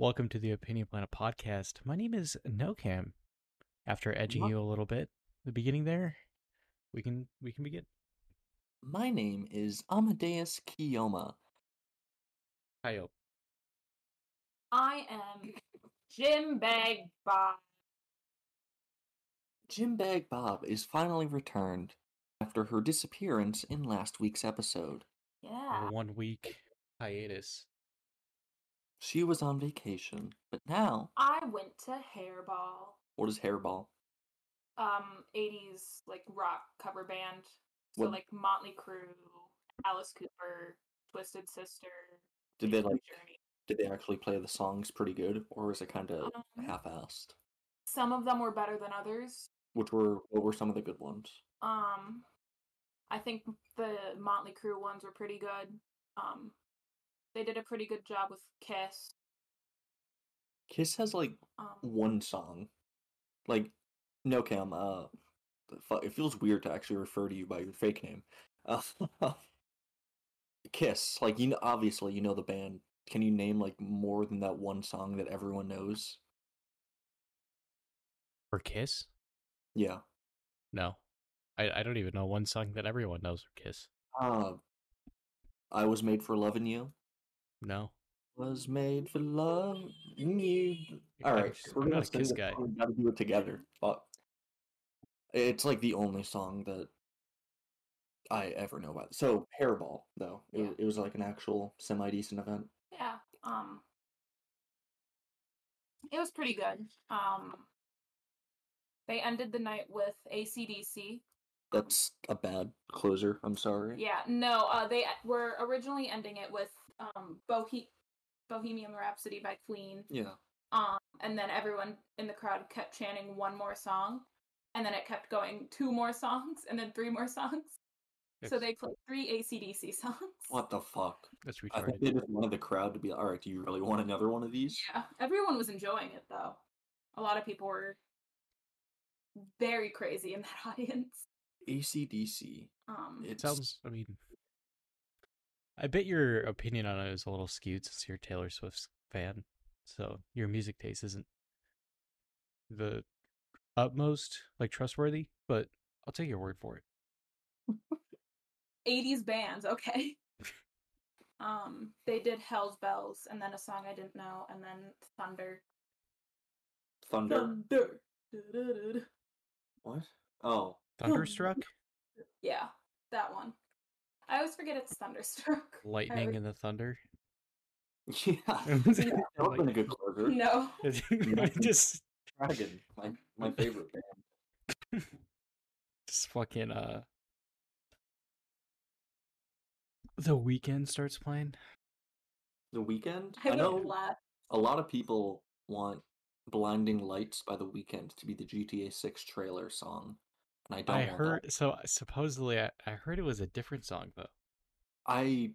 Welcome to the Opinion Planet podcast. My name is NoCam. After edging My- you a little bit, the beginning there, we can we can begin. My name is Amadeus Kiyoma. Hi, I am Jim Bag Bob. Jim Bag Bob is finally returned after her disappearance in last week's episode. Yeah. a one week hiatus. She was on vacation, but now, I went to Hairball. what is Hairball? Um, 80s like rock cover band. So What- like Motley Crue, Alice Cooper, Twisted Sister. Did they like? Journey. Did they actually play the songs pretty good, or was it kind of Um, half-assed? Some of them were better than others. Which were what were some of the good ones? Um, I think the Motley Crue ones were pretty good. Um, they did a pretty good job with Kiss. Kiss has like Um, one song, like no cam. Uh, it feels weird to actually refer to you by your fake name. Uh, Kiss, like you know, obviously you know the band. Can you name like more than that one song that everyone knows? For Kiss? Yeah. No, I I don't even know one song that everyone knows for Kiss. Uh, I was made for loving you. No, Was made for love. you. All I'm- right, I'm gonna a sing Kiss it, guy. We gotta do it together. But it's like the only song that I ever know about. So Hairball, though, it, Yeah. it was like an actual semi decent event. Yeah. Um it was pretty good. Um they ended the night with ACDC. That's a bad closer. I'm sorry. Yeah, no, uh they were originally ending it with um Bohe- Bohemian Rhapsody by Queen. Yeah. Um and then everyone in the crowd kept chanting one more song and then it kept going two more songs and then three more songs. So they played three ACDC songs. What the fuck? that's I think they just wanted the crowd to be like, all right. Do you really want another one of these? Yeah, everyone was enjoying it though. A lot of people were very crazy in that audience. ACDC. Um, It sounds. I mean, I bet your opinion on it is a little skewed since you're a Taylor Swift fan. So your music taste isn't the utmost like trustworthy, but I'll take your word for it. 80s bands, okay. um, they did Hell's Bells and then a song I didn't know and then Thunder. Thunder. Thunder. What? Oh. Thunderstruck, Yeah, that one. I always forget it's Thunderstruck. Lightning and the thunder. Yeah. that would have been a good closer. No. Just Dragon, my my favorite band. just fucking uh the Weeknd starts playing The Weeknd. I I know laugh. a lot of people want "Blinding Lights" by The Weeknd to be the GTA 6 trailer song, and I don't. i heard That. so supposedly I, I heard it was a different song though I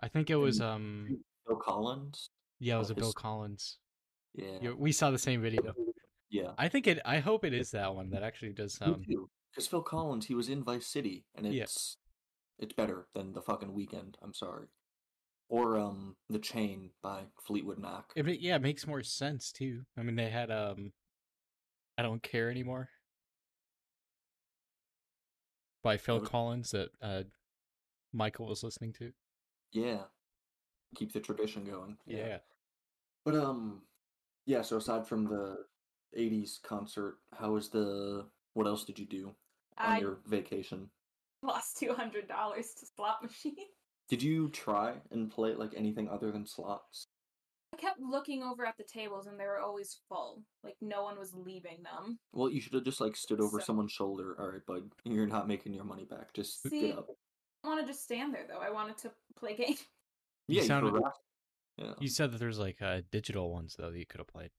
i think it was um Phil Collins. yeah it was uh, a bill his- collins Yeah. Yeah, we saw the same video Yeah. i think it i hope it is that one that actually does sound Because Phil Collins, he was in Vice City, and Yeah. it's it's better than the fucking Weeknd. I'm sorry. Or um, The Chain by Fleetwood Mac. it, yeah it makes more sense too i mean they had um i don't care anymore by phil was- collins that uh michael was listening to Yeah. Keep the tradition going. yeah. But um yeah, so aside from the 80s concert, how was the what else did you do on I your vacation? lost $200 to slot machine. Did you try and play like anything other than slots? I kept looking over at the tables and they were always full. Like no one was leaving them. Well, you should have just like stood over So- someone's shoulder. All right, bud, you're not making your money back. Just See, get up. I want to just stand there though. I wanted to play games. You Yeah, you sounded- harassed- Yeah. you said that there's like uh digital ones though that you could have played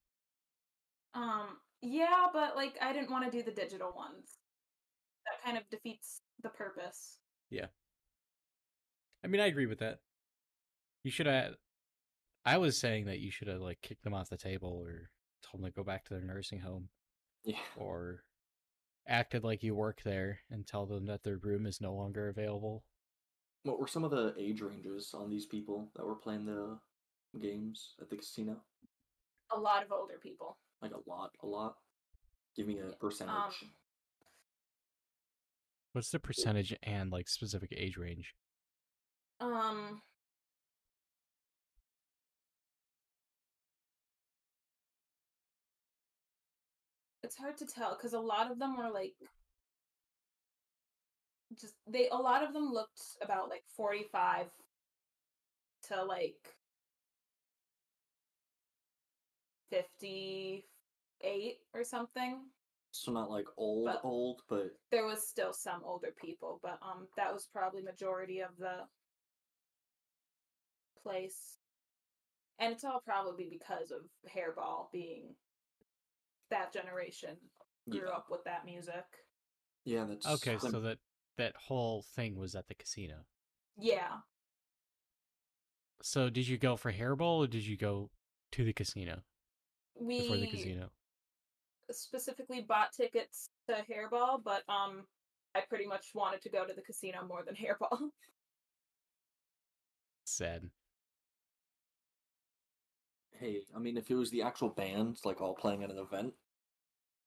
Um, yeah, but like I didn't want to do the digital ones. That kind of defeats the purpose. Yeah. I mean, I agree with that. You should have. I was saying that you should have like kicked them off the table or told them to go back to their nursing home Yeah. or acted like you work there and tell them that their room is no longer available. What were some of the age ranges on these people that were playing the games at the casino? A lot of older people. Like a lot, a lot. Give me a percentage. Um, What's the percentage and like specific age range? um, it's hard to tell because a lot of them were like just they a lot of them looked about like 45 to like 58 or something. So not like old, but- old, but there was still some older people but um that was probably majority of the place. And it's all probably because of hairball being that generation grew yeah, up with that music yeah. That's Okay, the- so that that whole thing was at the casino. yeah So did you go for hairball or did you go to the casino we before the casino? specifically bought tickets to hairball but um i pretty much wanted to go to the casino more than hairball Sad. Hey, I mean, if it was the actual bands like all playing at an event,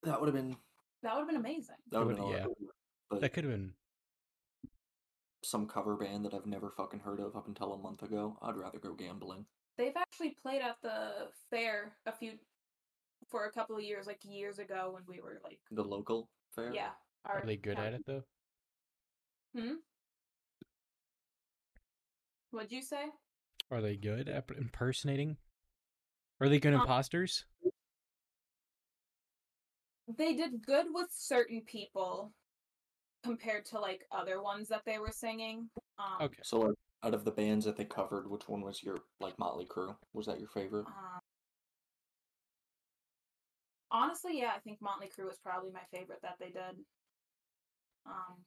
that would have been that would have been amazing that would have been would- a lot yeah. cooler. But That could have been some cover band that I've never fucking heard of up until a month ago, I'd rather go gambling. they've actually played at the fair a few for a couple of years like years ago when we were like The local fair. yeah Are they good at it though? Hmm. What'd you say Are they good at impersonating? Are they good Um, imposters? they did good with certain people compared to like other ones that they were singing um Okay. So like out of the bands that they covered, which one was your like Motley Crue? Was that your favorite? Um, honestly, yeah, I think Motley Crue was probably my favorite that they did. Um,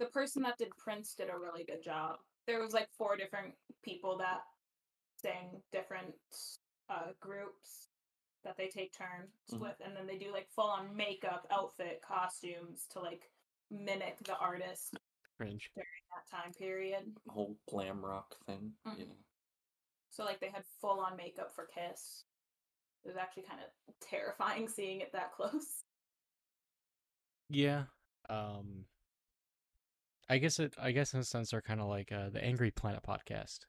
the person that did Prince did a really good job. There was like four different people that sang different uh, groups that they take turns Mhm. with, and then they do like full on makeup, outfit, costumes to like mimic the artist Cringe. that time period. whole glam rock thing. Mhm. Yeah. So like they had full on makeup for Kiss. It was actually kind of terrifying seeing it that close. Yeah. Um I guess it I guess in a sense they're kind of like uh, the Angry Planet podcast.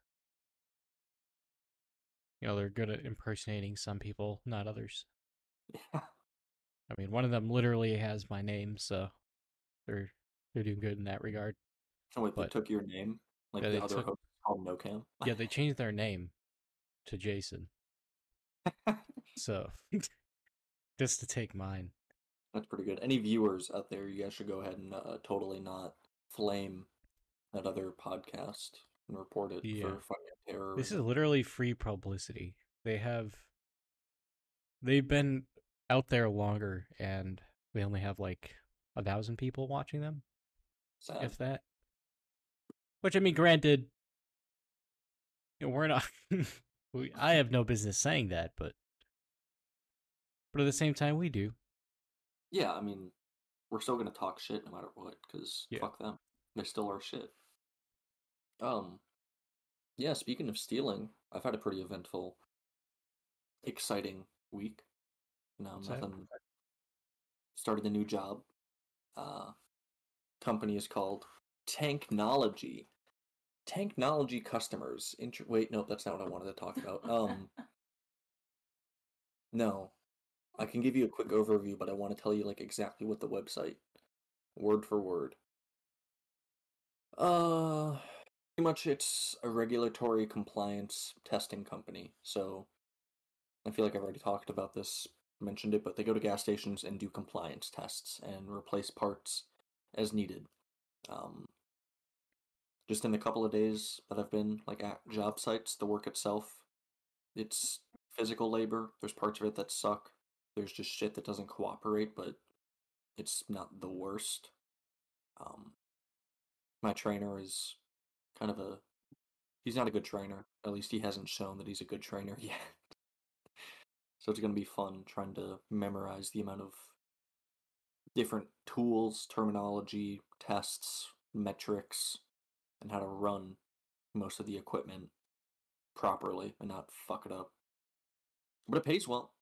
You know, they're good at impersonating some people, not others. Yeah. I mean, one of them literally has my name, so they're they're doing good in that regard. Oh wait, they took your name? Like Yeah, the they other took- host called NoCam? Yeah, they changed their name to Jason. So just to take mine. That's pretty good. Any viewers out there, you guys should go ahead and uh, totally not flame that other podcast and report it Yeah. for fighting terror. This is literally free publicity. They have they've been out there longer and they only have like a thousand people watching them, sad. if that. Which I mean, granted, you know, we're not. we, I have no business saying that, but but at the same time, we do. Yeah, I mean, we're still gonna talk shit no matter what, because Yeah. fuck them. They still are shit. Um, yeah. Speaking of stealing, I've had a pretty eventful, exciting week. No, What's that? nothing. Started a new job. Uh, company is called Tanknology. Tanknology customers. Inter- Wait, no, that's not what I wanted to talk about. Um, no, I can give you a quick overview, but I want to tell you like exactly what the website, word for word. Uh, much it's a regulatory compliance testing company. So I feel like I've already talked about this, mentioned it, but they go to gas stations and do compliance tests and replace parts as needed. Um, just in the couple of days that I've been like at job sites, the work itself, it's physical labor. There's parts of it that suck. There's just shit that doesn't cooperate, but it's not the worst. Um, my trainer is kind of a he's not a good trainer. At least he hasn't shown that he's a good trainer yet. so it's gonna be fun trying to memorize the amount of different tools, terminology, tests, metrics, and how to run most of the equipment properly and not fuck it up. but it pays well.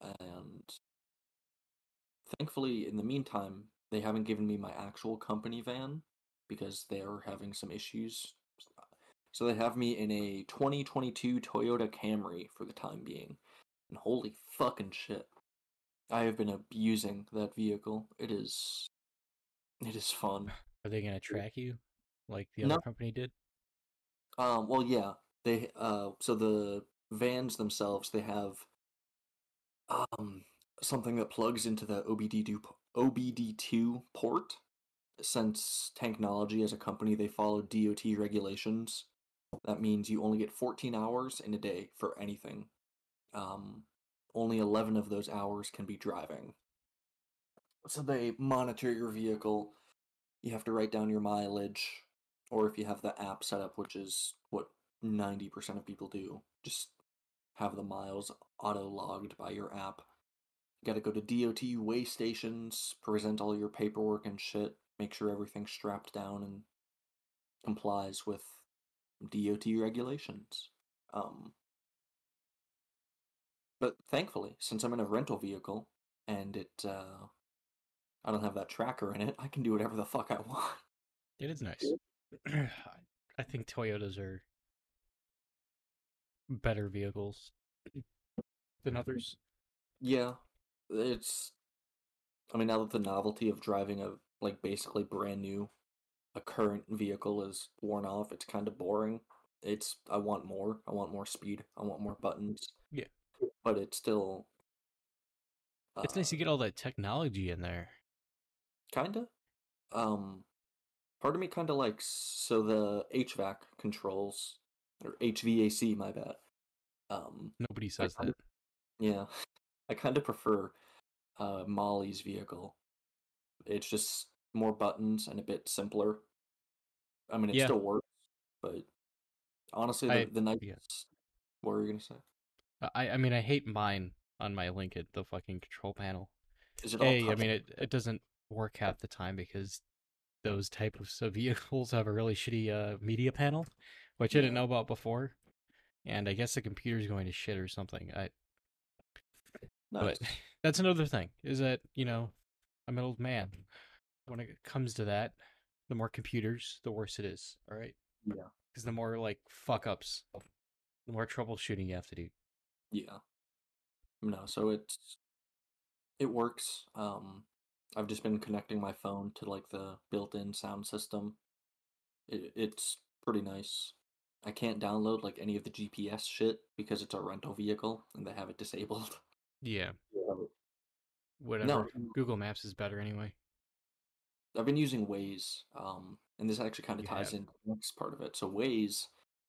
And thankfully, in the meantime, they haven't given me my actual company van because they're having some issues. So they have me in a 2022 Toyota Camry for the time being. And holy fucking shit. I have been abusing that vehicle. It is it is fun. Are they gonna track you like the other No. company did? Um well yeah, they uh so the vans themselves they have um something that plugs into the OBD2 OBD2 port. Since Tanknology as a company they follow DOT regulations. That means you only get 14 hours in a day for anything. Um only 11 of those hours can be driving. So they monitor your vehicle. You have to write down your mileage, or if you have the app set up, which is what 90% of people do, just have the miles auto logged by your app. You gotta go to DOT way stations, present all your paperwork and shit, make sure everything's strapped down and complies with DOT regulations. Um, but thankfully, since I'm in a rental vehicle and it, uh, I don't have that tracker in it, I can do whatever the fuck I want. It is nice. I think Toyotas are better vehicles than others. Yeah, it's. I mean, now that the novelty of driving a like basically brand new, a current vehicle is worn off, it's kind of boring. It's I want more. I want more speed. I want more buttons. Yeah. but it's still. It's nice to get all that technology in there. Kinda. Um, part of me kind of likes so the HVAC controls or HVAC. My bad. Um, Nobody says kinda- that. Yeah, I kind of prefer uh, Molly's vehicle. It's just more buttons and a bit simpler. I mean, it Yeah. still works, but honestly, the, I- the nice. yeah. What were you gonna say? I I mean I hate mine on my Lincoln, the fucking control panel. Is it? Hey, I mean it it doesn't work half the time because those types of vehicles have a really shitty uh media panel, which I didn't know about before. And I guess the computer's going to shit or something. I nice. but that's another thing is that you know i'm an old man when it comes to that the more computers the worse it is all right Yeah. because the more like fuck ups the more troubleshooting you have to do Yeah. No, so it's it works. Um I've just been connecting my phone to like the built-in sound system. It, it's pretty nice. I can't download like any of the GPS shit because it's a rental vehicle and they have it disabled. yeah No, whatever google maps is better anyway I've been using Waze, um, and this actually kind of ties into the next part of it. So Waze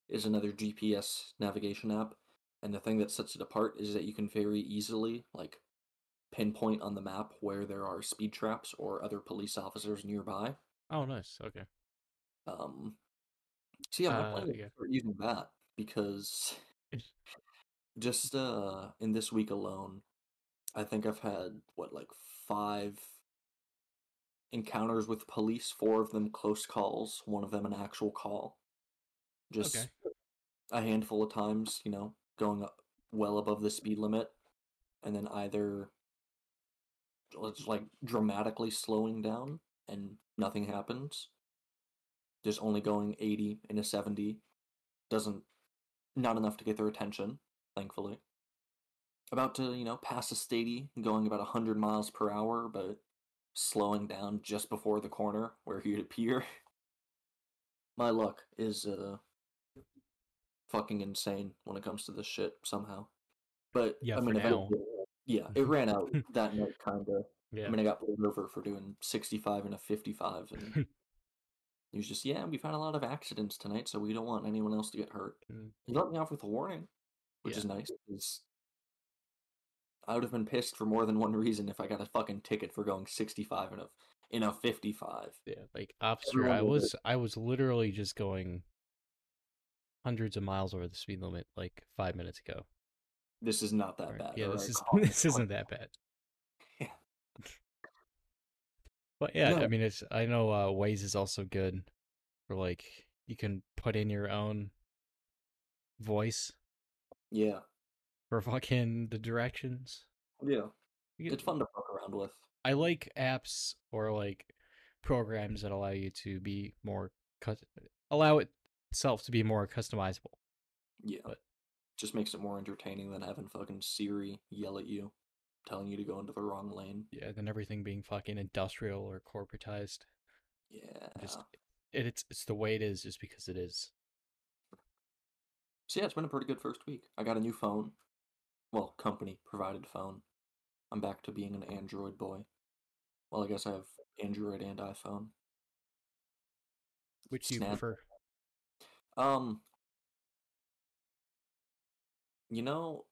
is another GPS navigation app, and the thing that sets it apart is that you can very easily like pinpoint on the map where there are speed traps or other police officers nearby. oh nice okay Um, so yeah, I'm Uh, planning yeah. using that because just uh in this week alone, I think I've had what like five encounters with police, four of them close calls, one of them an actual call. Just Okay. a handful of times, you know, going up well above the speed limit, and then either it's like dramatically slowing down and nothing happens. Just only going 80 in a 70 doesn't not enough to get their attention, thankfully. About to, you know, pass a stady going about 100 miles per hour, but slowing down just before the corner where he'd appear. My luck is uh fucking insane when it comes to this shit somehow. But Yeah, I mean, yeah, it ran out that night, kind of. yeah I mean, I got pulled over for doing 65 and a 55, and he was just, yeah, we've had a lot of accidents tonight, so we don't want anyone else to get hurt. Mm. He let me off with a warning, which Yeah. is nice. I would have been pissed for more than one reason if I got a fucking ticket for going 65 in a in a 55. yeah like officer i was i was literally just going hundreds of miles over the speed limit like five minutes ago This is not that Right, bad. yeah this alright? is this isn't that bad Yeah. But yeah, I mean, it's I know uh, Waze is also good for like you can put in your own voice, Yeah, for fucking the directions. Yeah, get- it's fun to fuck around with. I like apps or like programs that allow you to be more allow itself to be more customizable. Yeah, But- just makes it more entertaining than having fucking Siri yell at you, telling you to go into the wrong lane. Yeah, than everything being fucking industrial or corporatized. Yeah, Just it, it's it's the way it is just because it is. So yeah, it's been a pretty good first week. I got a new phone. Well, company provided phone. I'm back to being an Android boy. Well, I guess I have Android and iPhone. Which do you Snap. prefer? Um you know,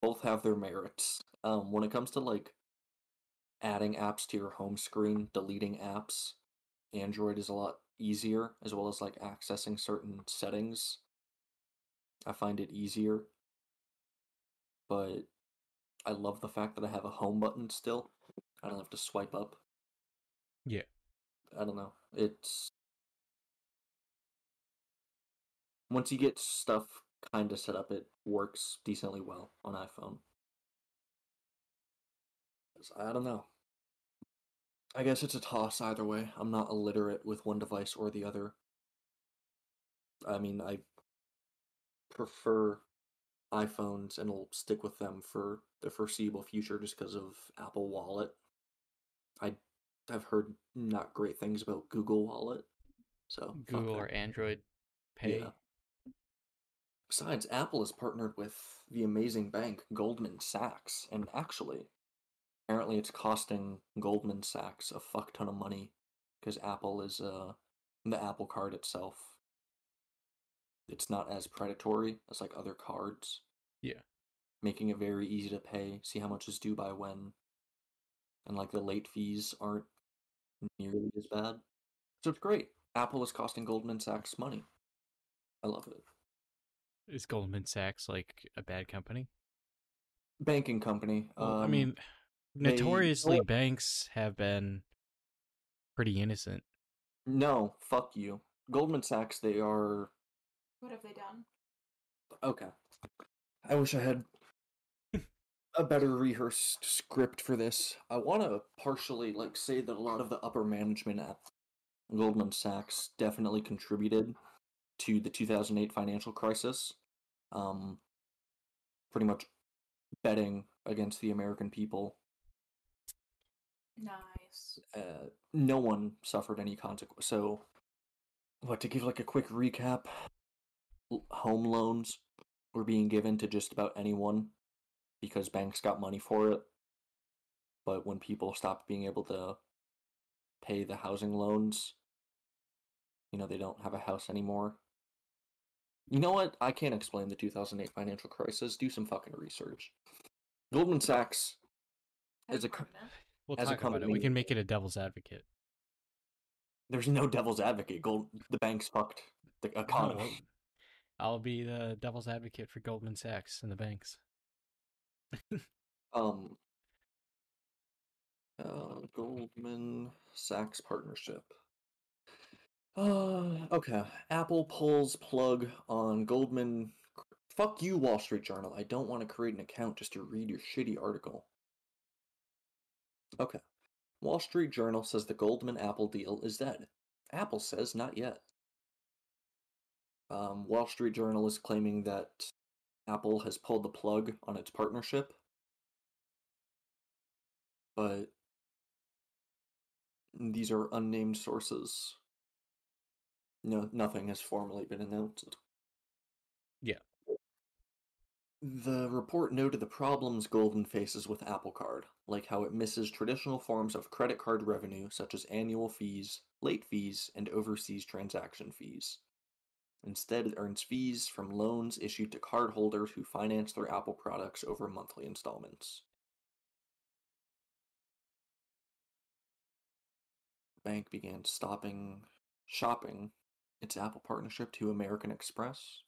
both have their merits. Um when it comes to like adding apps to your home screen, deleting apps, Android is a lot easier as well as like accessing certain settings. I find it easier. But I love the fact that I have a home button still. I don't have to swipe up. Yeah. I don't know. It's once you get stuff kind of set up, it works decently well on iPhone. I don't know. I guess it's a toss either way. I'm not illiterate with one device or the other. I mean, I prefer iPhones and will stick with them for the foreseeable future just because of Apple Wallet. I I've heard not great things about Google Wallet. So Google or Android Pay? Yeah. Besides, Apple has partnered with the amazing bank Goldman Sachs, and actually, apparently, it's costing Goldman Sachs a fuck ton of money because Apple is uh the Apple Card itself. It's not as predatory as like other cards. Yeah. Making it very easy to pay, see how much is due by when, and like the late fees aren't nearly as bad. So it's great. Apple is costing Goldman Sachs money. I love it. Is Goldman Sachs like a bad company? banking company. Well, I um, mean, notoriously well- banks have been pretty innocent. no, fuck you. Goldman Sachs. They are What have they done? okay. I wish I had a better rehearsed script for this. I want to partially like say that a lot of the upper management at Goldman Sachs definitely contributed to the 2008 financial crisis. Um, pretty much betting against the American people Nice. uh, no one suffered any consequence. So, what to give like a quick recap? L- Home loans were being given to just about anyone because banks got money for it. But when people stopped being able to pay the housing loans, you know, they don't have a house anymore. You know what? I can't explain the 2008 financial crisis. Do some fucking research. Goldman Sachs As Is it co- We'll As a talk about it. We can make it a devil's advocate. There's no devil's advocate. Gold, the bank's fucked the Oh, economy. I'll be the devil's advocate for Goldman Sachs and the banks. Um, uh, Goldman Sachs partnership. Uh, okay. Apple pulls plug on Goldman. Fuck you, Wall Street Journal. I don't want to create an account just to read your shitty article. Okay. Wall Street Journal says the Goldman Apple deal is dead. Apple says not yet. Um, Wall Street Journal is claiming that Apple has pulled the plug on its partnership but these are unnamed sources. No, nothing has formally been announced. Yeah. The report noted the problems Goldman faces with Apple Card, like how it misses traditional forms of credit card revenue such as annual fees, late fees, and overseas transaction fees. Instead, it earns fees from loans issued to cardholders who finance their Apple products over monthly installments. bank began stopping shopping its Apple partnership to American Express.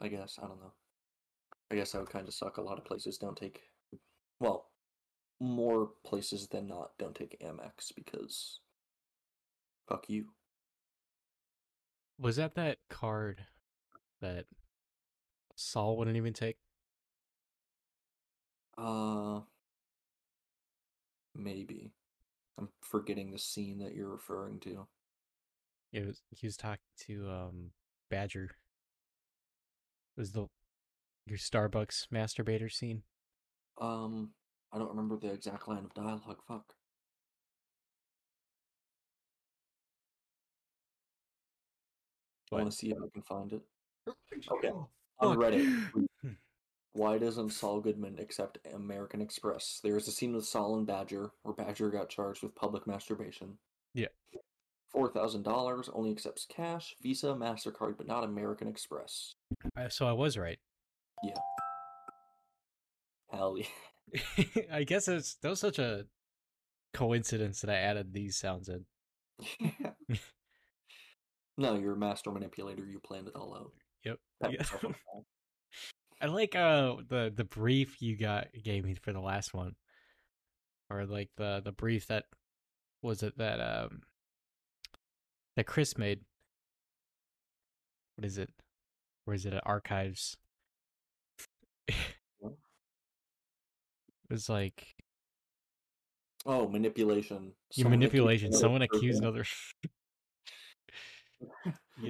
I guess, I don't know. I guess that would kind of suck. A lot of places don't take, well, more places than not don't take Amex because fuck you. Was that that card that Saul wouldn't even take. Uh, maybe. I'm forgetting the scene that you're referring to. It was he was talking to um Badger. It was the your Starbucks masturbator scene. Um, I don't remember the exact line of dialogue. Fuck. I want to see if I can find it. Okay. On Reddit, why doesn't Saul Goodman accept American Express? There is a scene with Saul and Badger where Badger got charged with public masturbation. Yeah. Four thousand dollars only accepts cash, Visa, Mastercard, but not American Express. Uh, so I was right. Yeah. Hell yeah. I guess it's that was such a coincidence that I added these sounds in. No, you're a master manipulator. You planned it all out. Yep. Yeah. yourself on the back. I like uh the the brief you got gave me for the last one, or like the the brief that was it that um that Chris made. What is it? Or is it at Archives? It was like Oh, manipulation. your manipulation. Someone accused another.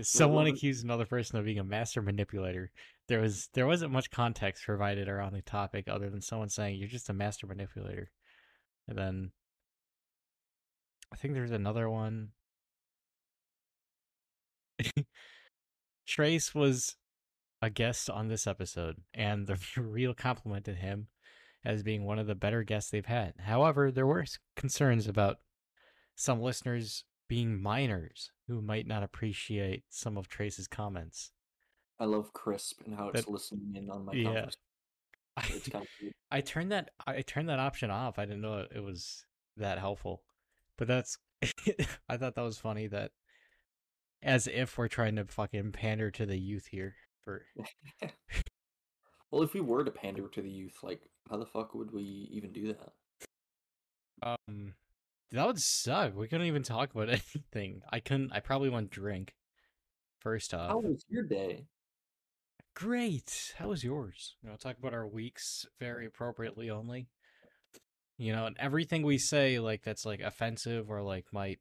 someone accused another person of being a master manipulator. There was there wasn't much context provided around the topic other than someone saying you're just a master manipulator, and then I think there's another one. Trace was a guest on this episode, and the real complimented him as being one of the better guests they've had. However, there were concerns about some listeners being minors who might not appreciate some of Trace's comments. I love Krisp and how it's That- listening in on my Yeah. It's kind of. I turned that I turned that option off. I didn't know it was that helpful. But that's I thought that was funny that as if we're trying to fucking pander to the youth here for Well, if we were to pander to the youth, like, how the fuck would we even do that? um that would suck. We couldn't even talk about anything. I couldn't I probably wouldn't drink. First off. How was your day? Great. How was yours? You know, talk about our weeks very appropriately only. You know, and everything we say like that's like offensive or like might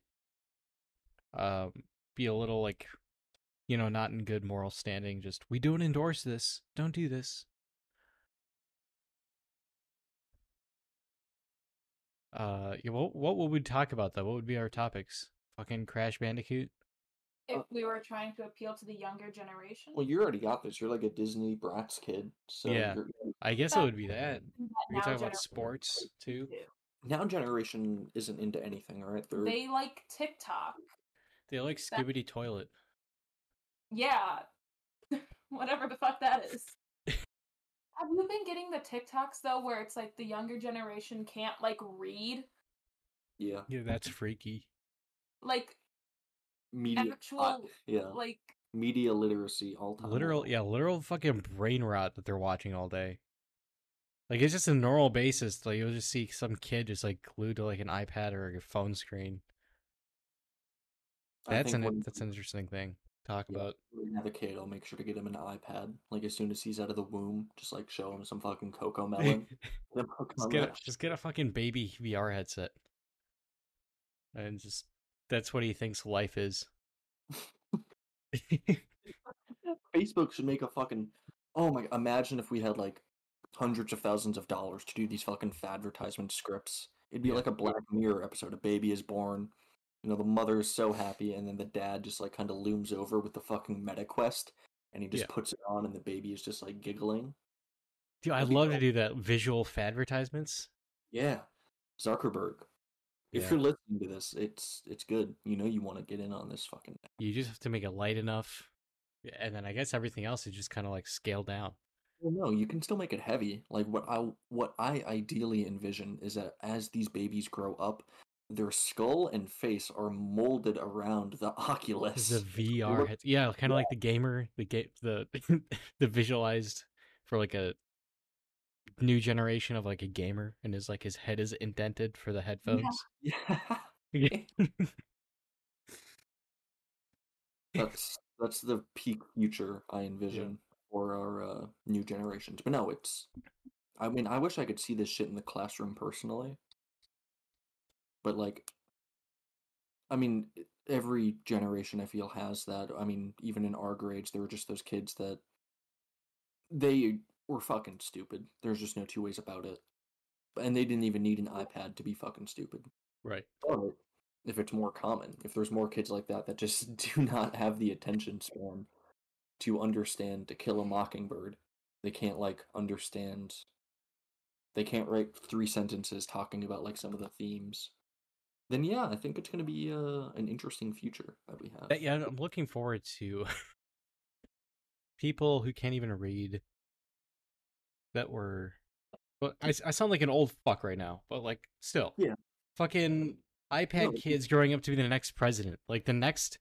um be a little like you know, not in good moral standing, just we don't endorse this. Don't do this. Uh yeah, what what would we talk about though? What would be our topics? Fucking Crash Bandicoot? If we were trying to appeal to the younger generation, Well, you already got this. You're like a Disney Bratz kid. So Yeah. you're, I guess it would be that. that We now could talk about sports too. now generation isn't into anything, right? They're They like TikTok. They like That- Toilet. Yeah. Whatever the fuck that is. Have you been getting the TikToks though where it's like the younger generation can't like read? yeah, Yeah, that's freaky. Like media. uh, yeah, like media literacy all time. Literal, yeah, literal fucking brain rot that they're watching all day. Like it's just a normal basis. Like you'll just see some kid just like glued to like an iPad or a phone screen. That's an when that's an interesting thing to talk Yeah. about. we have a kid, I'll make sure to get him an iPad. Like as soon as he's out of the womb, just like show him some fucking cocoa melon. Get him hooked just get a, just get a fucking baby VR headset, and just that's what he thinks life is. Facebook should make a fucking. Oh my! Imagine if we had like hundreds of thousands of dollars to do these fucking advertisement scripts. It'd be Yeah. like a Black Mirror episode. A baby is born. You know, the mother is so happy, and then the dad just like kind of looms over with the fucking MetaQuest, and he just Yeah. puts it on, and the baby is just like giggling. Dude, I'd That'd love to do that visual advertisements. Yeah, Zuckerberg. If Yeah. you're listening to this, it's it's good. You know you want to get in on this fucking. You just have to make it light enough, and then I guess everything else is just kind of like scaled down. Well, no, you can still make it heavy. Like what I what I ideally envision is that as these babies grow up, their skull and face are molded around the Oculus. The VR, heads- yeah, kind of like the gamer, the ga- the the visualized for like a new generation of like a gamer, and his like his head is indented for the headphones. Yeah, that's that's the peak future I envision. for our uh, new generations. But no, it's. I mean, I wish I could see this shit in the classroom personally. But like, I mean, every generation I feel has that. I mean, even in our grades, there were just those kids that they were fucking stupid. There's just no two ways about it. And they didn't even need an iPad to be fucking stupid. Right. But if it's more common, if there's more kids like that that just do not have the attention span to understand to kill a mockingbird, they can't like understand. They can't write three sentences talking about like some of the themes. Then yeah, I think it's gonna be uh, an interesting future that we have. Yeah, I'm looking forward to people who can't even read that were. Well, I sound like an old fuck right now, but like still, Yeah. fucking iPad No, kids growing up to be the next president. Like the next,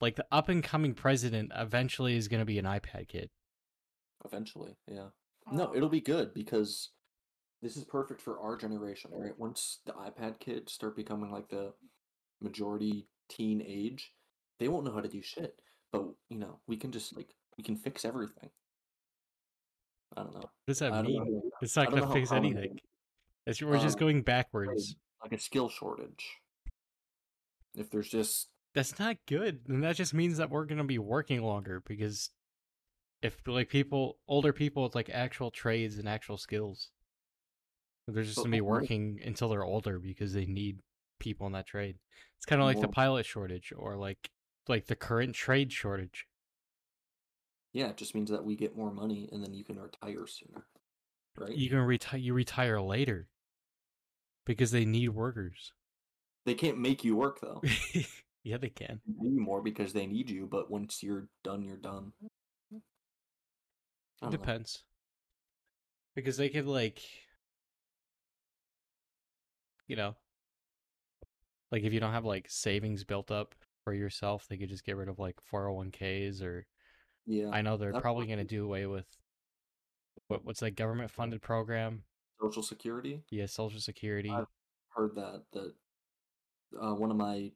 like the up and coming president eventually is gonna be an iPad kid. Eventually, yeah. No, Oh, it'll be good because this is perfect for our generation, right? Once the iPad kids start becoming like the majority teen age, they won't know how to do shit. But you know, we can just like we can fix everything. I don't know. What does that mean? know. It's not gonna fix anything. It's, we're just Um, going backwards. Like a skill shortage. If there's just That's not good. And that just means that we're gonna be working longer because if like people older people with like actual trades and actual skills. They're just gonna be working until they're older because they need people in that trade. It's kinda like the pilot shortage or like like the current trade shortage. yeah, it just means that we get more money and then you can retire sooner. Right? You can retire you retire later. Because they need workers. They can't make you work though. yeah, they can. They more because they need you, but once you're done, you're done. It don't know. depends. Because they could like you know like if you don't have like savings built up for yourself, they could just get rid of like 401ks or Yeah. I know they're probably going to do away with what what's that government funded program? Social Security. Yeah, social security. I've heard that that uh, one of my,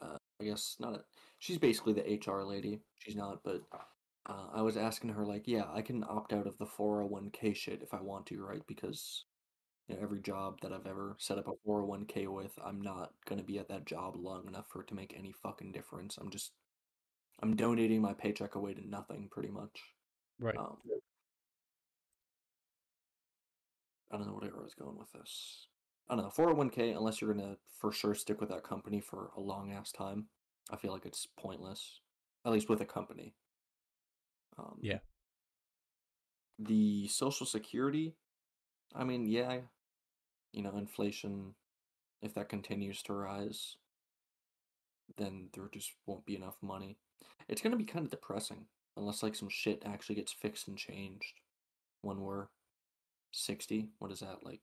uh, I guess not. A, she's basically the HR lady. She's not, but uh, I was asking her like, yeah, I can opt out of the four hundred one k shit if I want to, right? Because you know, every job that I've ever set up a four hundred one k with, I'm not gonna be at that job long enough for it to make any fucking difference. I'm just, I'm donating my paycheck away to nothing, pretty much. right. Um, I don't know where I was going with this. I don't know. 401k, unless you're going to for sure stick with that company for a long ass time, I feel like it's pointless. At least with a company. Um, Yeah. The Social Security, I mean, yeah, you know, inflation, if that continues to rise, then there just won't be enough money. It's going to be kind of depressing unless like some shit actually gets fixed and changed when we're 60 what is that like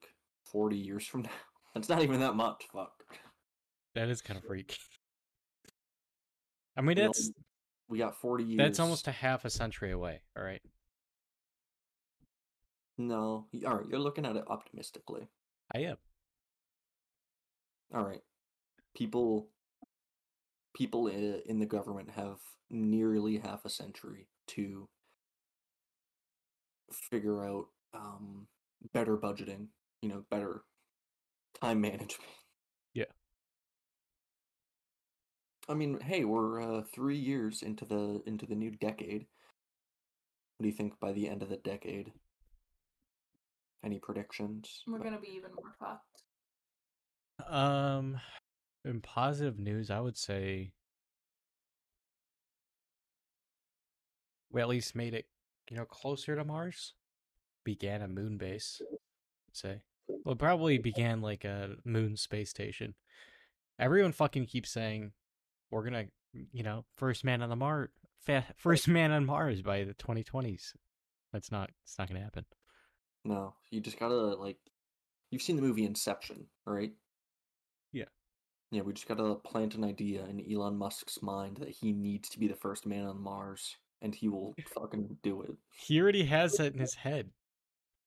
40 years from now that's not even that much fuck that is kind of freak. I mean, We that's only- we got 40 years that's almost a half a century away, all right? No all right you're looking at it optimistically. I am. all right. People people in the government have nearly half a century to figure out um better budgeting you know better time management. Yeah. i mean hey we're uh 3 years into the into the new decade. What do you think by the end of the decade any predictions We're gonna be even more fucked. Um, in positive news, I would say we at least made it, you know, closer to Mars. Began a moon base, I'd say. Well, probably began like a moon space station. Everyone fucking keeps saying we're gonna, you know, first man on the Mars, fa- first man on Mars by the 2020s. That's not. It's not gonna happen. No, you just gotta like. You've seen the movie Inception, right? Yeah. Yeah, we just gotta plant an idea in Elon Musk's mind that he needs to be the first man on Mars, and he will fucking do it. He already has that in his head.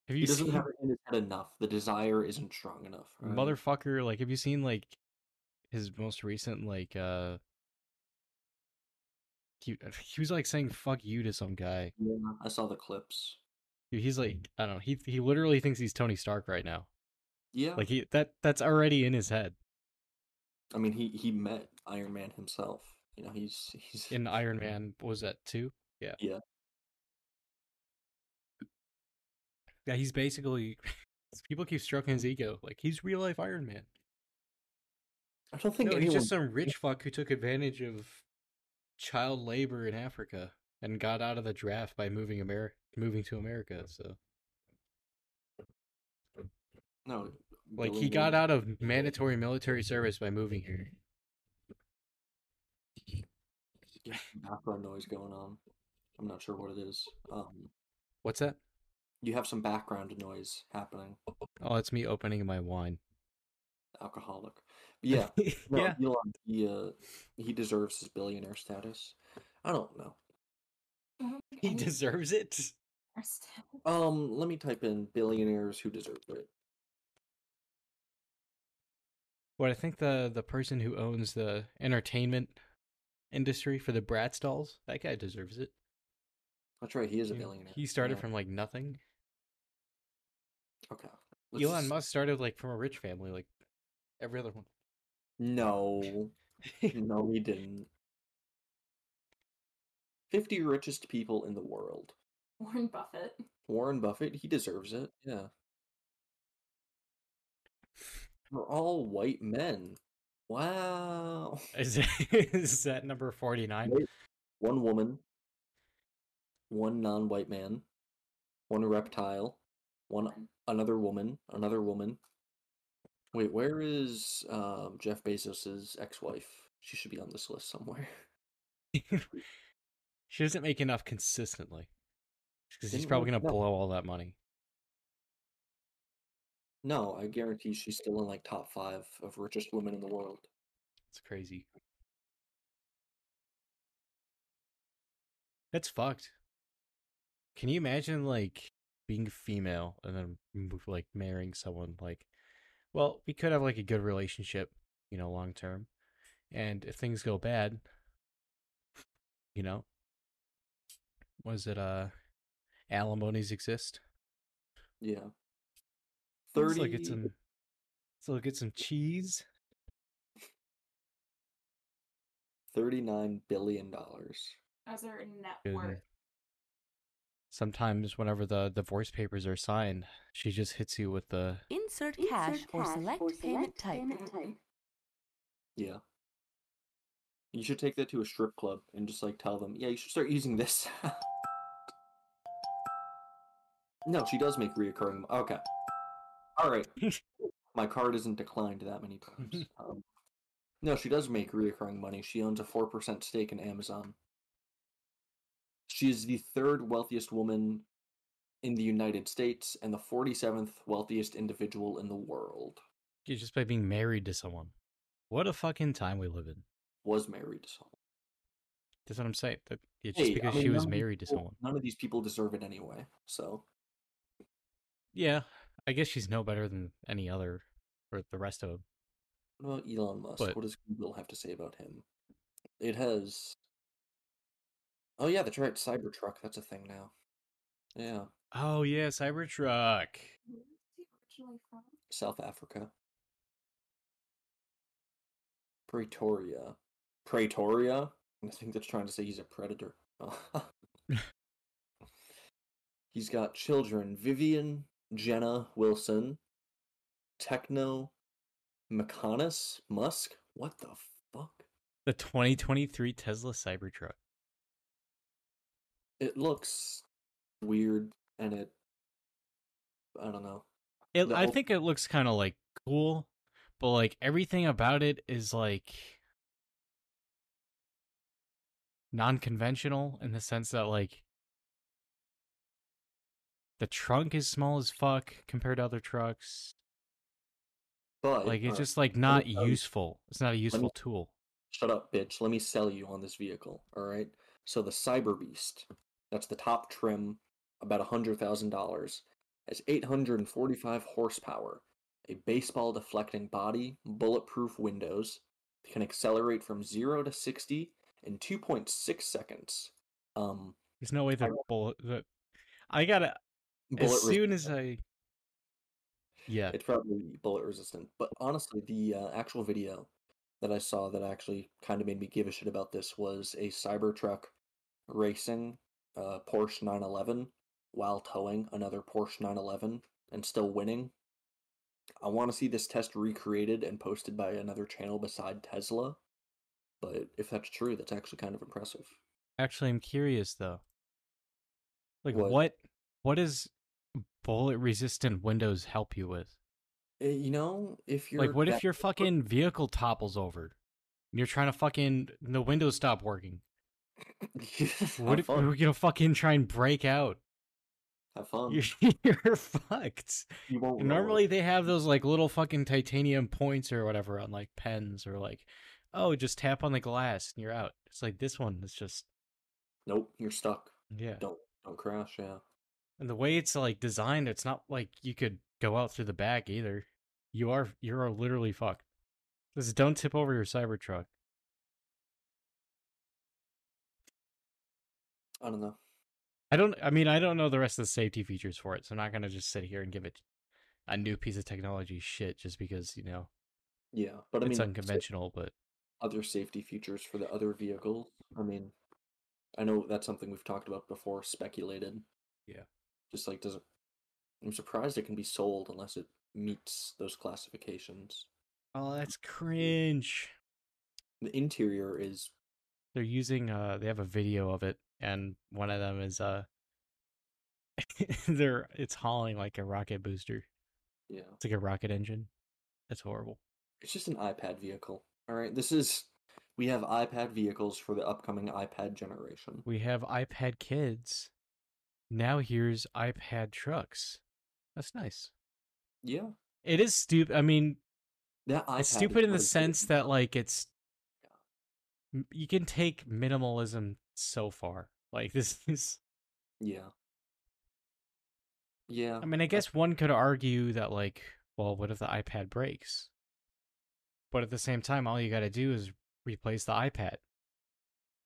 Have you He doesn't seen? have it in his head enough. The desire isn't strong enough. alright? motherfucker like have you seen like his most recent like uh he, he was like saying "fuck you" to some guy. Yeah, I saw the clips. He's like, I don't know. He he literally thinks he's Tony Stark right now. Yeah, Like he that that's already in his head. I mean, he he met Iron Man himself. You know, he's he's In Iron Man, was that two? Yeah. Yeah. Yeah, he's basically. People keep stroking his ego, like he's real life Iron Man. I don't think No, anyone. he's just some rich fuck who took advantage of child labor in Africa and got out of the draft by moving America, moving to America. So, no, like, he got out of mandatory military service by moving here. Yeah, background noise going on. I'm not sure what it is. Um, What's that? you have some background noise happening. Oh, it's me opening my wine. Alcoholic. Yeah. No, yeah. Elon, he uh, he deserves his billionaire status. I don't know. I don't think He deserves it. Understand. Um, let me type in billionaires who deserve it. What I think the the person who owns the entertainment industry for the Bratz dolls, that guy deserves it. That's right. He is a billionaire. He started Yeah. from like nothing. Okay. Elon let's- Musk started like from a rich family, like every other one. No, no, he didn't. Fifty richest people in the world. Warren Buffett. Warren Buffett, he deserves it. Yeah. We're all white men. Wow. Is, is that number forty nine? One woman, one non-white man, one reptile, one another woman, another woman. Wait, where is um, Jeff Bezos's ex-wife? She should be on this list somewhere. she doesn't make enough consistently. Because he's probably gonna no. blow all that money. No, I guarantee she's still in like top five of richest women in the world. It's crazy. That's fucked. Can you imagine like being female and then like marrying someone like well, we could have like a good relationship, you know, long term. And if things go bad, you know, was it uh alimonies exist? Yeah. Let's 30 look at some let's look at some cheese. 39 billion dollars. As her net worth. Sometimes whenever the divorce papers are signed, she just hits you with the Insert cash or select payment type. Yeah. You should take that to a strip club and just like tell them, yeah, you should start using this. no, she does make reoccurring. Okay. All right. My card isn't declined that many times. Um, no, she does make reoccurring money. She owns a 4% stake in Amazon. She is the third wealthiest woman in the United States and the 47th wealthiest individual in the world. just by being married to someone. What a fucking time we live in. Was married to someone. That's what I'm saying. That it's just Hey, I because mean, she was none of these married to someone. None of these people deserve it anyway. So Yeah, I guess she's no better than any other or the rest of them. Well, Elon Musk. But- What does Google have to say about him? It has. Oh yeah, that's right. Cybertruck. That's a thing now. Yeah, Oh yeah, Cybertruck. Where is he originally from? South Africa. Pretoria. Pretoria. I think that's trying to say he's a predator. he's got children: Vivian, Jenna Wilson, Techno, Mechanicus, Musk. What the fuck? The 2023 Tesla Cybertruck. it looks weird and it i don't know It, I think it looks kind of like cool, but like everything about it is like non-conventional in the sense that like the trunk is small as fuck compared to other trucks. but Like it's alright, just like not you- useful. It's not a useful tool. shut up bitch let me sell you on this vehicle all right so the cyber beast that's the top trim about a hundred thousand dollars has 845 horsepower a baseball deflecting body bulletproof windows can accelerate from 0 to 60 in 2.6 seconds. Um, There's no way that bullet. That I gotta bullet as soon resistant. as I. Yeah, It's probably bullet resistant. But honestly, the uh, actual video that I saw that actually kind of made me give a shit about this was a Cybertruck racing uh, Porsche 911 while towing another Porsche 911 and still winning. I want to see this test recreated and posted by another channel beside Tesla. But if that's true, that's actually kind of impressive. actually, I'm curious though. Like, What? what? What does bullet resistant windows help you with? Uh, You know, if you're Like, what if your fucking vehicle topples over? And you're trying to fucking the windows stop working. What if fun. you're gonna fucking try and break out? Have fun. You're, you're fucked. You won't normally they have those like little fucking titanium points or whatever on like pens or like, oh, just tap on the glass and you're out. It's like this one is just Nope, you're stuck. yeah. Don't don't crash. Yeah. And the way it's like designed, it's not like you could go out through the back either. You are you are literally fucked. Just don't tip over your Cybertruck. I don't know. I don't. I mean, I don't know the rest of the safety features for it, so I'm not gonna just sit here and give it a new piece of technology shit just because you know Yeah, but I it's mean, sa- unconventional. But other safety features for the other vehicles. I mean, I know that's something we've talked about before, speculated. Yeah. Just like doesn't. I'm surprised it can be sold unless it meets those classifications. oh, that's cringe. The interior is They're using. Uh, they have a video of it, and one of them is uh, they're it's hauling like a rocket booster. yeah. It's like a rocket engine. That's horrible. It's just an iPad vehicle. All right, this is. We have iPad vehicles for the upcoming iPad generation. We have iPad kids. Now here's iPad trucks. That's nice. Yeah, It is stupid. I mean, that iPad. it's stupid in the sense that like it's you can take minimalism so far. Like this is Yeah. Yeah. I mean, I guess one could argue that like, well, what if the iPad breaks? But at the same time, all you got to do is replace the iPad.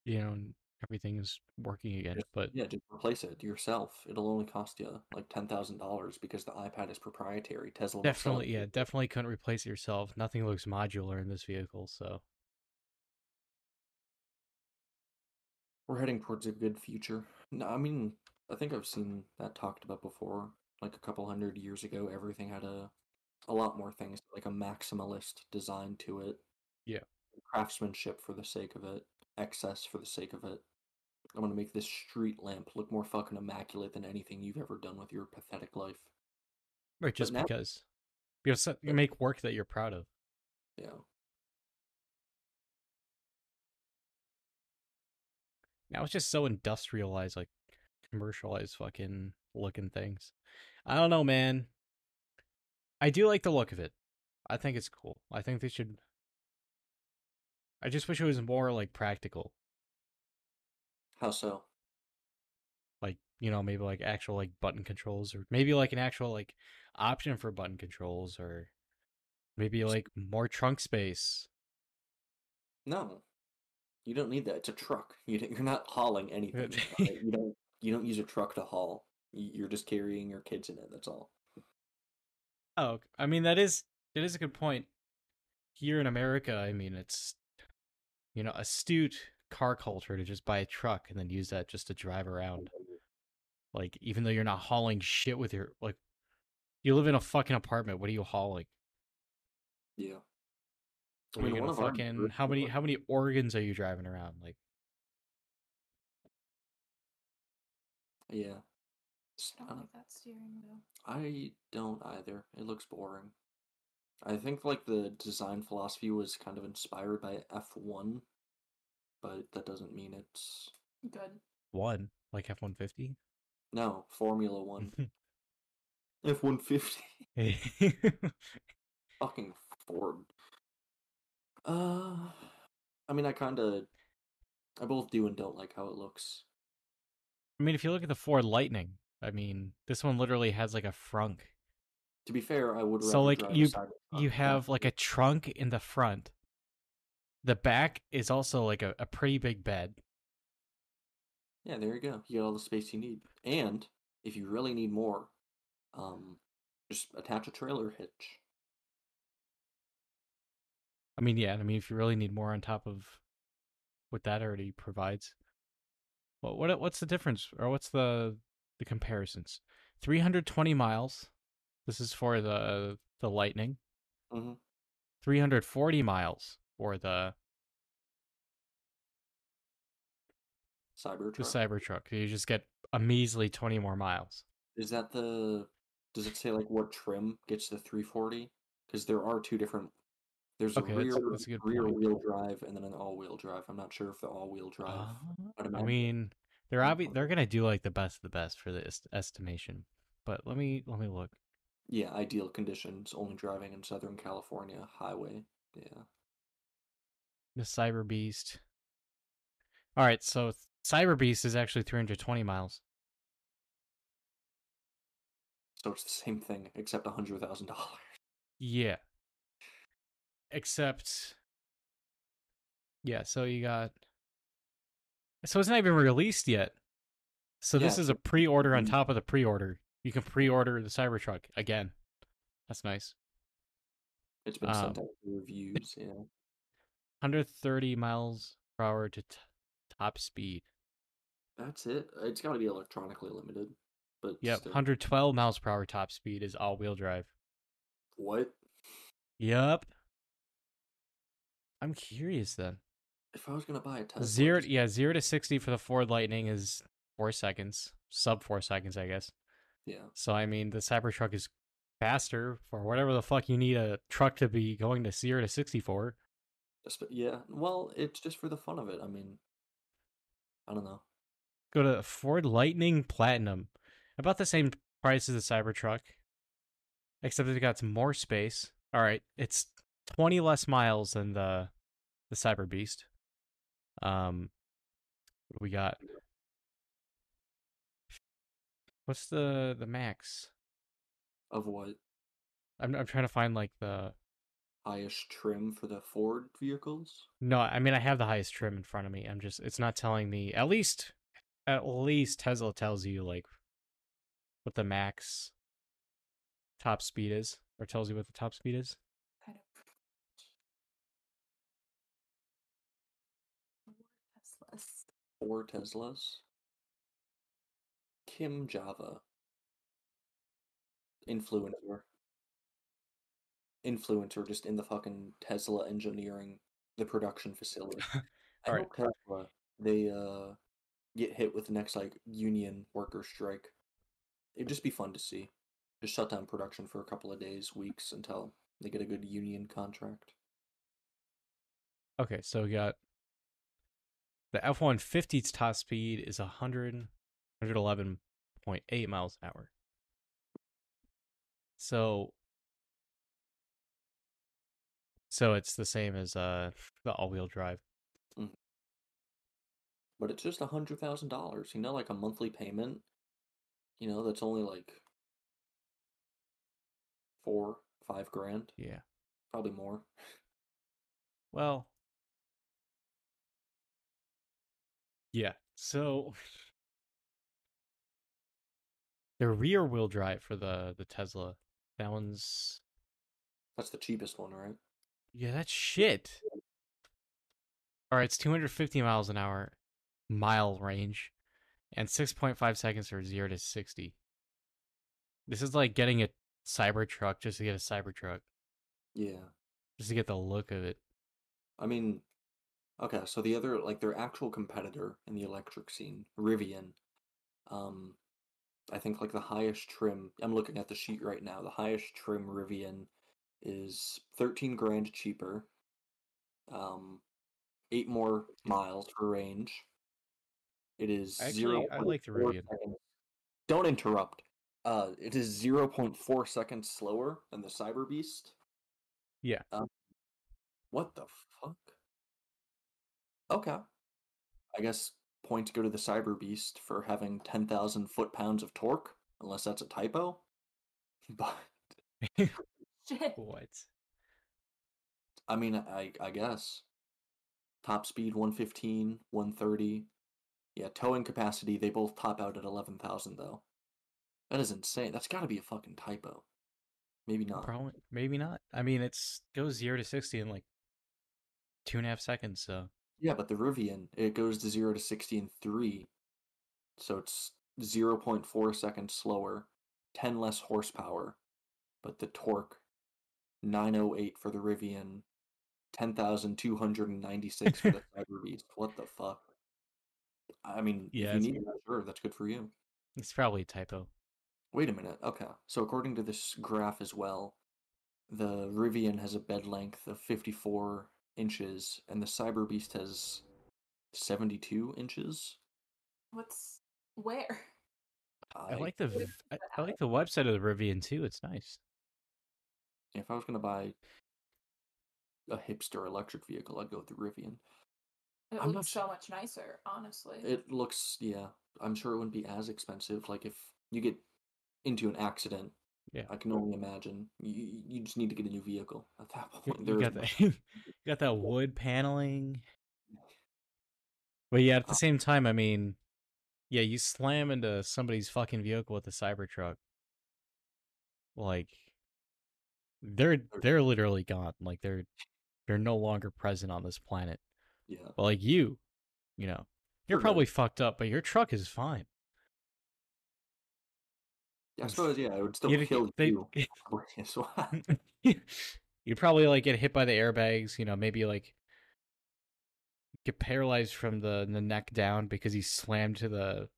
You know, everything is working again. Just- But Yeah, just replace it yourself. It'll only cost you like ten thousand dollars because the iPad is proprietary. Tesla will sell it definitely, yeah, definitely couldn't replace it yourself. Nothing looks modular in this vehicle, so We're heading towards a good future. No, I mean, I think I've seen that talked about before. Like a couple hundred years ago, everything had a a lot more things, like a maximalist design to it. Yeah. Craftsmanship for the sake of it, excess for the sake of it. I'm gonna make this street lamp look more fucking immaculate than anything you've ever done with your pathetic life. right, just now- because you, you make work that you're proud of. Yeah. Now it's just so industrialized, like commercialized fucking looking things. I don't know, man. I do like the look of it. I think it's cool. I think they should. I just wish it was more like practical. How so? Like, you know, maybe like actual like button controls or maybe like an actual like option for button controls or maybe like more trunk space. No, you don't need that. It's a truck. You don't- you're not hauling anything. you don't you don't use a truck to haul. You're just carrying your kids in it. That's all. Oh, I mean that is that is a good point. Here in America, I mean it's you know astute car culture to just buy a truck and then use that just to drive around. Like even though you're not hauling shit with your like, you live in a fucking apartment. What are you hauling? Yeah. I mean, one gonna of fucking neighbors how many how many organs are you driving around? Like Yeah. I don't not- like that steering wheel. I don't either. It looks boring. I think like the design philosophy was kind of inspired by F1, but that doesn't mean it's Good. one, like F one fifty. no Formula One. F one fifty. Fucking Ford. Uh, I mean, I kind of, I both do and don't like how it looks. I mean, if you look at the Ford Lightning, I mean, this one literally has like a frunk. To be fair, I would. So, like, you- you have like a trunk in the front the back is also like a, a pretty big bed. Yeah, there you go. You get all the space you need. And if you really need more, um, just attach a trailer hitch. I mean, yeah, I mean, if you really need more on top of what that already provides, well, what what's the difference, or what's the the comparisons? Three hundred twenty miles. This is for the the Lightning. Mm-hmm. Three hundred forty miles for the Cybertruck. the Cybertruck. You just get a measly twenty more miles. Is that the? Does it say like what trim gets the 340? Because there are two different. There's Okay, a rear that's a good rear point. wheel drive and then an all wheel drive. I'm not sure if the all wheel drive. Uh, I mean, they're obvi- they're gonna do like the best of the best for the est- estimation. But let me let me look. Yeah, ideal conditions. Only driving in Southern California highway. Yeah. The Cyber Beast. All right, so Cyber Beast is actually 320 miles. So it's the same thing except a hundred thousand dollars. Yeah. Except Yeah, so you got So it's not even released yet. So this is a pre-order on mm. top of the pre-order. You can pre-order the Cybertruck again. That's nice. It's been Um, sent out for reviews. Yeah. 130 miles per hour to t- top speed. That's it. It's got to be electronically limited. But Yep, still. 112 miles per hour top speed is all-wheel drive. What? Yep. I'm curious then. If I was gonna buy a Tesla, Zero, yeah, zero to sixty for the Ford Lightning is four seconds, sub four seconds, I guess. Yeah. So I mean, the Cybertruck is faster for whatever the fuck you need a truck to be going to zero to sixty for. Yeah. Well, it's just for the fun of it. I mean, I don't know. Go to Ford Lightning Platinum, about the same price as the Cybertruck, except it got some more space. All right, it's twenty less miles than the the Cyber Beast. Um, what do we got? What's the the max? Of what I'm I'm trying to find like the highest trim for the Ford vehicles? no. I mean I have the highest trim in front of me. I'm just it's not telling me. At least at least Tesla tells you like what the max top speed is, or tells you what the top speed is. Four Teslas. Kim Java. Influencer. Influencer just in the fucking Tesla engineering, the production facility. I Tesla, they uh get hit with the next like union worker strike. It'd just be fun to see. Just shut down production for a couple of days, weeks until they get a good union contract. Okay, so we got the F one fifty's top speed is 100, 111.8 miles an hour. So so it's the same as uh the all wheel drive. But it's just a hundred thousand dollars, you know, like a monthly payment. You know, that's only like four, five grand, Yeah. probably more. Well, yeah. So the rear wheel drive for the the Tesla, that one's That's the cheapest one, right? yeah, that's shit. All right, it's 250 miles an hour, mile range, and 6.5 seconds for zero to 60. This is like getting a Cybertruck just to get a Cybertruck, Yeah. just to get the look of it. I mean, okay, so the other, like their actual competitor in the electric scene, Rivian, um, I think like the highest trim, I'm looking at the sheet right now, the highest trim Rivian is 13 grand cheaper, um, eight more miles for range. It is Actually, zero. I like the Rivian. Don't interrupt. Uh, it is 0.4 seconds slower than the Cyber Beast. Yeah. Um, what the fuck? Okay. I guess points go to the Cyber Beast for having 10,000 foot pounds of torque, unless that's a typo. But Shit. what? I mean, I I guess top speed 115, 130. Yeah, towing capacity, they both top out at 11,000 though. That is insane. That's got to be a fucking typo. Maybe not. Probably, maybe not. I mean, it's goes zero to sixty in like two and a half seconds. So Yeah, but the Rivian, it goes to 0 to 60 in 3. So it's 0.4 seconds slower, 10 less horsepower. But the torque, 908 for the Rivian, 10,296 for the Cyber Beast. What the fuck? I mean, Yeah, if you need that, sure, that's good for you. it's probably a typo. Wait a minute. Okay. So according to this graph as well, the Rivian has a bed length of 54 inches and the Cyber Beast has 72 inches. What's where? I like the What I. I like the website of the Rivian too. It's nice. If I was gonna buy a hipster electric vehicle, I'd go with the Rivian. It I'm not looks so much nicer, honestly. It looks, yeah. I'm sure it wouldn't be as expensive. Like if you get into an accident, Yeah. I can only imagine. You you just need to get a new vehicle at that You, point. you There got that. you got that wood paneling. But yeah, at the Oh. same time, I mean, yeah, you slam into somebody's fucking vehicle with a Cybertruck. Like, they're they're literally gone. Like they're they're no longer present on this planet. yeah. But like you, you know, you're probably fucked up, but your truck is fine. Yeah, I suppose yeah, it would still You'd- kill they- you. probably as well. You'd probably like get hit by the airbags, you know, maybe like get paralyzed from the, the neck down because he slammed to the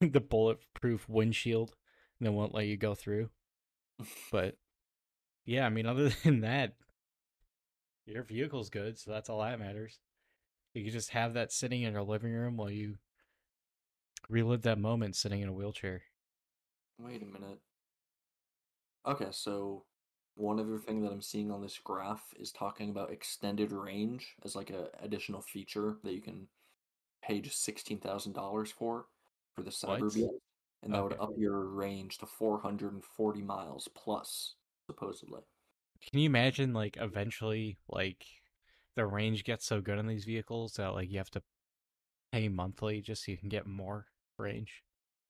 the bulletproof windshield and then won't let you go through. But yeah, I mean other than that, your vehicle's good, so that's all that matters. You can just have that sitting in your living room while you relive that moment sitting in a wheelchair. Wait a minute. Okay, so one other thing that I'm seeing on this graph is talking about extended range as like a additional feature that you can pay just sixteen thousand dollars for for the Cyber What? Beast, and that would up your range to four hundred and forty miles plus, supposedly. Can you imagine like eventually like the range gets so good on these vehicles that like you have to pay monthly just so you can get more range?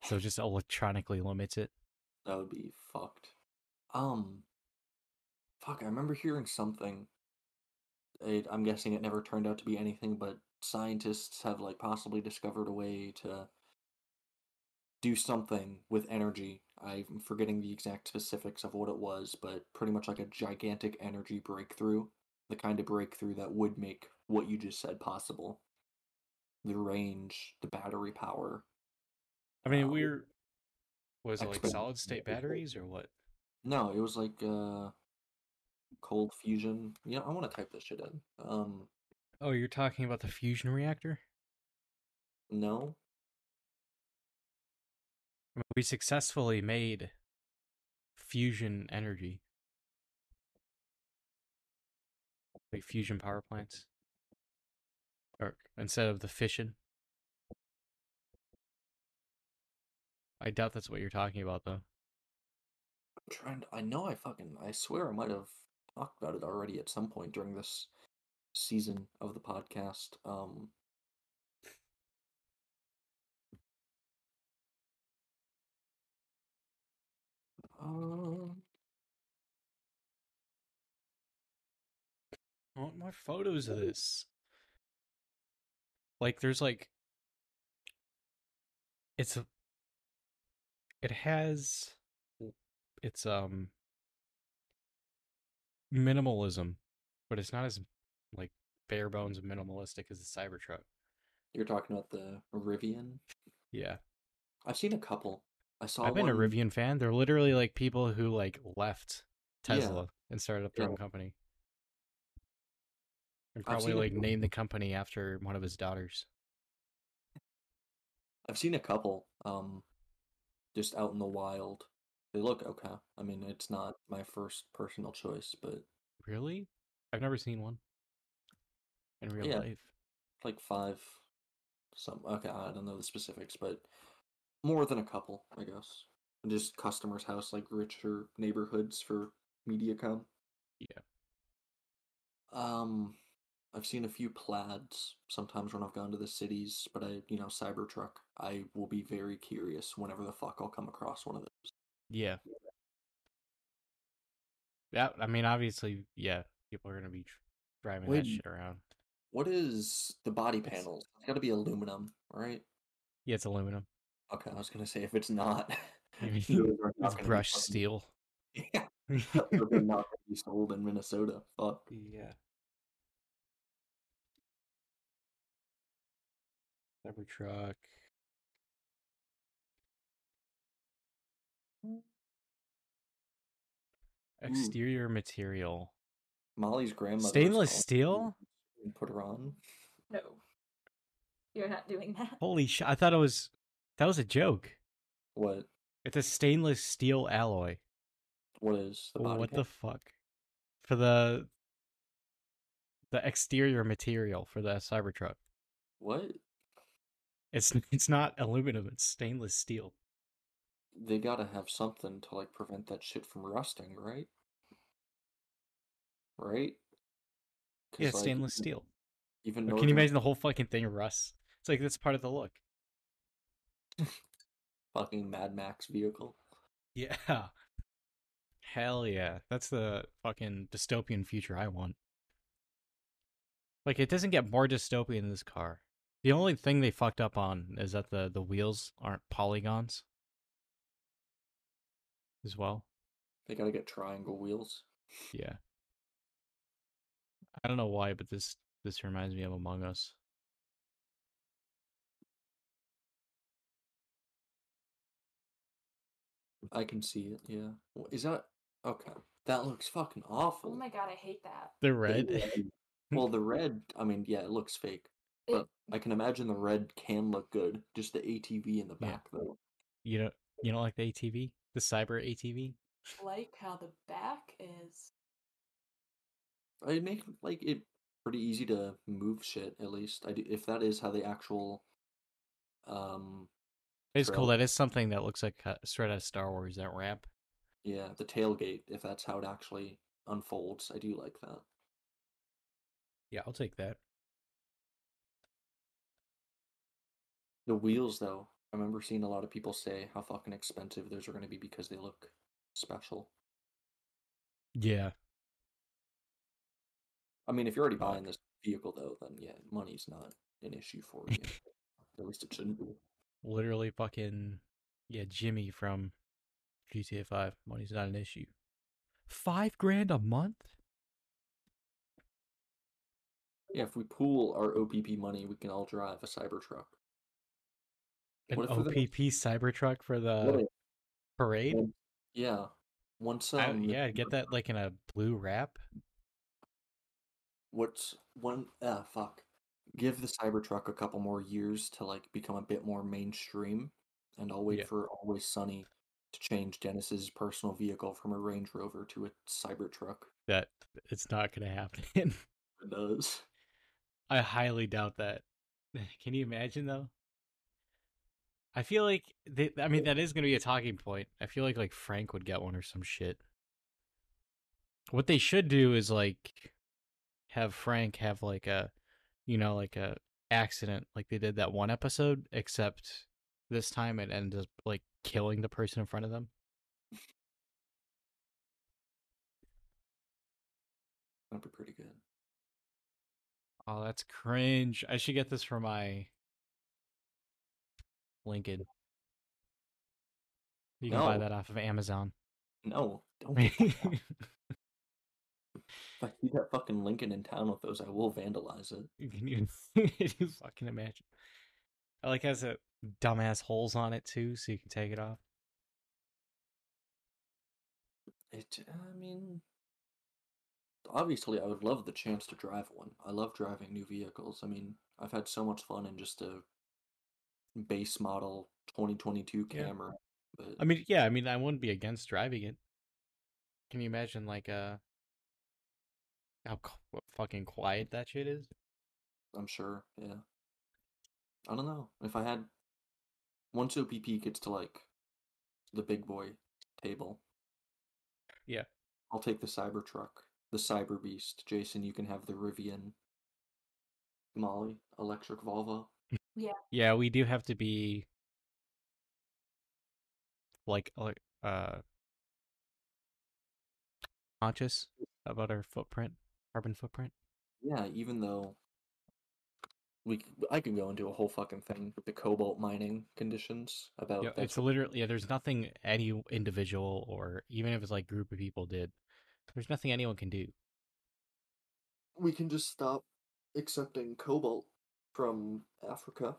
So just electronically limits it. That would be fucked. Um, fuck, I remember hearing something. It, I'm guessing it never turned out to be anything, but scientists have like possibly discovered a way to do something with energy. I'm forgetting the exact specifics of what it was, but pretty much like a gigantic energy breakthrough. The kind of breakthrough that would make what you just said possible. The range, the battery power. I mean, Um, we're was it like solid state batteries or what? No, it was like uh cold fusion. Yeah, I want to type this shit in. Um, Oh, you're talking about the fusion reactor? no. I mean, we successfully made fusion energy. Like fusion power plants. Or instead of the fission. I doubt that's what you're talking about though. I'm trying to, I know I fucking I swear I might have talked about it already at some point during this season of the podcast. Um um, I want more photos of this. Like there's like it's a it has it's um minimalism, but it's not as like bare bones minimalistic as the Cybertruck. you're talking about the Rivian? Yeah. I've seen a couple. I saw I've been a Rivian fan. They're literally like people who like left Yeah. Tesla and started up their own company. And probably a like named the company after one of his daughters. I've seen a couple um just out in the wild. They look okay. I mean, it's not my first personal choice, but Really? I've never seen one in real Yeah. life. like five some okay i don't know the specifics but more than a couple i guess And just customers house like richer neighborhoods for mediacom Yeah. um I've seen a few plaids sometimes when I've gone to the cities, but I, you know, Cybertruck. I will be very curious whenever the fuck I'll come across one of those. Yeah. Yeah, I mean, obviously, yeah, people are gonna be driving that shit around. What is the body panels? It's got to be aluminum, right? Yeah, it's aluminum. Okay, I was gonna say if it's not, You mean those are not It's brushed steel. Yeah, they're not gonna be sold in Minnesota. Fuck. Yeah. Cybertruck. Mm. Exterior material. Molly's grandmother. Stainless steel? And put her on. No. You're not doing that. Holy shit! I thought it was that was a joke. What? It's a stainless steel alloy. What is the body? what pan- the fuck? For the the exterior material for the Cybertruck. What? It's it's not aluminum. It's stainless steel. They gotta have something to like prevent that shit from rusting, right? Right? Yeah, like, stainless steel. Even Or Can you imagine the whole fucking thing rusts? It's like that's part of the look. fucking Mad Max vehicle? Yeah. Hell yeah. That's the fucking dystopian future I want. Like it doesn't get more dystopian in this car. The only thing they fucked up on is that the the wheels aren't polygons as well. They gotta get triangle wheels. Yeah. I don't know why, but this this reminds me of Among Us. I can see it. Yeah. Is that okay? That looks fucking oh awful. Oh my god, I hate that. The The red. red- well, the red. I mean, yeah, it looks fake, It, but I can imagine the red can look good. Just the ATV in the Yeah. back, though. you don't you don't like the ATV? The cyber ATV? like how the back is. I make like it pretty easy to move shit. At least I do. If that is how the actual, um, It's cool. Trail. That is something that looks like uh, straight out of Star Wars. That ramp. yeah, the tailgate. If that's how it actually unfolds, I do like that. Yeah, I'll take that. The wheels, though, I remember seeing a lot of people say how fucking expensive those are going to be because they look special. Yeah. I mean, if you're already buying this vehicle, though, then yeah, money's not an issue for you. At least it shouldn't be. Literally fucking yeah, Jimmy from GTA 5. Money's not an issue. 5 grand a month? Yeah, if we pool our OPP money, we can all drive a Cybertruck. An for the- OPP Cybertruck for the parade? Yeah. Once I- um yeah, get that like in a blue wrap. what's one ah fuck. Give the Cybertruck a couple more years to like become a bit more mainstream and I'll wait Yeah. for Always Sunny to change Dennis's personal vehicle from a Range Rover to a Cybertruck. That it's not gonna happen. It does. I highly doubt that. Can you imagine though? I feel like they, I mean that is going to be a talking point. I feel like like Frank would get one or some shit. What they should do is like have Frank have like a you know like a accident like they did that one episode except this time it ends up like killing the person in front of them. That'd be pretty good. Oh, that's cringe. I should get this for my Lincoln. You can buy that off of Amazon. No, don't. If I see that fucking Lincoln in town with those, I will vandalize it. Can you, can you fucking imagine? I like has a dumbass holes on it too, so you can take it off. It, I mean, obviously, I would love the chance to drive one. I love driving new vehicles. I mean, I've had so much fun in just a base model 2022 Yeah. Camry. But I mean, yeah, I mean, I wouldn't be against driving it. Can you imagine like uh how qu- fucking quiet that shit is? I'm sure, yeah. I don't know if I had once OPP gets to like the big boy table. Yeah. I'll take the Cybertruck, the Cyber Beast. Jason, you can have the Rivian. Molly, electric Volvo. Yeah, Yeah, we do have to be like like, uh conscious about our footprint, carbon footprint. Yeah, even though we, I could go into a whole fucking thing with the cobalt mining conditions about Yeah, it's literally yeah. There's nothing any individual or even if it's like group of people did. There's nothing anyone can do. we can just stop accepting cobalt from Africa.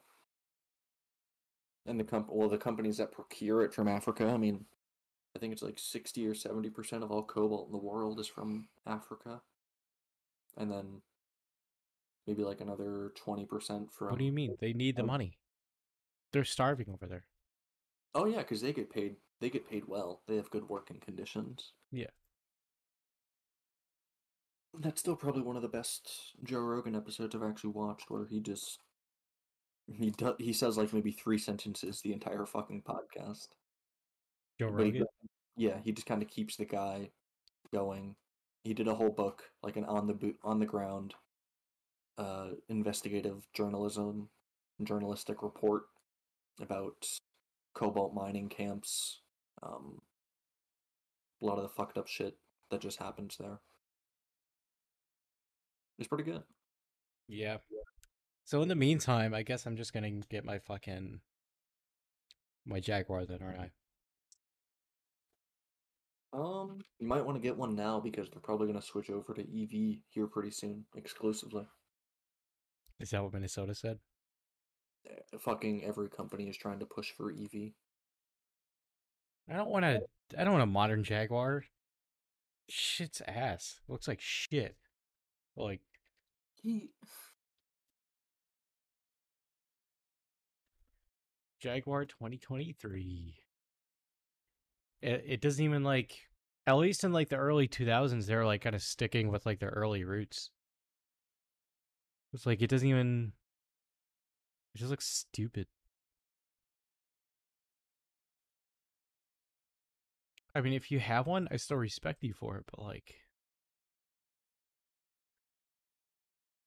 And the comp well, the companies that procure it from Africa, I mean, I think it's like sixty or seventy percent of all cobalt in the world is from Africa. And then maybe like another twenty percent from What do you mean? They need the um, money. They're starving over there. Oh yeah, because they get paid they get paid well. They have good working conditions. Yeah. That's still probably one of the best Joe Rogan episodes I've actually watched where he just he does he says like maybe three sentences the entire fucking podcast. Joe But he Rogan. yeah, he just kind of keeps the guy going. He did a whole book, like an on the boot on the ground uh investigative journalism journalistic report about cobalt mining camps, um a lot of the fucked up shit that just happens there. It's pretty good. Yeah. So in the meantime, I guess I'm just gonna get my fucking my Jaguar then, aren't I? Um, you might want to get one now because they're probably going to switch over to EV here pretty soon, exclusively. Is that what Minnesota said? Uh, Fucking every company is trying to push for EV. I don't want to. I don't want a modern Jaguar. Shit's ass. Looks like shit. Like He Jaguar 2023. It it doesn't even like. At least in like the early 2000s, they were like kind of sticking with like their early roots. It's like it doesn't even. It just looks stupid. I mean, if you have one, I still respect you for it, but like,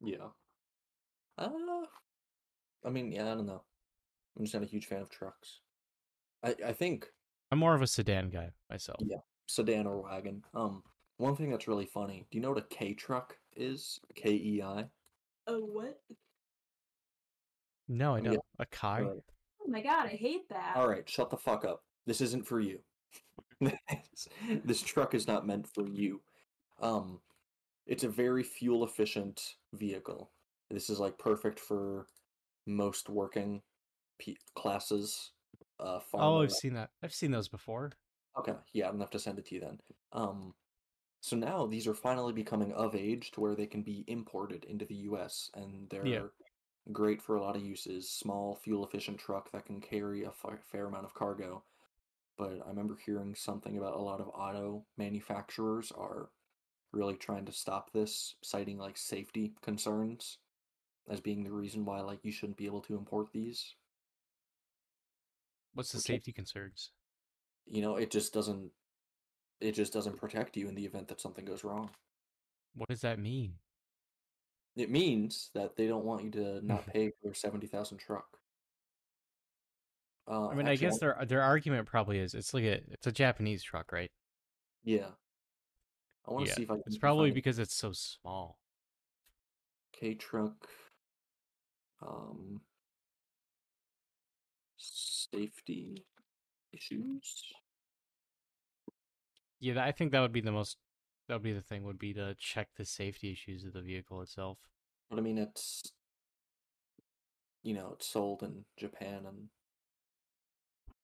yeah. Uh, I mean, yeah, I don't know. I'm just not a huge fan of trucks. I I think I'm more of a sedan guy myself. Yeah. sedan or wagon. Um, one thing that's really funny. Do you know what a K truck is? K E I. Oh what? No, I Yeah. don't. A Kai? Alright. Oh my god, I hate that. All right, shut the fuck up. This isn't for you. this, this truck is not meant for you. Um, it's a very fuel efficient vehicle. This is like perfect for most working pe- classes. Uh, Oh, I've seen that. I've seen those before. Okay, yeah, I don't have to send it to you then. Um, so now these are finally becoming of age to where they can be imported into the U.S. and they're great for a lot of uses. Small, fuel-efficient truck that can carry a fair amount of cargo. But I remember hearing something about a lot of auto manufacturers are really trying to stop this, citing like safety concerns as being the reason why like you shouldn't be able to import these. What's the Which safety concerns? You know, it just doesn't it just doesn't protect you in the event that something goes wrong. What does that mean? It means that they don't want you to not pay for their seventy thousand truck. Uh, I mean, I guess their their argument probably is it's like a it's a Japanese truck, right? yeah. I want to Yeah, see if I can. It's probably because it's so small. K truck. Um. Safety issues. Yeah, I think that would be the most. That would be the thing. Would be to check the safety issues of the vehicle itself. But I mean, it's. You know, it's sold in Japan and.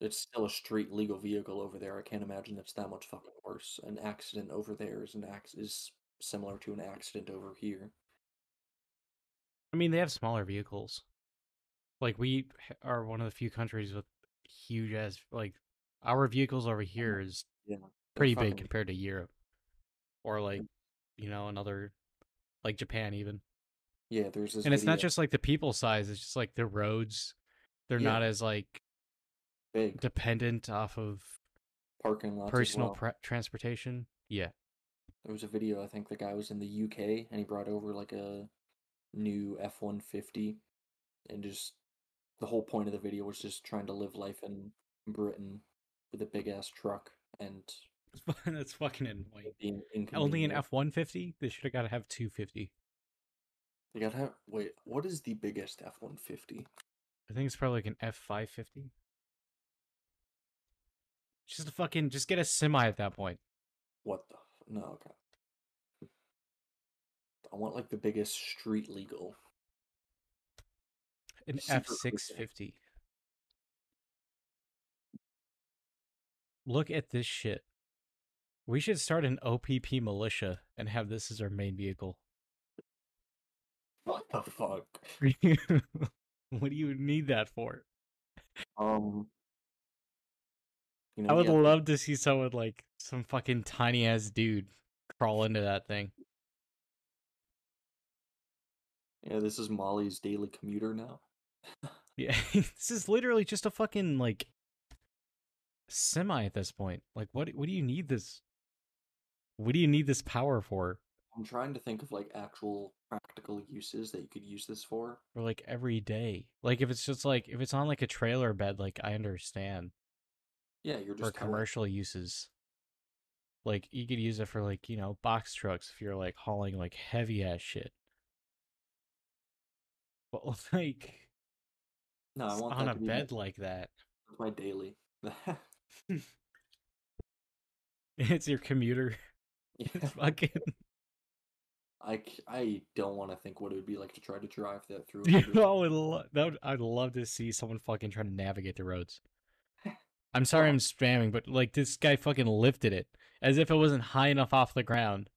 It's still a street legal vehicle over there. I can't imagine it's that much fucking worse. An accident over there is an ac- is similar to an accident over here. I mean, they have smaller vehicles. Like we are one of the few countries with huge ass like our vehicles over here is Yeah, pretty big compared to Europe, or like mm. you know another like Japan even. Yeah, there's this. and it's not just like the people size; it's just like the roads. They're Yeah. not as like big dependent off of parking lots. personal well. transportation. Yeah, There was a video. I think the guy was in the UK and he brought over like a new F one fifty, and just the whole point of the video was just trying to live life in Britain with a big ass truck and That's fucking annoying. Only an. F one fifty. They should have got to have two fifty. They gotta have wait. What is the biggest F one fifty? I think it's probably like an F five fifty. Just a fucking just get a semi at that point. What the f- no? Okay. I want like the biggest street legal. An F six fifty. Look at this shit. We should start an OPP militia and have this as our main vehicle. What the fuck? what do you need that for? Um. You know, I would love to see someone like some fucking tiny ass dude crawl into that thing. Yeah, this is Molly's daily commuter now. Yeah, this is literally just a fucking like semi at this point. Like, what? What do you need this? What do you need this power for? I'm trying to think of like actual practical uses that you could use this for. For like every day. Like, if it's just like if it's on like a trailer bed, like I understand. Yeah, you're For just hauling- commercial uses, like you could use it for like you know box trucks if you're like hauling like heavy ass shit. But like No, I want on a to be my- bed like that, that's my daily. it's your commuter. yeah. It's fucking. I don't want to think what it would be like to try to drive that through. a You city. know, I would lo- that would, I'd love to see someone fucking trying to navigate the roads. I'm sorry I'm spamming, but like this guy fucking lifted it as if it wasn't high enough off the ground.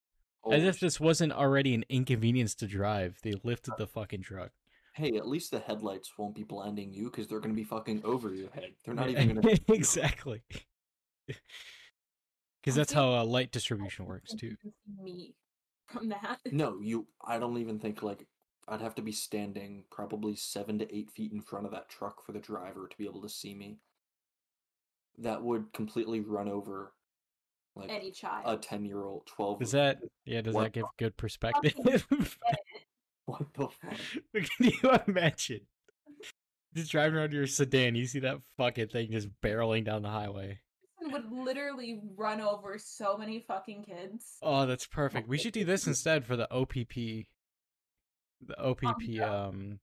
as if sh- this wasn't already an inconvenience to drive. They lifted the fucking truck. Hey, at least the headlights won't be blinding you because they're gonna be fucking over your head. They're not even gonna. exactly. Because that's how uh, light distribution works too. you can see Me from that. No, you. I don't even think like I'd have to be standing probably seven to eight feet in front of that truck for the driver to be able to see me. That would completely run over like Any child. a ten year old, twelve. Does that yeah? Does What that give good perspective? What the fuck? Can you imagine? Just driving around your sedan, you see that fucking thing just barreling down the highway. would literally run over so many fucking kids. Oh, that's perfect. We should do this instead for the OPP. The OPP. yeah. Um.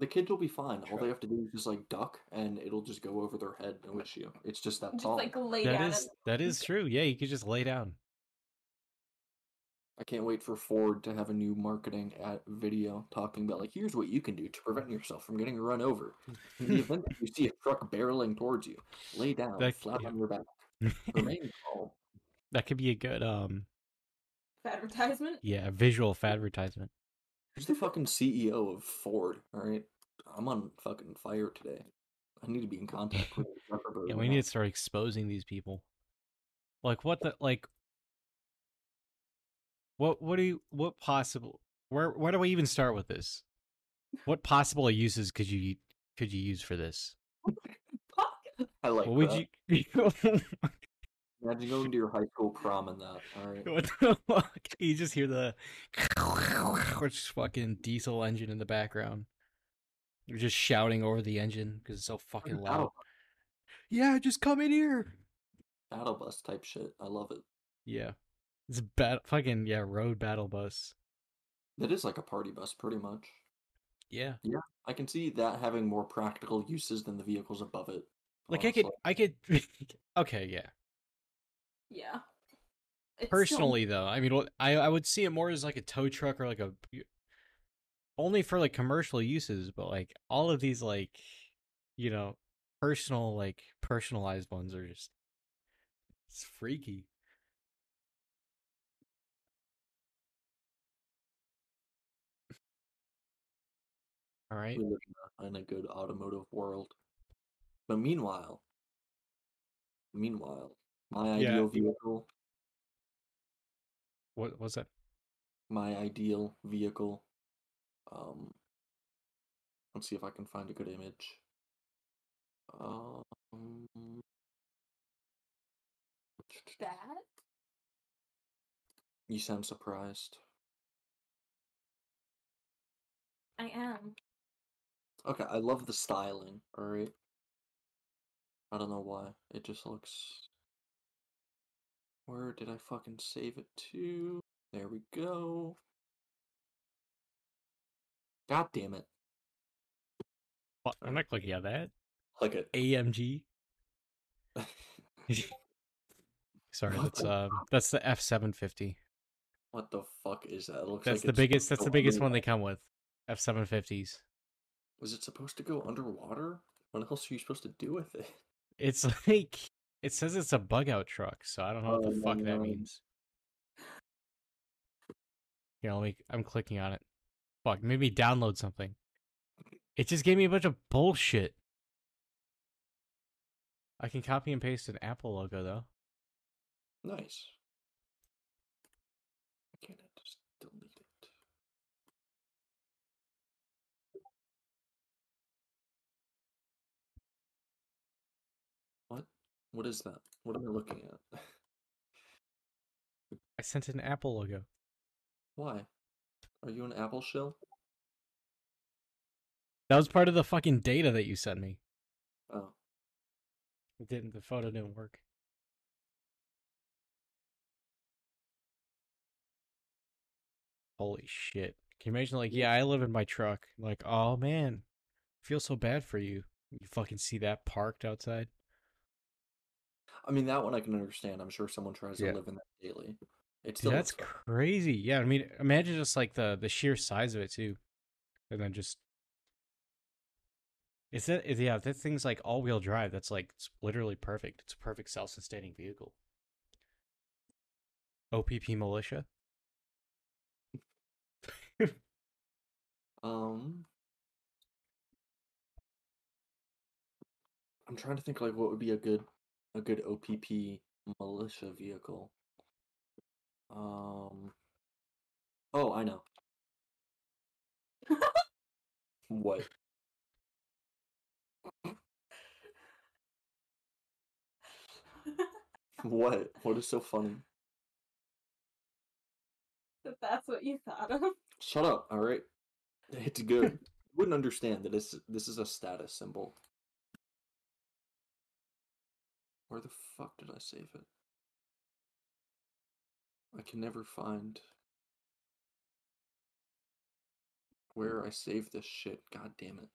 The kids will be fine. All they have to do is just like duck, and it'll just go over their head. No issue. It's just that Just tall. like lay that down. is that is true. Yeah, you could just lay down. I can't wait for Ford to have a new marketing at video talking about like here's what you can do to prevent yourself from getting run over. In the event that you see a truck barreling towards you, lay down, That- flat yeah. on your back, remain calm. that could be a good um. advertisement. Yeah, visual advertisement. Who's the fucking CEO of Ford? All right, I'm on fucking fire today. I need to be in contact with Zuckerberg. Yeah, now. we need to start exposing these people. Like what the like what what do you what possible where where do we even start with this? What possible uses could you could you use for this? I like what would that. you Imagine going to your high school prom and that. All right. what the fuck? You just hear the which fucking diesel engine in the background. You're just shouting over the engine because it's so fucking loud. Battle, Yeah, just come in here. battle bus type shit. I love it. Yeah. It's bat fucking yeah, road battle bus. That is like a party bus, pretty much. Yeah. Yeah. I can see that having more practical uses than the vehicles above it. Like I could. I could okay, yeah. Yeah. It's so- Personally though, I mean I I would see it more as like a tow truck or like a only for like commercial uses, but like all of these like you know, personal like personalized ones are just it's freaky. All right. we live in a good automotive world. But meanwhile, meanwhile, my Yeah. ideal vehicle, What was that? my ideal vehicle. Um, let's see if I can find a good image. Um, That? you sound surprised. I am. Okay, I love the styling. All right. I don't know why. It just looks. Where did I fucking save it to? There we go. God damn it. What? I'm not clicking on that. Like it. AMG. Sorry, What that's the um that's the F seven fifty. what the fuck is that? It looks That's like the biggest. That's the biggest one they come with. F seven fifties. Was it supposed to go underwater? What else are you supposed to do with it? It's like it says it's a bug out truck, so I don't know what Oh, the fuck that means. Here, let me. I'm clicking on it. Fuck, maybe download something. It just gave me a bunch of bullshit. I can copy and paste an Apple logo though. Nice. What? Is that? What am I looking at? I sent an Apple logo. Why? Are you an Apple shill? That was part of the fucking data that you sent me. Oh. It didn't. The photo didn't work. Holy shit! Can you imagine? Like, yeah, I live in my truck. Like, oh man, I feel so bad for you. You fucking see that parked outside. I mean, that one I can understand. I'm sure someone tries Yeah. to live in that daily. It's Dude, that's crazy. Yeah, I mean, imagine just like the the sheer size of it too, and then just. Is that is, yeah? That thing's like all wheel drive. That's like it's literally perfect. It's a perfect self sustaining vehicle. OPP militia. Um, I'm trying to think like what would be a good a good OPP militia vehicle. Um. Oh, I know. What? What? What is so funny? If that's what you thought of. Shut up, all right? It's good. you wouldn't understand that this this is a status symbol. Where the fuck did I save it? I can never find where I saved this shit. God damn it.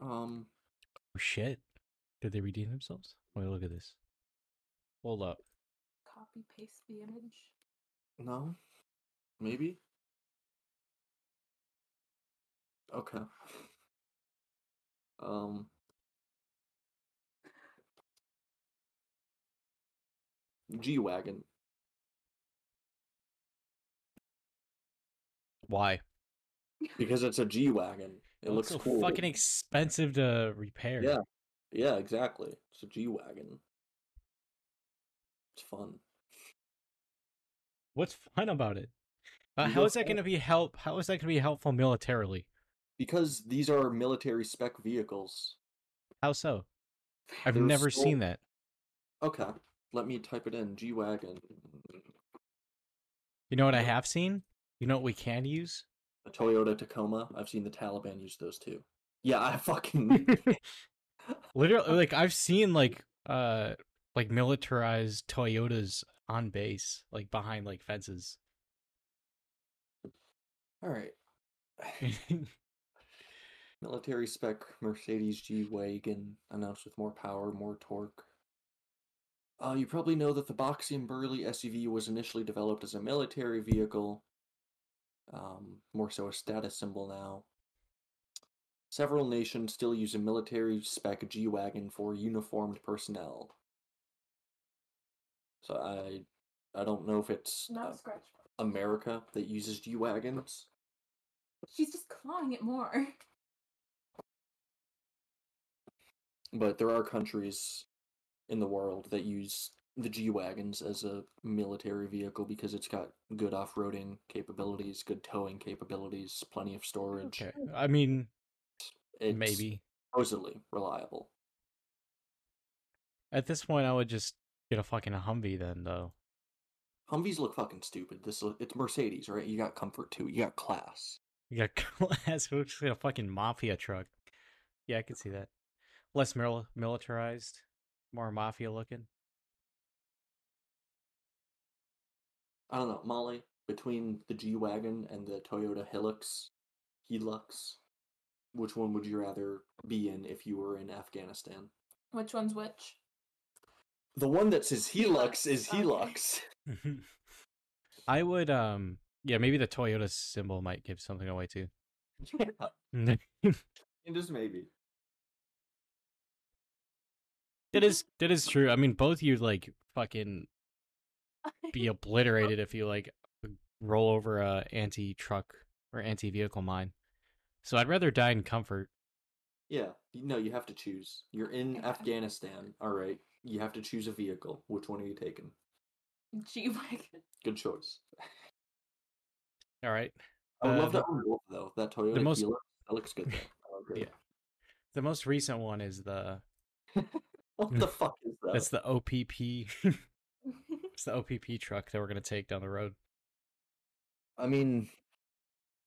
Um, Oh shit! Did they redeem themselves? Wait, look at this. Hold up. Copy paste the image. no? Maybe? Okay. Um, G Wagon. Why? Because it's a G Wagon. It looks so cool. fucking expensive to repair. Yeah. Yeah, exactly. It's a G Wagon. It's fun. What's fun about it? Uh, how is that going to be help? How is that going to be helpful militarily? Because these are military spec vehicles. How so? I've never so- seen that. Okay. Let me type it in. G Wagon. You know what I have seen? You know what we can use? A Toyota Tacoma. I've seen the Taliban use those too. Yeah, I fucking Literally, like I've seen like uh like militarized Toyotas on base, like behind like fences. Alright. Military spec Mercedes G Wagon announced with more power, more torque. Uh, you probably know that the boxy and burly SUV was initially developed as a military vehicle, um, more so a status symbol now. Several nations still use a military spec G Wagon for uniformed personnel. So I, I don't know if it's uh. America that uses G Wagons. She's just clawing it more. but there are countries in the world that use the G wagons as a military vehicle because it's got good off-roading capabilities, good towing capabilities, plenty of storage. Okay. I mean, It's maybe. supposedly reliable. At this point I would just get a fucking Humvee then though. Humvees look fucking stupid. This it's Mercedes, right? You got comfort too. You got class. You got class, looks like a fucking mafia truck. Yeah, I can see that. Less mil- militarized, more mafia looking. I don't know, Molly. Between the G wagon and the Toyota Hilux, Hilux, which one would you rather be in if you were in Afghanistan? Which one's which? The one that says Hilux Hilux, is okay. Hilux. I would, um, yeah, maybe the Toyota symbol might give something away too. and just maybe. That is that is true. I mean, both you like fucking be obliterated if you like roll over a anti truck or anti vehicle mine. So I'd rather die in comfort. Yeah, no, you have to choose. You're in Okay. Afghanistan. All right, you have to choose a vehicle. Which one are you taking? G wagon. Good choice. All right. I would Uh, love that one though. That Toyota the most- that looks good though. I like it. Yeah. The most recent one is the What the fuck is that? that's the OPP. it's the OPP truck that we're gonna take down the road. I mean,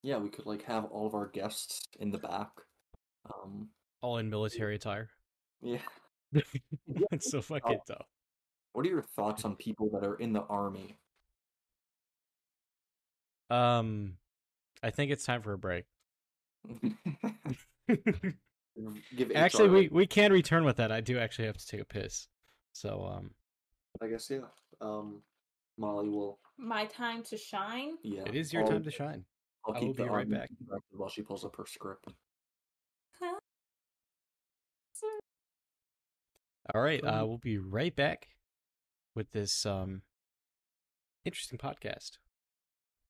yeah, we could like have all of our guests in the back. Um, All in military attire. yeah. it's so fucking tough. What are your thoughts on people that are in the army? Um, I think it's time for a break. Give actually, HR we we can return with that. I do actually have to take a piss. So um, I guess yeah. Um, Molly will. My time to shine. Yeah, it is your I'll- time to shine. I'll I keep will the be right army back. while she pulls up her script. All right, uh, Um, we'll be right back with this um interesting podcast.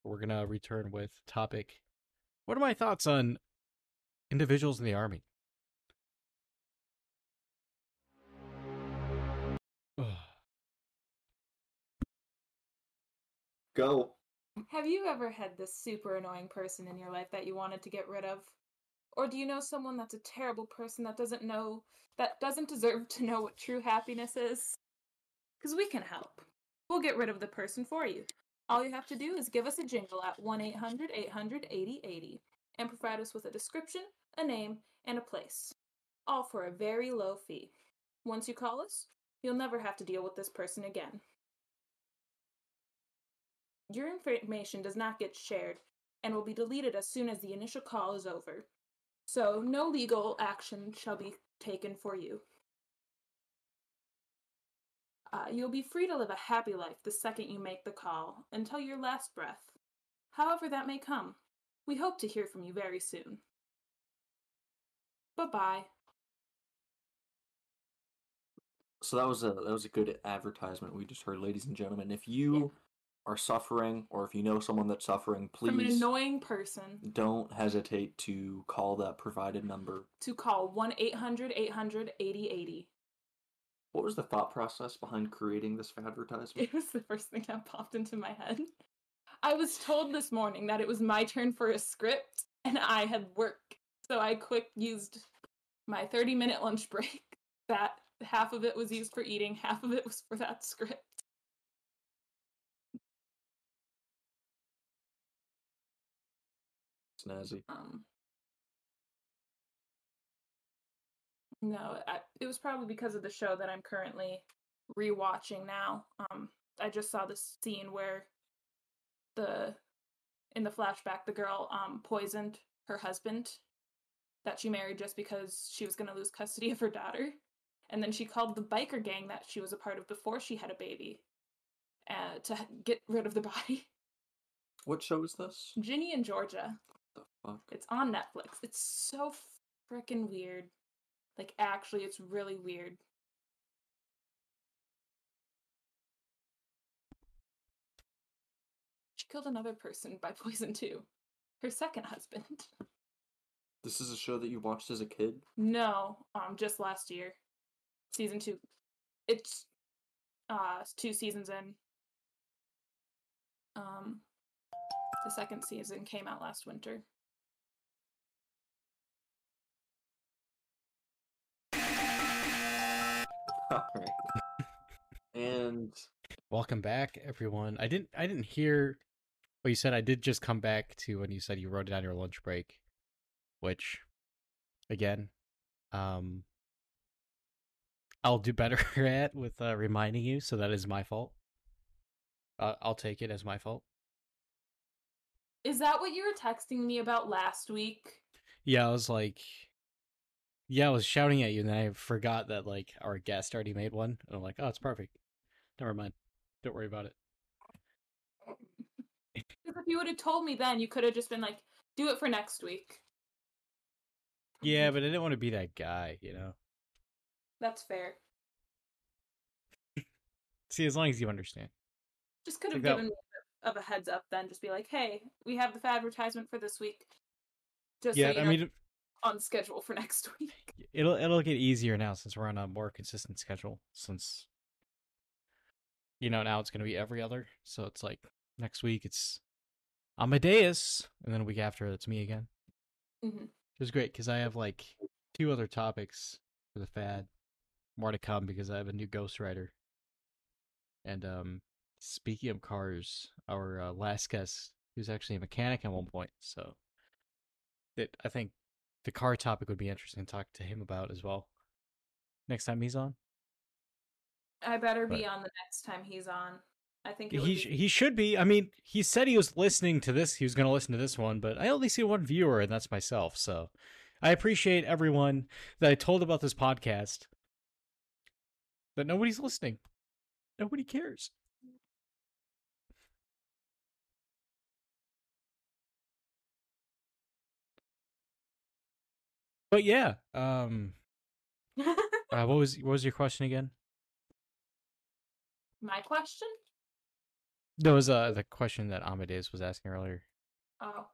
We're gonna return with topic. What are my thoughts on individuals in the army? Go. Have you ever had this super annoying person in your life that you wanted to get rid of? Or do you know someone that's a terrible person that doesn't know, that doesn't deserve to know what true happiness is? Because we can help. We'll get rid of the person for you. All you have to do is give us a jingle at 1 800 800 8080 and provide us with a description, a name, and a place. All for a very low fee. Once you call us, you'll never have to deal with this person again. Your information does not get shared and will be deleted as soon as the initial call is over. So, no legal action shall be taken for you. Uh, you'll be free to live a happy life the second you make the call until your last breath. However, that may come. We hope to hear from you very soon. Bye bye. So that was a that was a good advertisement we just heard, ladies and gentlemen. If you are suffering, or if you know someone that's suffering, please From an annoying person don't hesitate to call that provided number. to call 1 800 800 8080. What was the thought process behind creating this advertisement? It was the first thing that popped into my head. I was told this morning that it was my turn for a script and I had work. So I quick used my 30 minute lunch break. That half of it was used for eating, half of it was for that script. Snazzy. Um No, I, it was probably because of the show that I'm currently rewatching now. Um I just saw this scene where the in the flashback the girl um poisoned her husband that she married just because she was going to lose custody of her daughter and then she called the biker gang that she was a part of before she had a baby uh, to get rid of the body What show is this? ginny and georgia fuck? it's on netflix it's so freaking weird like actually it's really weird she killed another person by poison too her second husband This is a show that you watched as a kid? No, um, just last year, season two. It's uh two seasons in. Um, the second season came out last winter. Alright. and Welcome back, everyone. I didn't I didn't hear what you said. I did just come back to when you said you wrote it on your lunch break, which again, um I'll do better at with uh, reminding you, so that is my fault. Uh, I'll take it as my fault. Is that what you were texting me about last week? Yeah, I was like, yeah, I was shouting at you, and then I forgot that like our guest already made one, and I'm like, oh, it's perfect. Never mind. Don't worry about it. Because if you would have told me then, you could have just been like, do it for next week. Yeah, but I didn't want to be that guy, you know. That's fair. See, as long as you understand. Just could have Like that- given me a of a heads up then. Just be like, hey, we have the advertisement for this week. Just yeah, so I know, mean, on schedule for next week. it'll it'll get easier now since we're on a more consistent schedule. Since you know now it's gonna be every other, so it's like next week it's Amadeus, and then a week after it's me again. Mhm. It was great because I have like two other topics for the fad, more to come because I have a new ghostwriter. And um, speaking of cars, our uh, last guest, he was actually a mechanic at one point, so that I think the car topic would be interesting to talk to him about as well. Next time he's on, I better be But- on the next time he's on. I think he be- he should be. I mean, he said he was listening to this. He was going to listen to this one, but I only see one viewer, and that's myself. So I appreciate everyone that I told about this podcast. But nobody's listening. Nobody cares. But yeah, um, uh, what was what was your question again? My question? That was uh the question that Amadeus was asking earlier. Oh.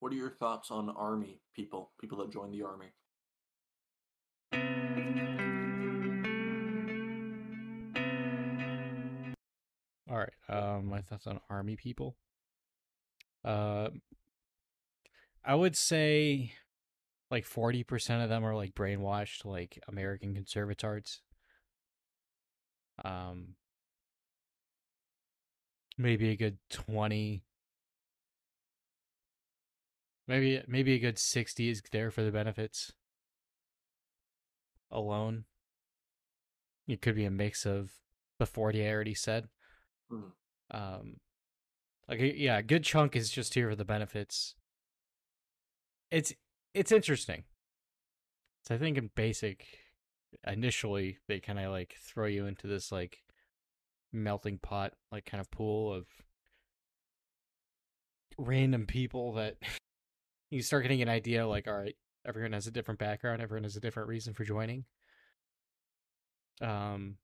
What are your thoughts on army people, people that join the army? All right. Um, my thoughts on army people. Uh, I would say like forty percent of them are like brainwashed, like American conservatards. Um, maybe a good twenty. Maybe maybe a good sixty is there for the benefits. Alone. It could be a mix of the forty I already said. Mhm. Um, like yeah, a good chunk is just here for the benefits. It's it's interesting. So I think in basic, initially they kind of like throw you into this like melting pot, like kind of pool of random people that you start getting an idea like, all right, everyone has a different background, everyone has a different reason for joining. Um,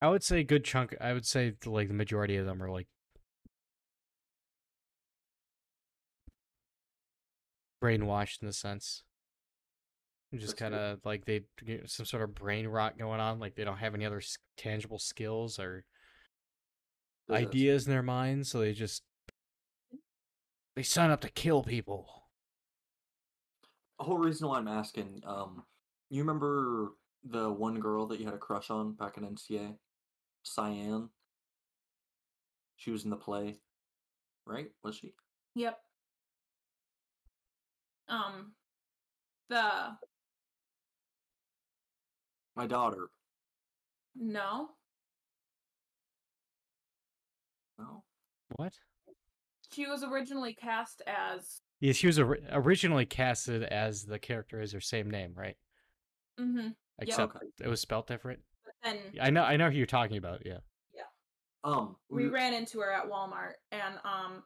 I would say a good chunk. I would say like the majority of them are like brainwashed in the sense. Just kind of like they get some sort of brain rot going on. Like they don't have any other tangible skills or Does that- ideas in their minds, so they just they sign up to kill people. The whole reason why I'm asking, um, you remember the one girl that you had a crush on back in NCA, Cyan? She was in the play, right? Was she? Yep. Um the My daughter. no. No. What? She was originally cast as Yeah, she was ori- originally casted as the character as her same name, right? mm-hmm. Except Okay. it was spelled different. But then I know, I know who you're talking about. Yeah. Yeah. Um, we we- ran into her at Walmart and um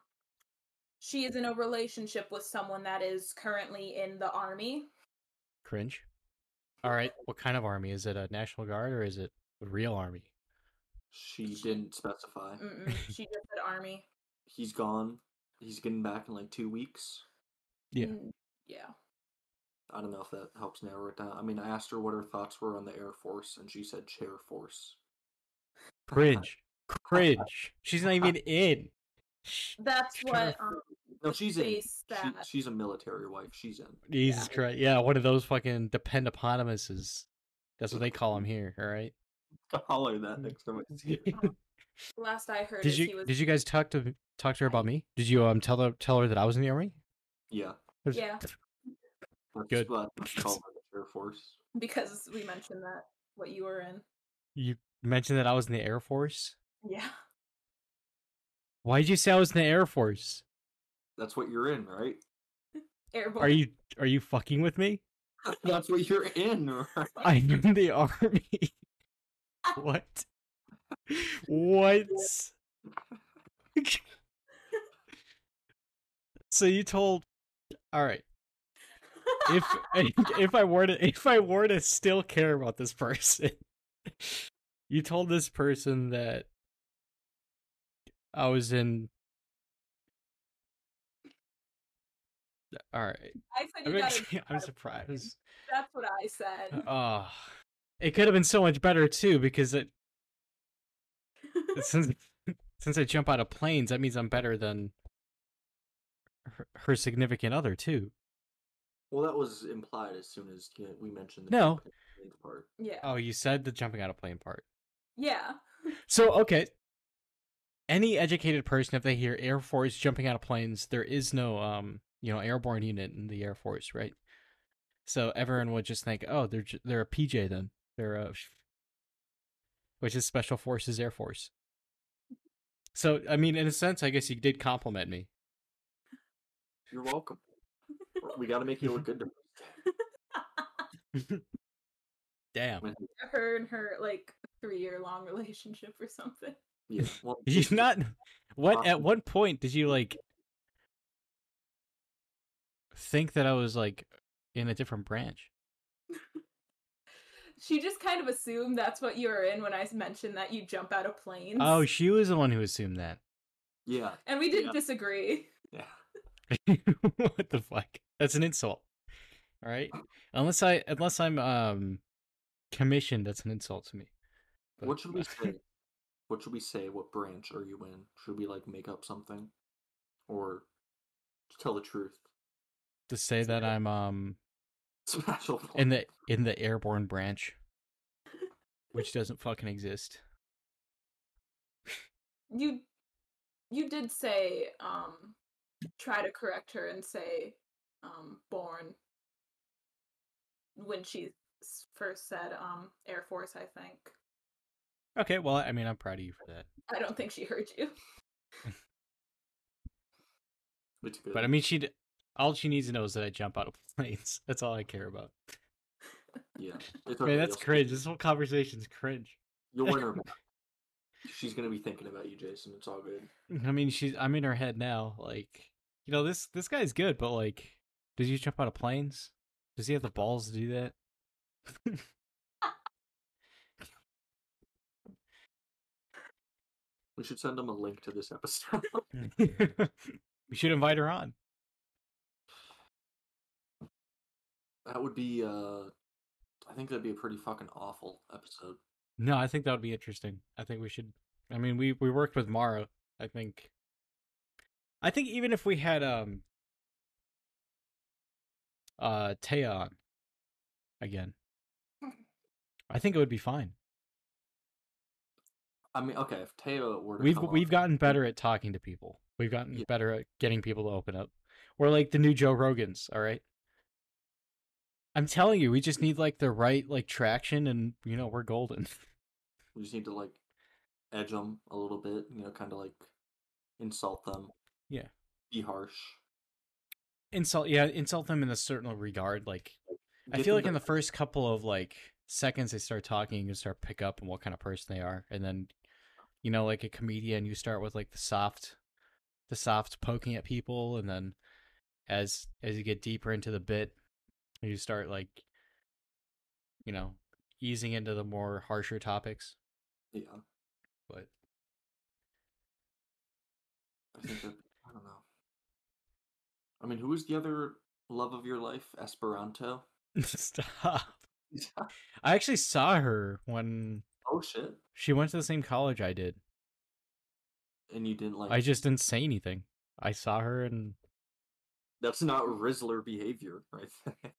she is in a relationship with someone that is currently in the army. Cringe. All right. What kind of army? Is it a National Guard or is it a real army? she didn't specify. Mm-mm, she just said army. He's gone. He's getting back in like two weeks. Yeah. Mm, yeah. I don't know if that helps narrow it down. I mean, I asked her what her thoughts were on the Air Force, and she said Chair Force. Cringe. Cringe. She's not even in. Sh- That's Sure. what um No, she's in. She, she's a military wife. She's in. Jesus Christ. Yeah, one of those fucking depend upon us is That's what they call him here. All right. I'll holler that next time I see you. Last I heard Did is he you was did you guys talk to talk to her about me? Did you um tell her tell her that I was in the army? Yeah. Yeah. Good. call the Air Force. because we mentioned that what you were in. You mentioned that I was in the Air Force. Yeah. Why did you say I was in the Air Force? That's what you're in, right? Airborne. Are you are you fucking with me? That's what you're in, right? I'm in the army. what? What? so you told all right. If if I were to if I were to still care about this person, you told this person that I was in all right. I said I'm, you actually- gotta I'm surprised. That's what I said. Uh, oh, it could have been so much better too because it since since I jump out of planes, that means I'm better than her, her significant other too. Well, that was implied as soon as you know, we mentioned the No. jumping part. yeah. Oh, you said the jumping out of plane part. Yeah. So okay, any educated person, if they hear Air Force jumping out of planes, there is no um you know airborne unit in the Air Force, right? So everyone would just think, oh, they're ju- they're a PJ then, they're a which is Special Forces Air Force. So I mean, in a sense, I guess you did compliment me. You're welcome. we got to make you look good Damn, Her and her like three year long relationship or something. Yeah. Well, you not? What at Awesome. what point did you like think that I was like in a different branch? She just kind of assumed that's what you were in when I mentioned that you jump out of planes. Oh, she was the one who assumed that. Yeah. and we didn't yeah. disagree. Yeah. what the fuck? That's an insult. All right. Unless I unless I'm um commissioned, that's an insult to me. But- What should we say? What should we say? What branch are you in? Should we like make up something, or just tell the truth? to say that I'm um Special. in the in the airborne branch, which doesn't fucking exist. You you did say um try to correct her and say um born when she first said um Air Force, I think. Okay, well, I mean, I'm proud of you for that. I don't think she heard you. It's good. But I mean, she d- all she needs to know is that I jump out of planes. That's all I care about. yeah. It's Man, that's cringe. This whole conversation's cringe. You'll win her back. She's gonna be thinking about you, Jason. It's all good. I mean, she's I'm in her head now. Like, you know, this this guy's good, but like, does he jump out of planes? Does he have the balls to do that? We should send them a link to this episode. we should invite her on. that would be. uh I think that'd be a pretty fucking awful episode. No, I think that would be interesting. I think we should. I mean, we we worked with Mara. I think. I think even if we had um. Uh, Taya on. Again. I think it would be fine. I mean, okay, if Teo were to We've we've gotten better at talking to people. We've gotten Yeah. better at getting people to open up. We're like the new Joe Rogans, all right? I'm telling you, we just need like the right like traction and you know, we're golden. We just need to like edge them a little bit, you know, kind of like insult them. Yeah. Be harsh. insult yeah, insult them in a certain regard like I feel like to- in the first couple of like seconds they start talking, you can start pick up on what kind of person they are, and then you know, like a comedian, you start with like the soft, the soft poking at people, and then as as you get deeper into the bit, you start like, you know, easing into the more harsher topics. yeah. But I think that I don't know. I mean, who was the other love of your life? Esperanto. stop. I actually saw her when oh shit! She went to the same college I did. And you didn't like? I just didn't say anything. I saw her and That's not Rizzler behavior, right?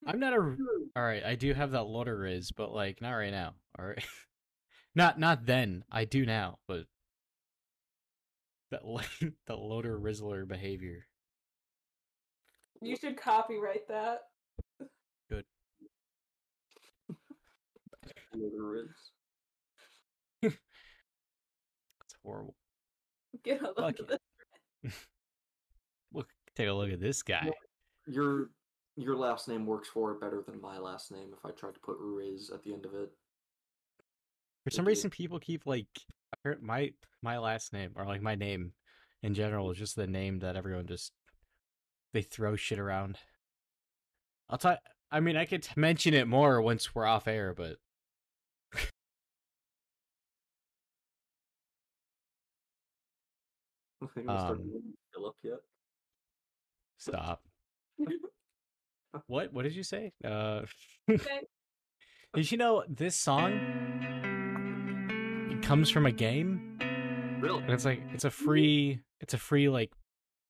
I'm not a. All right, I do have that loader riz, but like not right now. All right, not not then. I do now, but that lo- the loader rizzler behavior. You should copyright that. Good. Loader is. It's horrible. Get a look at this. Look, take a look at this guy. Your your last name works for it better than my last name. If I tried to put Ruiz at the end of it, For some reason, people keep like my my last name or like my name in general is just the name that everyone just they throw shit around. I'll tell. I mean, I could mention it more once we're off air, but Um, Philip yet. stop. what? What did you say? Uh, did you know this song? It comes from a game. Really? And it's like it's a free it's a free like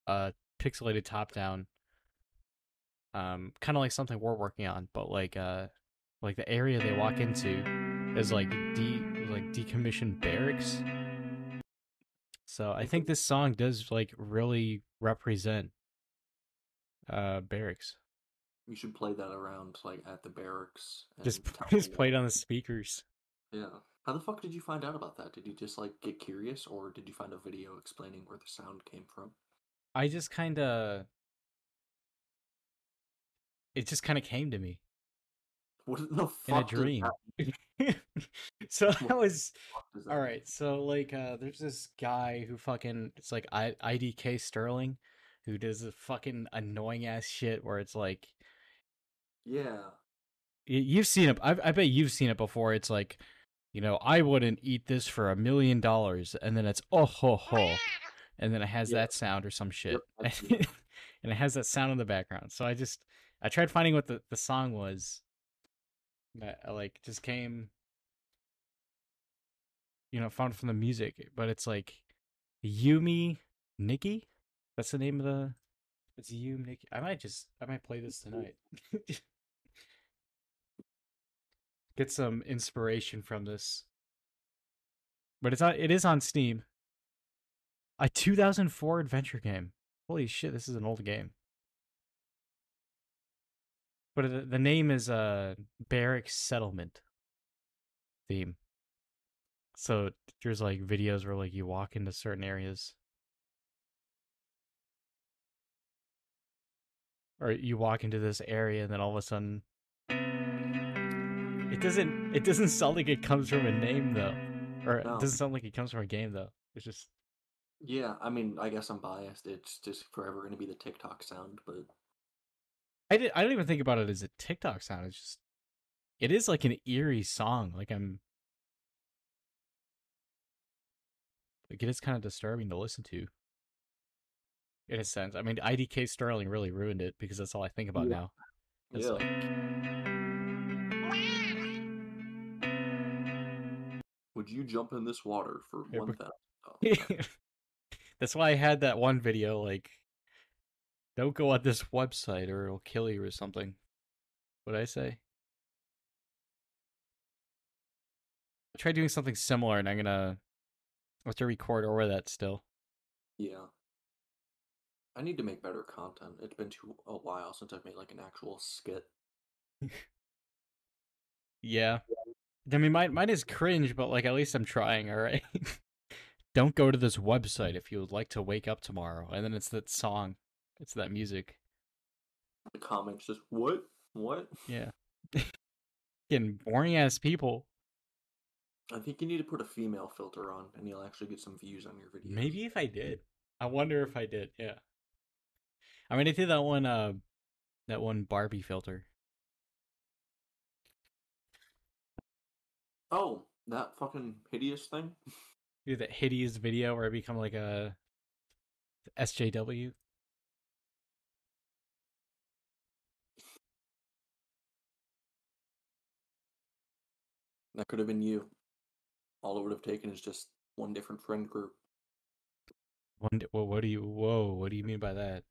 uh pixelated top down um kind of like something we're working on but like uh like the area they walk into is like de like decommissioned barracks so i think this song does like really represent uh barracks You should play that around like at the barracks. just just played on the speakers Yeah. How the fuck did you find out about that? Did you just like get curious, or did you find a video explaining where the sound came from? i just kind of it just kind of came to me What the fuck? in a dream so that was fuck does that All mean? so like, uh, there's this guy who fucking it's like I- IDK Sterling, who does a fucking annoying ass shit where it's like Yeah. you've seen it. I, I bet you've seen it before. It's like, you know, I wouldn't eat this for a million dollars, and then it's oh ho ho, and then it has that sound or some shit, I've seen that. and it has that sound in the background. So I just I tried finding what the the song was. That I, like just came, you know, found from the music, but it's like Yume Nikki. That's the name of the. It's Yume Nikki. I might just I might play this tonight. Get some inspiration from this. But it's on. It is on Steam. A 2004 adventure game. Holy shit! This is an old game. But the, the name is uh Barracks Settlement theme. So there's like videos where like you walk into certain areas. Or you walk into this area and then all of a sudden it doesn't it doesn't sound like it comes from a name though. Or it No. doesn't sound like it comes from a game though. It's just Yeah, I mean, I guess I'm biased. It's just forever going to be the TikTok sound, but I did I don't even think about it as a TikTok sound. It's just it is like an eerie song. Like I'm like it is kind of disturbing to listen to. In a sense. I mean IDK Sterling really ruined it because that's all I think about Yeah. now. It's yeah. like Would you jump in this water for one thousand? That's why I had that one video like don't go on this website or it'll kill you or something. What'd I say? I tried doing something similar and I'm gonna Have to record over that still. yeah. I need to make better content. It's been too a while since I've made like an actual skit. Yeah. I mean mine mine is cringe, but like at least I'm trying, alright? don't go to this website if you would like to wake up tomorrow. And then it's that song. It's that music. The comments just what? What? Yeah. Getting boring ass people. I think you need to put a female filter on, and you'll actually get some views on your video. Maybe if I did. I wonder if I did. Yeah. I mean, I did that one. Uh, that one Barbie filter. Oh, that fucking hideous thing. Do that hideous video where I become like a SJW. That could have been you. All it would have taken is just one different friend group. One. d- Well, what do you? Whoa! What do you mean by that?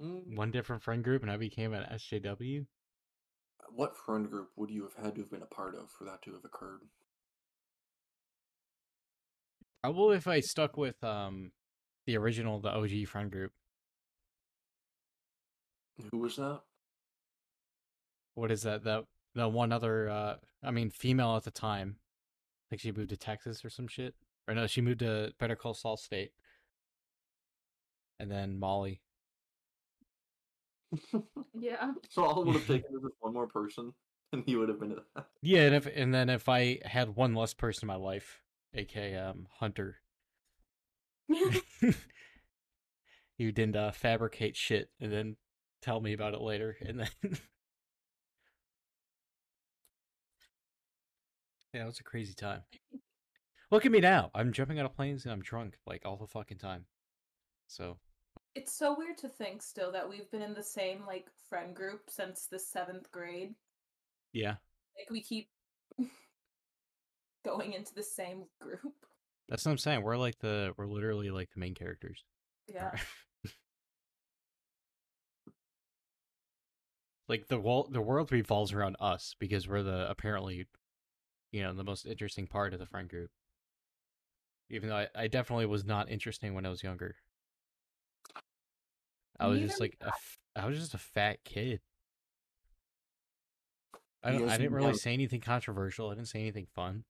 Mm, one different friend group, and I became an SJW. What friend group would you have had to have been a part of for that to have occurred? Probably if I stuck with um the original, the OG friend group. Who was that? What is that? The the one other, uh I mean, female at the time. Like she moved to Texas or some shit. Or no, she moved to Better Call Saul State. And then Molly. Yeah. so all would have taken was just one more person, and he would have been that. Yeah, and if and then if I had one less person in my life, aka um Hunter, you didn't uh, fabricate shit and then tell me about it later, and then yeah, it was a crazy time. Look at me now. I'm jumping out of planes and I'm drunk like all the fucking time. So It's so weird to think still that we've been in the same like friend group since the seventh grade. yeah, Like we keep going into the same group. that's what I'm saying. We're like the we're literally like the main characters. Yeah. like the world the world revolves around us because we're the apparently you know the most interesting part of the friend group. Even though i, I definitely was not interesting when i was younger. I was just like a i. was just a fat kid. I don't i didn't didn't really say anything controversial. I didn't say anything fun.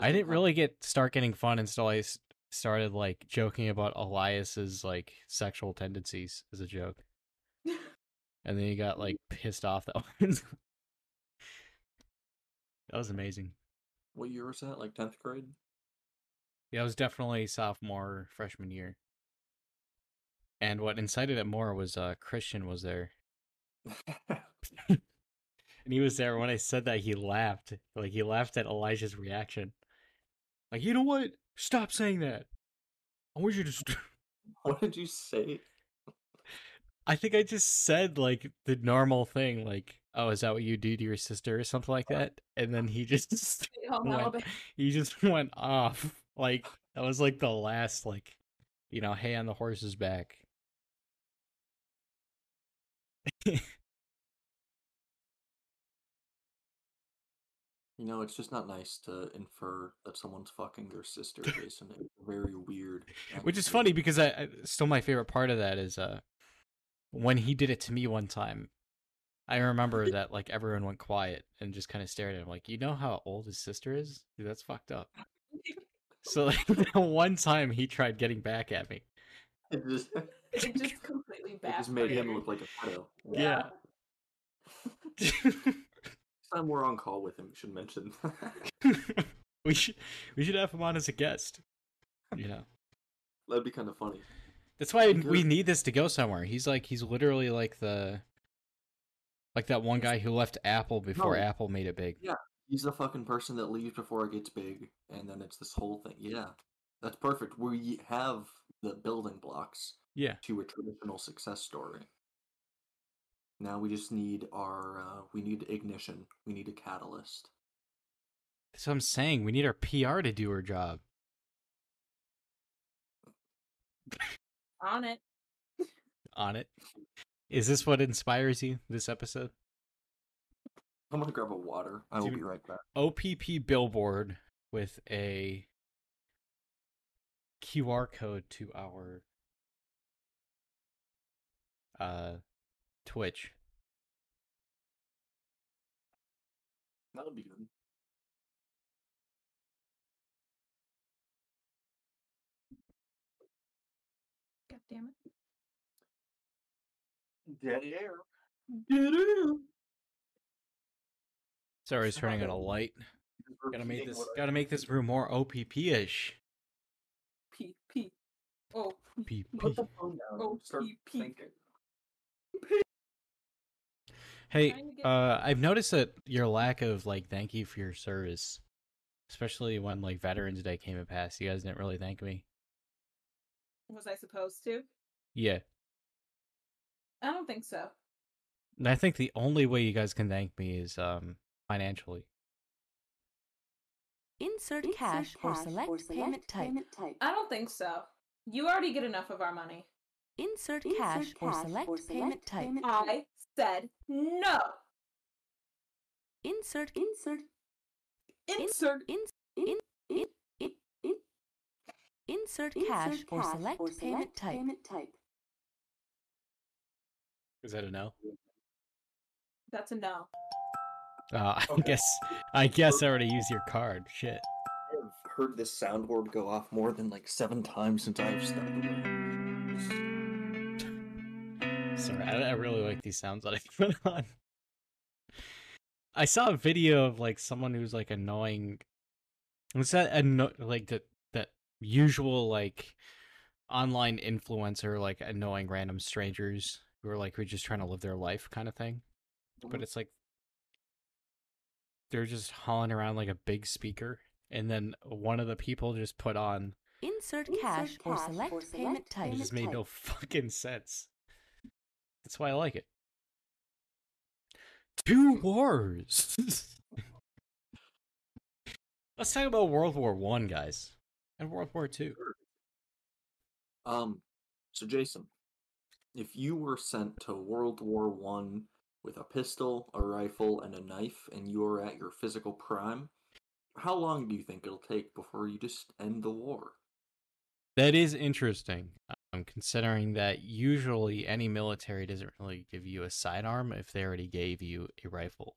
I didn't really get start getting fun until i started like joking about elias's like sexual tendencies as a joke. And then he got like pissed off that one. That was amazing. What year was that? Like tenth grade? Yeah, it was definitely sophomore freshman year. And what incited it more was uh Christian was there. And he was there when I said that he laughed. Like he laughed at Elijah's reaction. Like, you know what? Stop saying that. I want you to st- what did you say? I think I just said like the normal thing, like, oh, is that what you do to your sister or something like that? And then he just went- he just went off. Like that was like the last like you know, hay on the horse's back. You know, it's just not nice to infer that someone's fucking their sister, Jason. It's very weird. Which is funny because I, I still my favorite part of that is uh when he did it to me one time. I remember that like everyone went quiet and just kind of stared at him like, "You know how old his sister is? Dude, that's fucked up." So like one time he tried getting back at me. It just, it It just completely just made him look like a pedo. Yeah. Next time we're on call with him, we should mention. we should we should have him on as a guest. You know. That'd be kind of funny. That's why we need this to go somewhere. He's like he's literally like the like that one guy who left Apple before No. Apple made it big. Yeah. He's the fucking person that leaves before it gets big, and then it's this whole thing. Yeah, that's perfect. We have the building blocks Yeah. to a traditional success story. Now we just need our, uh, we need ignition. We need a catalyst. That's what I'm saying. We need our PR to do her job. On it. On it. Is this what inspires you this episode? I'm gonna grab a water. I will be right back. OPP billboard with a QR code to our uh Twitch. That would be good. Dead air. Sorry, I was turning on a light. Gotta make this gotta make this room more OPP-ish. P P. Oh. PP. Put the phone down. Oh, and start pee, pee. thinking. Hey, Trying to get- uh, I've noticed that your lack of like thank you for your service, especially when like Veterans Day came and passed, you guys didn't really thank me. Was I supposed to? Yeah, I don't think so. and I think the only way you guys can thank me is um financially. Insert cash or select payment type. I don't think so. You already get enough of our money. Insert cash or select payment type. I said no. Insert insert Insert in, in, in, in, in, insert cash or select payment type. Is that a no? That's a no. Uh, I Okay. guess I guess I already used your card. Shit. I've heard this soundboard go off more than like seven times since I've stepped away. Sorry, I, I really like these sounds that I put on. I saw a video of like someone who's like annoying. Was that anno- like that that usual like online influencer like annoying random strangers who are like who are just trying to live their life kind of thing? But Mhm. it's like they're just hauling around like a big speaker, and then one of the people just put on. Insert cash or select payment type. It just made no fucking sense. That's why I like it. Two wars. Let's talk about World War One, guys, and World War Two. Um, so Jason, if you were sent to World War One with a pistol, a rifle, and a knife, and you were at your physical prime, how long do you think it'll take before you just end the war? That is interesting. Um, considering that usually any military doesn't really give you a sidearm if they already gave you a rifle.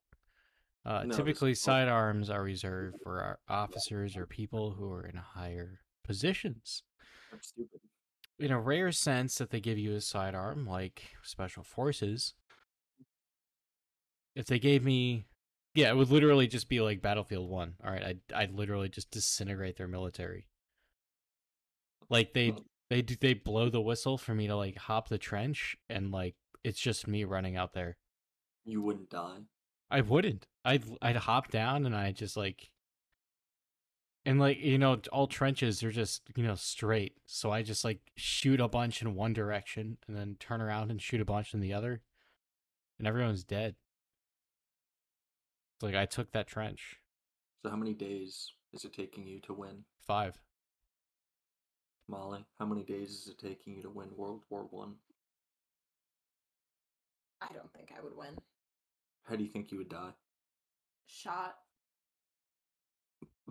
Uh, No, typically, sidearms are reserved for our officers or people who are in higher positions. That's stupid. In a rare sense that they give you a sidearm like special forces. If they gave me yeah it would literally just be like battlefield 1 all right i'd, I'd literally just disintegrate their military. Like they they do they blow the whistle for me to like hop the trench and like it's just me running out there. You wouldn't die. I wouldn't. I'd I'd hop down and I just like and like you know all trenches are just you know straight. So I just like shoot a bunch in one direction and then turn around and shoot a bunch in the other, and everyone's dead. It's like I took that trench. So how many days is it taking you to win? Five. Molly, how many days is it taking you to win World War One? I don't think I would win. How do you think you would die? Shot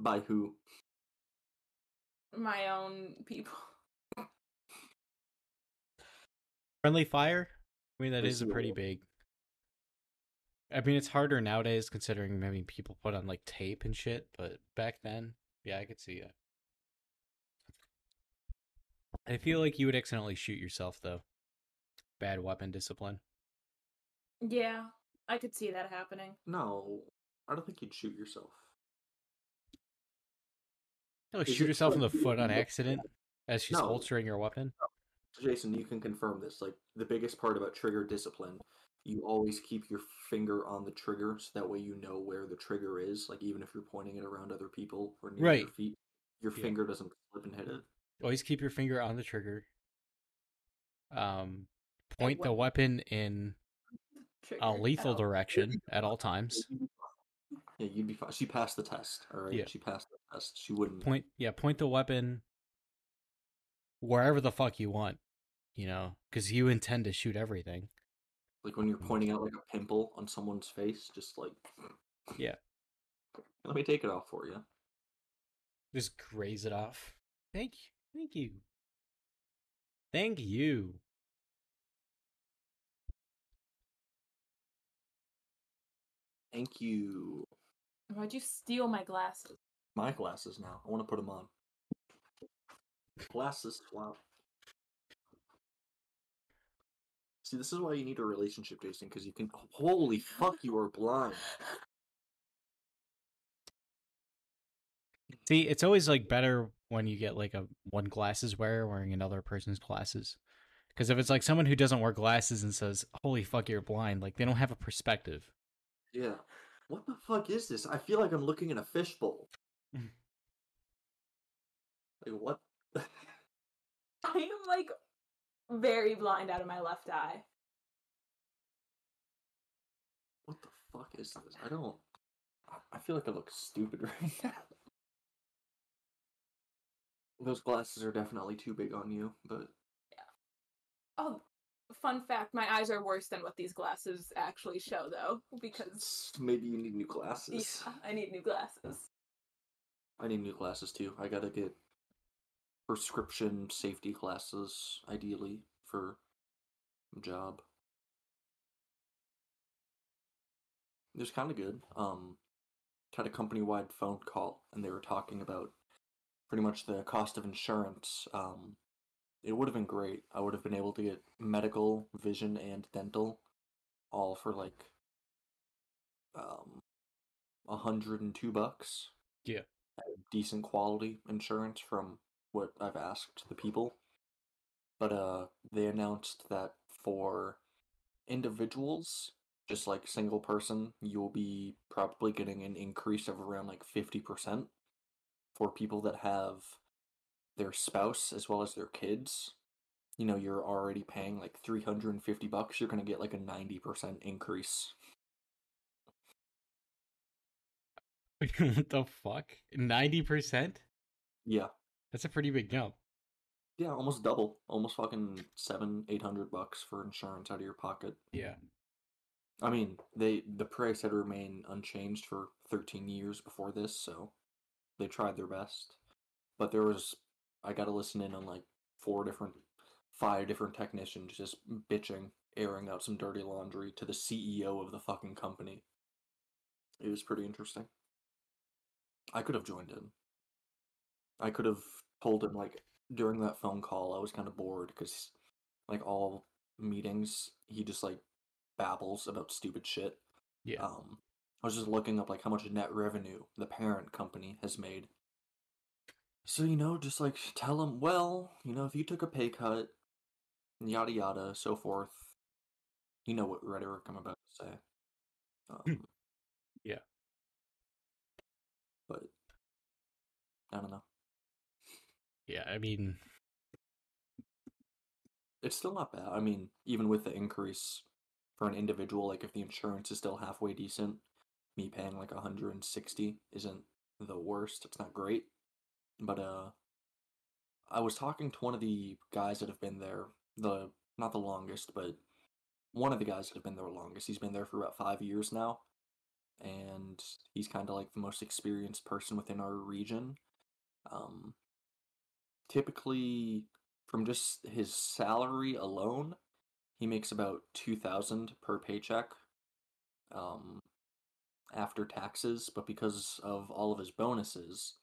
By who? my own people. Friendly fire. I mean that is is a pretty big. I mean it's harder nowadays considering maybe people put on like tape and shit, but back then, yeah, I could see it. I feel like you would accidentally shoot yourself though. Bad weapon discipline. Yeah, I could see that happening. No, I don't think you'd shoot yourself. Like shoot it yourself in the foot on accident as she's No. holstering your weapon. Jason, you can confirm this. Like the biggest part about trigger discipline, you always keep your finger on the trigger, so that way you know where the trigger is. Like even if you're pointing it around other people or near your feet, your Yeah. finger doesn't slip and hit it. Always keep your finger on the trigger. Um, point the weapon in a lethal direction at all times. Yeah, you'd be fine. She passed the test. All right, Yeah. she passed the test. She wouldn't. point yeah point the weapon wherever the fuck you want you know because you intend to shoot everything Like when you're pointing out like a pimple on someone's face, just like. Yeah. Let me take it off for you. just graze it off thank you thank you thank you Thank you. Why'd you steal my glasses? My glasses now. I want to put them on. Glasses swap. See, this is why you need a relationship, Jason, because you can. Holy fuck, you are blind. see it's always like better when you get like a one glasses wearer wearing another person's glasses because if it's like someone who doesn't wear glasses and says holy fuck you're blind like they don't have a perspective Yeah. What the fuck is this? I feel like I'm looking in a fishbowl. Like what? I am like very blind out of my left eye. what the fuck is this? I don't. I feel like I look stupid right now. Those glasses are definitely too big on you, but Yeah. Oh, fun fact: my eyes are worse than what these glasses actually show, though, because Maybe you need new glasses. yeah, I need new glasses. I need new glasses too. I gotta get prescription safety glasses, ideally, for job. It was kind of good. Um, had a company wide phone call, and they were talking about pretty much the cost of insurance. Um, it would have been great. I would have been able to get medical, vision, and dental, all for like um, a hundred and two bucks Yeah. decent quality insurance from what I've asked the people. But uh they announced that for individuals, just like single person, you'll be probably getting an increase of around like 50% for people that have their spouse as well as their kids. You know, you're already paying like 350 bucks, you're going to get like a 90% increase. what the fuck? Ninety percent? Yeah. That's a pretty big jump. Yeah, almost double. Almost fucking seven, eight hundred bucks for insurance out of your pocket. Yeah. I mean, they the price had remained unchanged for thirteen years before this, so they tried their best. But there was I got to listen in on like four different, five different technicians just bitching, airing out some dirty laundry to the CEO of the fucking company. It was pretty interesting. I could have joined in. I could have told him like during that phone call I was kind of bored because like all meetings he just like babbles about stupid shit. Yeah. Um I was just looking up like how much net revenue the parent company has made. So you know, just like tell him, well, you know, if you took a pay cut, yada yada, so forth. You know what rhetoric I'm about to say. Um, Yeah. But I don't know. Yeah. I mean, It's still not bad. I mean, even with the increase for an individual, like if the insurance is still halfway decent, me paying like 160 isn't the worst. It's not great. But uh I was talking to one of the guys that have been there, the not the longest, but one of the guys that have been there the longest. He's been there for about 5 years now. And he's kind of like the most experienced person within our region. Um typically from just his salary alone, he makes about 2000 per paycheck um after taxes, but because of all of his bonuses,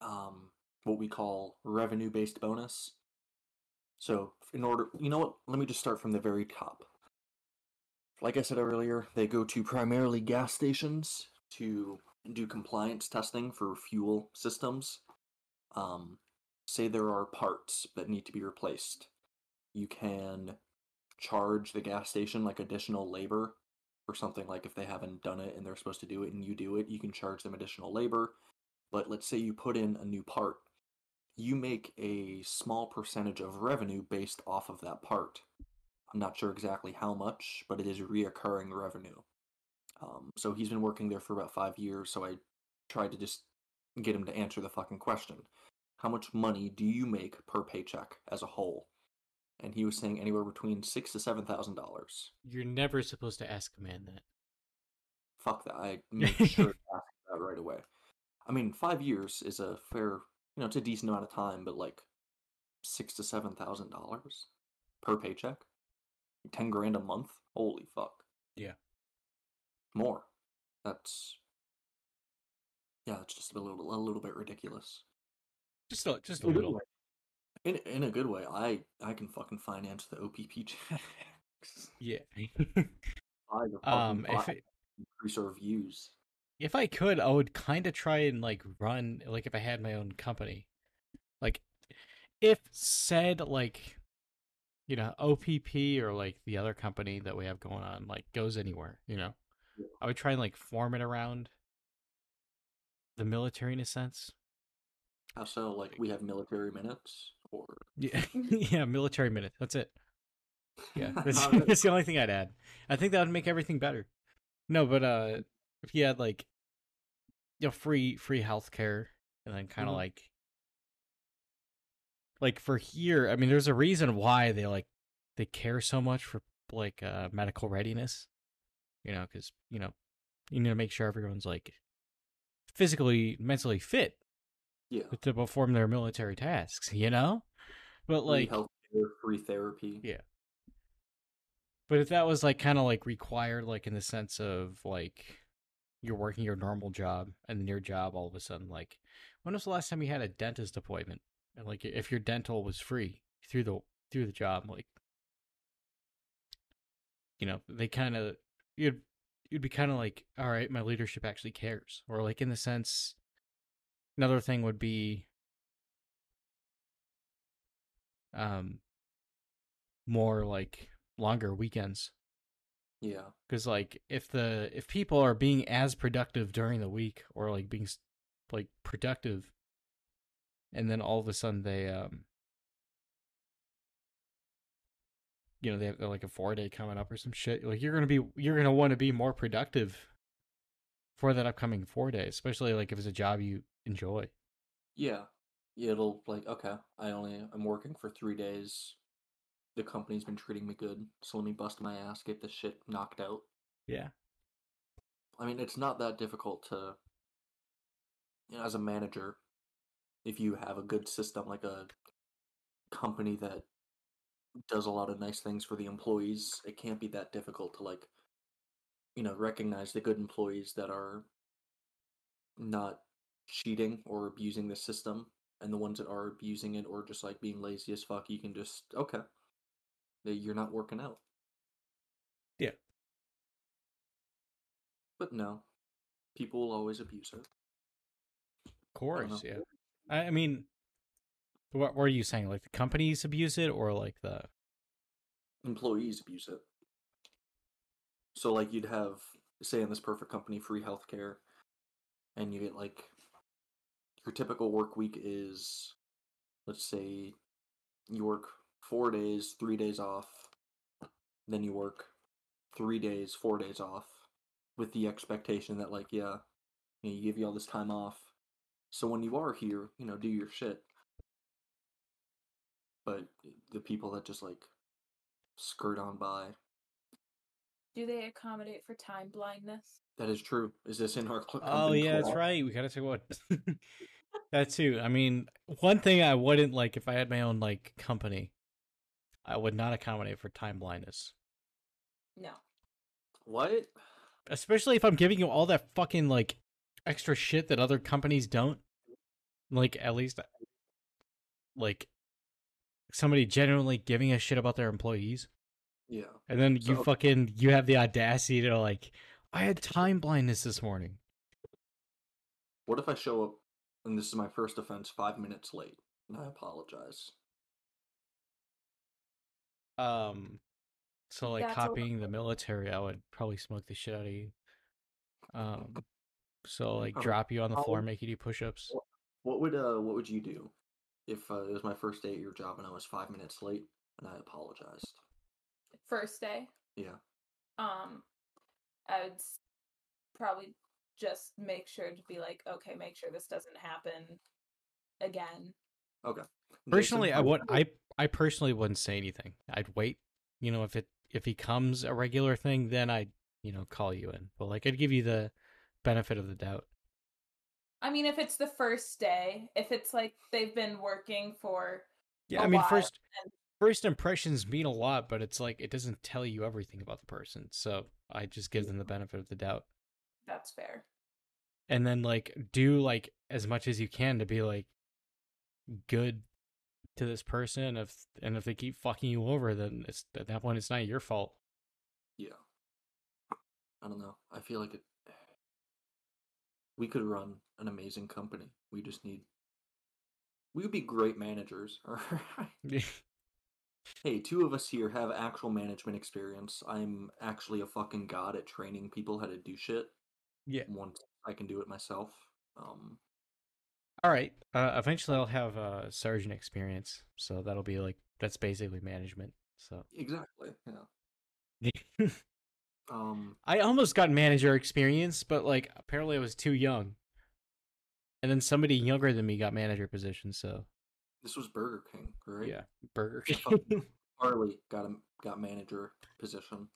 um what we call revenue based bonus. So, in order, you know what? Let me just start from the very top. Like I said earlier, they go to primarily gas stations to do compliance testing for fuel systems. Um, say there are parts that need to be replaced, you can charge the gas station like additional labor or something like if they haven't done it and they're supposed to do it and you do it, you can charge them additional labor. But let's say you put in a new part, you make a small percentage of revenue based off of that part. I'm not sure exactly how much, but it is reoccurring revenue. Um, so he's been working there for about five years, so I tried to just get him to answer the fucking question how much money do you make per paycheck as a whole? And he was saying anywhere between six to seven thousand dollars. you're never supposed to ask a man that. Fuck that! I made sure to ask that right away. I mean, five years is a fair, you know, it's a decent amount of time, but like six to seven thousand dollars per paycheck, ten grand a month. Holy fuck! Yeah. more. That's yeah, it's just a little a little bit ridiculous. Just a, just a In little. In in a good way. I I can fucking finance the OPP checks. Yeah. I the fucking um, if it, increase our views. If I could, I would kind of try and like run like if I had my own company, like if said like you know OPP or like the other company that we have going on like goes anywhere, you know, I would try and like form it around the military in a sense. How so? Like we have military minutes or Yeah, yeah, military minute. That's it. Yeah, that's, that's the only thing I'd add. I think that would make everything better. No, but uh, if you had like, you know, free free healthcare, and then kind of Mhm. like, like for here, I mean, there's a reason why they like they care so much for like uh, medical readiness. You know, because you know you need to make sure everyone's like physically, mentally fit Yeah. to perform their military tasks. You know, but Free like, healthcare, free therapy. Yeah. but if that was like kind of like required, like in the sense of like you're working your normal job and then your job all of a sudden like when was the last time you had a dentist appointment? And like if your dental was free through the through the job like you know they kind of you'd you'd be kind of like all right my leadership actually cares. Or like in the sense another thing would be um more like longer weekends Yeah. because like if the if people are being as productive during the week or like being like productive and then all of a sudden they um you know they have like a four day coming up or some shit like you're gonna be you're gonna want to be more productive for that upcoming four days especially like if it's a job you enjoy Yeah. Yeah, it'll like okay, I only I'm working for three days. The company's been treating me good, so let me bust my ass, get this shit knocked out. yeah I mean, it's not that difficult to, you know, as a manager, if you have a good system, like a company that does a lot of nice things for the employees, it can't be that difficult to, like, you know, recognize the good employees that are not cheating or abusing the system, and the ones that are abusing it or just, like, being lazy as fuck, you can just, okay, that you're not working out. Yeah. But no, people will always abuse her. of course know. yeah I, I mean what, what are you saying like the companies abuse it or like the employees abuse it. So like you'd have say in this perfect company free healthcare and you get like your typical work week is let's say you work 4 days, 3 days off, then you work 3 days, 4 days off with the expectation that like yeah, you, know, you give you all this time off. So when you are here, you know, do your shit. But the people that just like skirt on by. Do they accommodate for time blindness? That is true. Is this in our cl- Oh company yeah, that's right. We gotta talk about that too. I mean, one thing I wouldn't like if I had my own like company, I would not accommodate for time blindness. No. What? Especially if I'm giving you all that fucking like extra shit that other companies don't. Like at least like somebody genuinely giving a shit about their employees. Yeah. And then you So- fucking you have the audacity to like I had time blindness this morning. What if I show up and this is my first offense five minutes late? And I apologize. Um, so like That's a lot. copying the military, I would probably smoke the shit out of you. Um, so like Oh, drop you on the floor, how- make you do push-ups. What would uh what would you do if uh, it was my first day at your job and I was five minutes late and I apologized? First day, Yeah. um, I would probably just make sure to be like, okay, make sure this doesn't happen again. Okay. Jason, Personally, I would I I personally wouldn't say anything. I'd wait. You know, if it if he comes a regular thing, then I'd you know call you in. But like I'd give you the benefit of the doubt. I mean, if it's the first day, if it's like they've been working for Yeah, a I mean while first and- first impressions mean a lot, but it's like it doesn't tell you everything about the person. So I just give them the benefit of the doubt. that's fair. and then like do like as much as you can to be like good to this person if and if they keep fucking you over then it's at that point it's not your fault Yeah. I don't know. I feel like it. We could run an amazing company. We just need. We would be great managers. hey, two of us here have actual management experience. I'm actually a fucking god at training people how to do shit. yeah Once I can do it myself. Um, all right uh eventually i'll have uh sergeant experience so that'll be like that's basically management so exactly. Yeah. Um, i almost got manager experience but like apparently i was too young and then somebody younger than me got manager position so This was Burger King, right? Yeah, Burger King. Harley got him got manager position.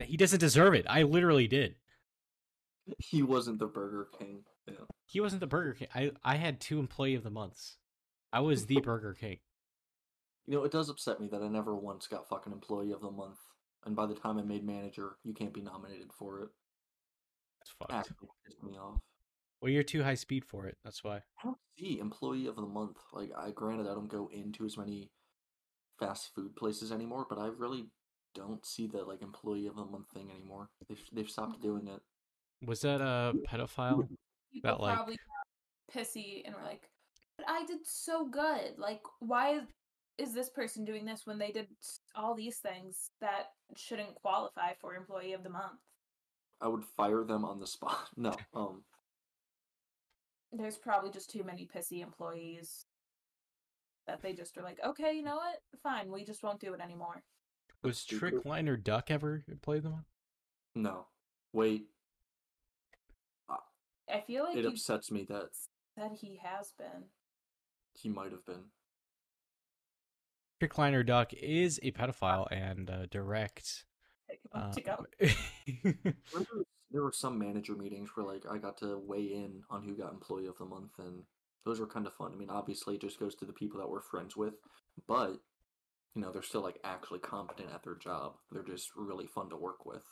he doesn't deserve it. I literally did. He wasn't the Burger King. Yeah. He wasn't the Burger King. I I had two employee of the months. I was the Burger King. You know, it does upset me that I never once got fucking employee of the month. And by the time I made manager, you can't be nominated for it. That's fucked. Actually pissed me off. Well, you're too high speed for it. That's why. I don't see employee of the month. Like, I granted I don't go into as many fast food places anymore, but I really don't see the like employee of the month thing anymore. They've they've stopped doing it. Was that a pedophile? People That, like- probably got pissy and were like, "But I did so good. Like, why is, is this person doing this when they did all these things that shouldn't qualify for employee of the month?" I would fire them on the spot. No, um, There's probably just too many pissy employees that they just are like, "Okay, you know what? Fine, we just won't do it anymore." Was stupid. Trick Liner Duck ever played them? the no. Wait, I feel like it upsets me that said he has been. he might have been. Trick Liner Duck is a pedophile and uh, direct. Like, about to go. um, there were some manager meetings where like I got to weigh in on who got employee of the month, and those were kind of fun. I mean, obviously, it just goes to the people that we're friends with, but you know, they're still like actually competent at their job. They're just really fun to work with.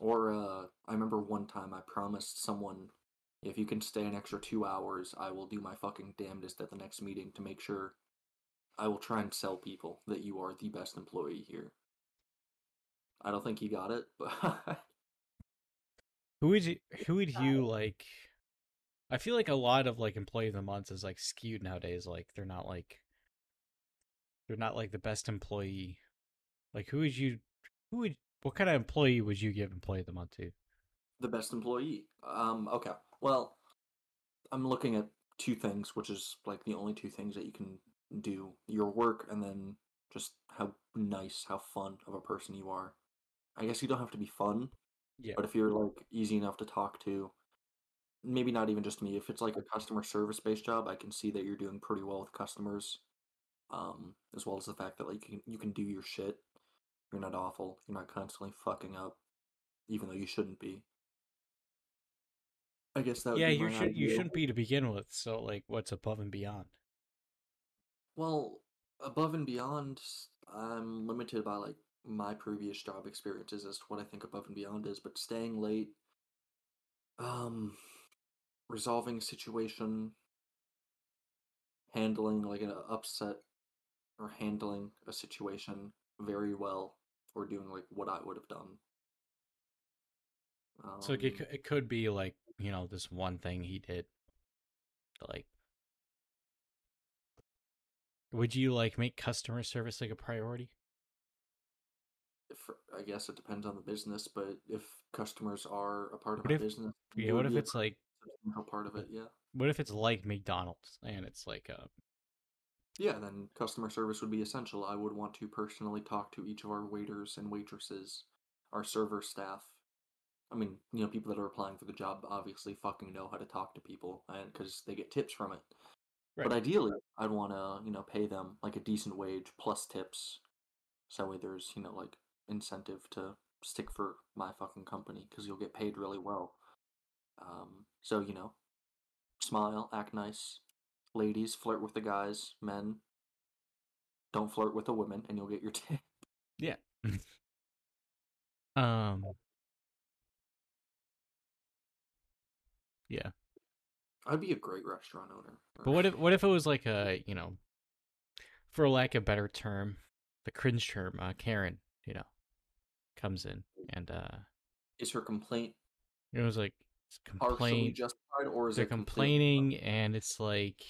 Or uh, I remember one time I promised someone, if you can stay an extra two hours, I will do my fucking damnedest at the next meeting to make sure. I will try and sell people that you are the best employee here. I don't think he got it, but who would you? Who would you like? I feel like a lot of like employee of the month is like skewed nowadays. Like they're not like they're not like the best employee. Like who would you? Who would? What kind of employee would you give employee of the month to? the best employee. Um, okay. Well, I'm looking at two things, which is like the only two things that you can do: your work, and then just how nice, how fun of a person you are. I guess you don't have to be fun, Yeah. but if you're like easy enough to talk to, maybe not even just me. If it's like a customer service based job, I can see that you're doing pretty well with customers. Um, as well as the fact that like you can, you can do your shit. You're not awful. You're not constantly fucking up, even though you shouldn't be. I guess that would yeah, you should. You ideal. shouldn't be to begin with. So like, what's above and beyond? Well, above and beyond, I'm limited by like my previous job experiences as to what I think above and beyond is, but staying late, um, resolving a situation, handling like an upset or handling a situation very well, or doing like what I would have done. So like, it Um, it could be like you know this one thing he did. Like, would you like make customer service like a priority? if, I guess it depends on the business, but if customers are a part of What if- business, Yeah. What if it's like part of it? Yeah. what if it's like McDonald's and it's like uh Yeah, then customer service would be essential. I would want to personally talk to each of our waiters and waitresses, our server staff. I mean, you know, people that are applying for the job obviously fucking know how to talk to people, and because they get tips from it. But ideally, I'd want to, you know, pay them like a decent wage plus tips, so that way there's, you know, like incentive to stick for my fucking company because you'll get paid really well. Um, so you know, smile, act nice, ladies flirt with the guys, men don't flirt with the women, and you'll get your tip. yeah. um. Yeah, I'd be a great restaurant owner. but what if what if it was like a you know, for lack of a better term, the cringe term, uh, Karen, you know, comes in and uh, is her complaint it was like complaint. justified, or is they're complaining and it's like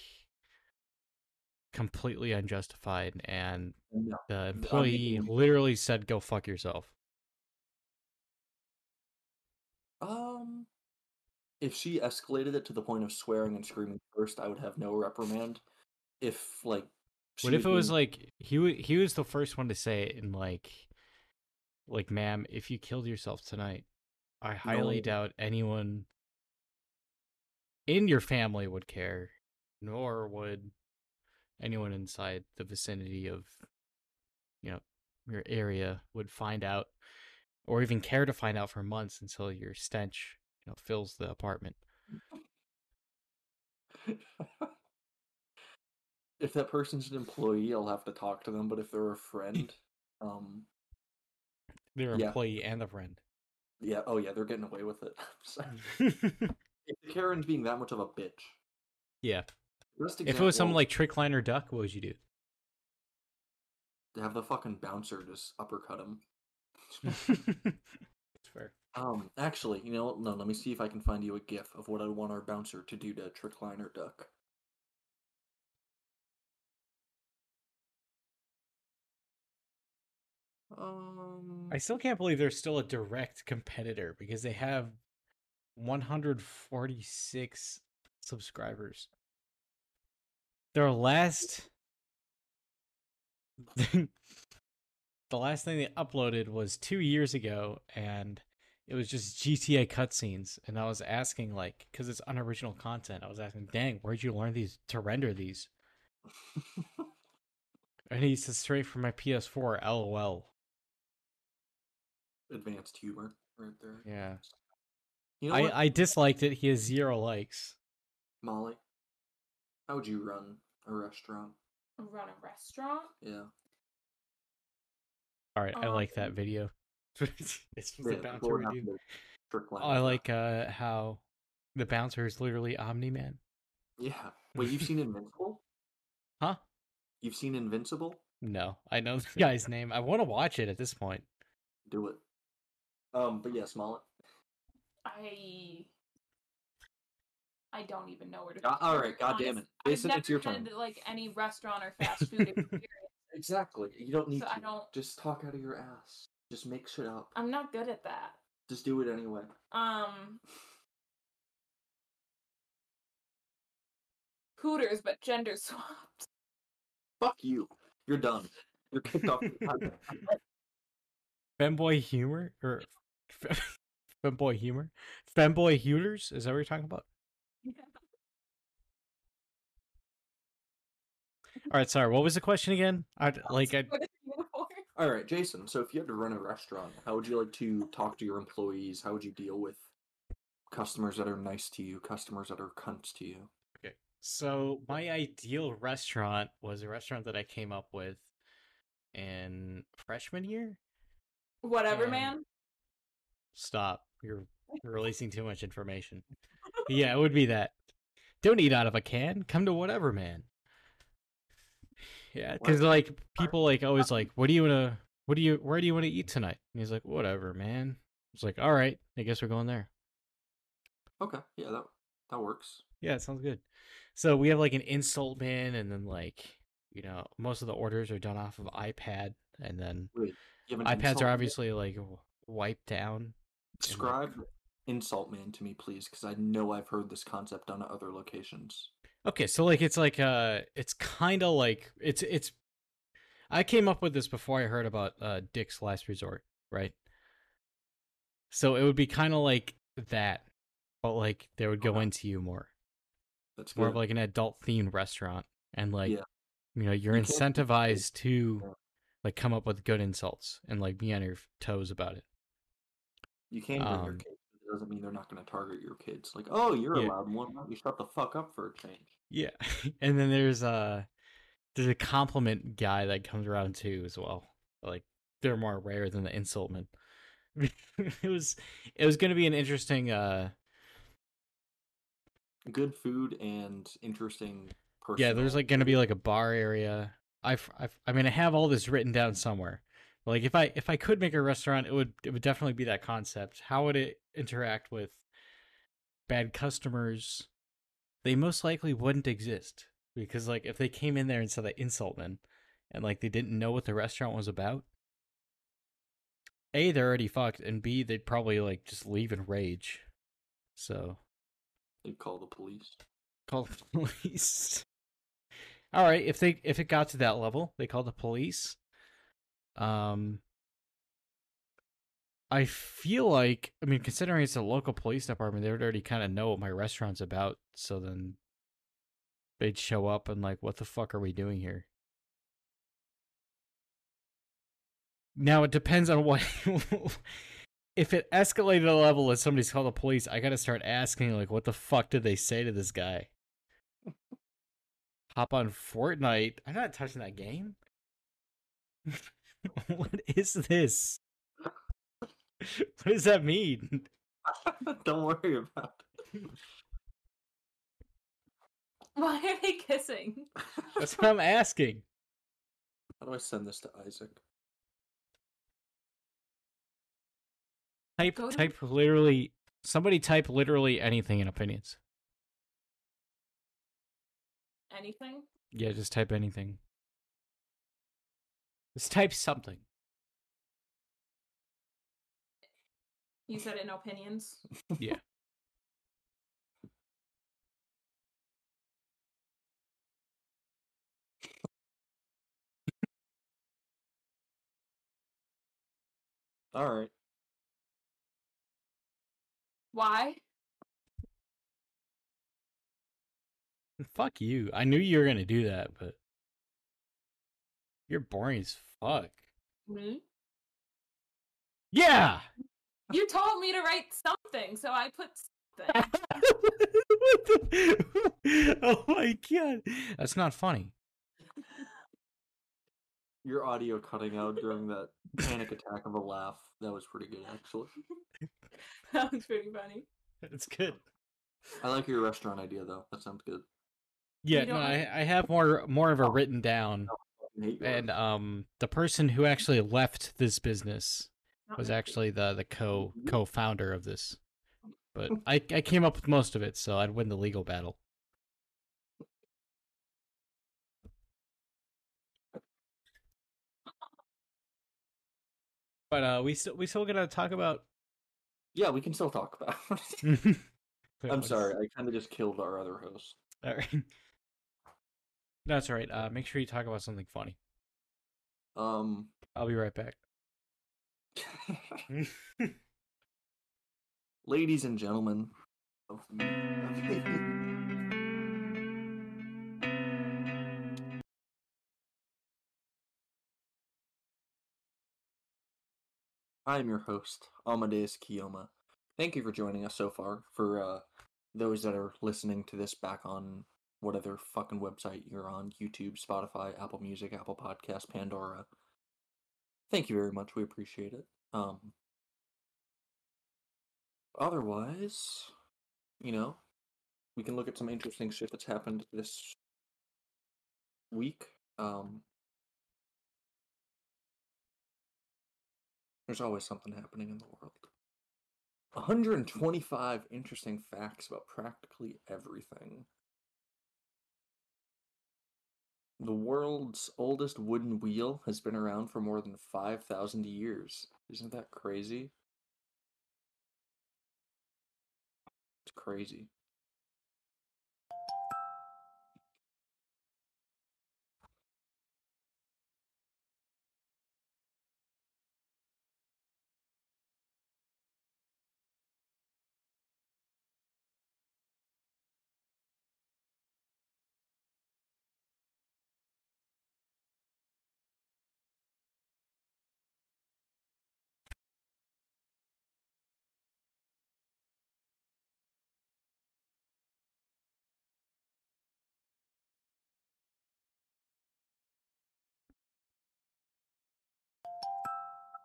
completely unjustified and No. the employee mean- literally said go fuck yourself Um, if she escalated it to the point of swearing and screaming first, I would have no reprimand. If like, she what if it was being- like he wa he was the first one to say it and like like ma'am if you killed yourself tonight i highly No. doubt anyone in your family would care nor would anyone inside the vicinity of you know your area would find out or even care to find out for months until your stench you know fills the apartment if that person's an employee, I'll have to talk to them. But if they're a friend, um, their Yeah. employee and a friend yeah, oh yeah, they're getting away with it. If Karen's being that much of a bitch, yeah best if it was something example- like trickliner duck what would you do to have the fucking bouncer just uppercut him. That's fair Um, actually, you know, no. Let me see if I can find you a GIF of what I want our bouncer to do to Trickliner Duck. Um, I still can't believe they're still a direct competitor because they have 146 subscribers. Their last the last thing they uploaded was 2 years ago and it was just GTA cutscenes and I was asking like cuz it's unoriginal content. I was asking, "Dang, where'd you learn these to render these?" And he said straight from my PS4, LOL. Advanced humor right there. Yeah. You know what, I, I disliked it. He has zero likes. Molly? How would you run a restaurant? Run a restaurant. Yeah. All right, I like that Um, video. it's just the Yeah, bouncer before do. after I like uh how the bouncer is literally Omni Man. Yeah. Wait, you've seen Invincible? Huh? You've seen Invincible? No, I know the guy's name. I want to watch it at this point. Do it. Um, but yeah, Smollett. I I don't even know where to. God- all start, God damn it. Jason, I've it's your never turn. Like any restaurant or fast food experience. Exactly. You don't need So to. I don't- Just talk out of your ass. Just make shit up. I'm not good at that. Just do it anyway. Um. Hooters, but gender swapped. Fuck you. You're done. You're kicked off. the podcast. Femboy humor or femboy humor, femboy hooters. Is that what you're talking about? All right, sorry. What was the question again? I like I What is the uniform? All right, Jason. So if you had to run a restaurant, how would you like to talk to your employees? How would you deal with customers that are nice to you, customers that are cunts to you? Okay. So my ideal restaurant was a restaurant that I came up with in freshman year. Whatever, And- man. Stop. You're releasing too much information. yeah, it would be that. Don't eat out of a can. Come to whatever, man. Yeah, because like people like always like, what do you wanna? What do you? Where do you want to eat tonight? And he's like, whatever, man. It's like, all right, I guess we're going there. Okay, yeah, that that works. Yeah, it sounds good. So we have like an insult bin, and then like you know most of the orders are done off of iPad, and then an iPads are obviously like wiped down. Describe insult man to me, please, because I know I've heard this concept on other locations. Okay, so like it's like uh it's kind of like it's it's I came up with this before I heard about uh Dick's Last Resort, right? So it would be kind of like that, but like they would go Okay. into you more. That's More good. of like an adult themed restaurant and like Yeah. you know, you're You incentivized to like come up with good insults and like be on your toes about it. You can't bring your um, kids, but it doesn't mean they're not going to target your kids. Like, oh, you're Yeah. a loud one. Why don't you shut the fuck up for a change? Yeah. and then there's uh there's a compliment guy that comes around too as well. Like they're more rare than the insultman. it was it was gonna be an interesting uh Good food and interesting. Person. Yeah, there's like gonna be like a bar area. I've, I've I mean I have all this written down somewhere. Like if I if I could make a restaurant, it would it would definitely be that concept. How would it interact with bad customers? They most likely wouldn't exist because like if they came in there and said that insultman and like they didn't know what the restaurant was about, a they're already fucked, and b they'd probably like just leave in rage. So They call the police. call the police. All right, if they if it got to that level, they call the police. Um I feel like I mean considering it's a local police department, they would already kind of know what my restaurant's about, so then they'd show up and like, what the fuck are we doing here? Now it depends on what. if it escalated a level and somebody's called the police, I gotta start asking like, what the fuck did they say to this guy? Hop on Fortnite. I'm not touching that game. what is this? What does that mean? Don't worry about it. Why are they kissing? That's what I'm asking. How do I send this to Isaac? Type to- type literally somebody type literally anything in opinions. Anything? Yeah, just type anything. Just type something. You said in opinions. Yeah. All right. Why? Fuck you. I knew you were gonna do that, but you're boring as fuck. Me? Yeah. You told me to write something, so I put something. The- oh my god. That's not funny. Your audio cutting out during that panic attack of a laugh. That was pretty good, actually. that was pretty funny. It's good. I like your restaurant idea, though. That sounds good. Yeah, no, don't I, I have more more of a written down. I hate. And um the person who actually left this business was actually the the co co-founder of this. But I I came up with most of it, so I'd win the legal battle. But uh we still we still gonna talk about yeah, we can still talk about I'm sorry. I kind of just killed our other host. All right. No, That's all right. Uh make sure you talk about something funny. Um. I'll be right back. Ladies and gentlemen. I'm your host, Amadeus Kiyoma. Thank you for joining us so far. For uh, those that are listening to this back on whatever fucking website you're on YouTube, Spotify, Apple Music, Apple Podcast, Pandora. Thank you very much. We appreciate it. Um, otherwise, you know, we can look at some interesting shit that's happened this week. Um, there's always something happening in the world. 125 interesting facts about practically everything. The world's oldest wooden wheel has been around for more than 5,000 years. Isn't that crazy? It's crazy.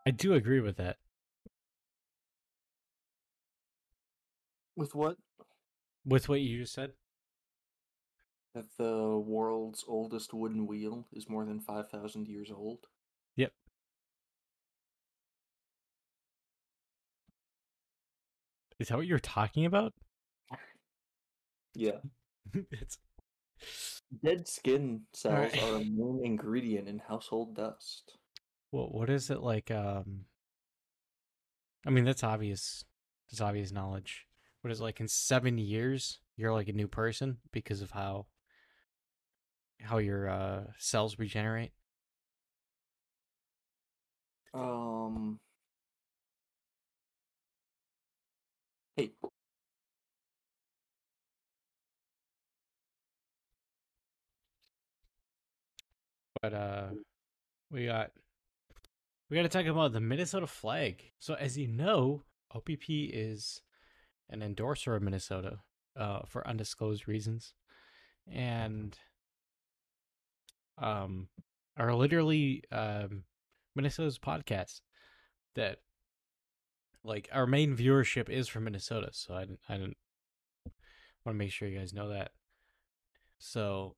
I do agree with that. With what? With what you just said? That the world's oldest wooden wheel is more than 5,000 years old? Yep. Is that what you're talking about? Yeah. it's Dead skin cells Alright. are a main ingredient in household dust. What what is it like um I mean that's obvious. That's obvious knowledge. What is it like in 7 years you're like a new person because of how how your uh cells regenerate? Um. Hey. But uh, we got we got to talk about the Minnesota flag. So as you know, OPP is an endorser of Minnesota uh, for undisclosed reasons, and um, are literally um, Minnesota's podcast that like our main viewership is from Minnesota. So I I didn't want to make sure you guys know that. So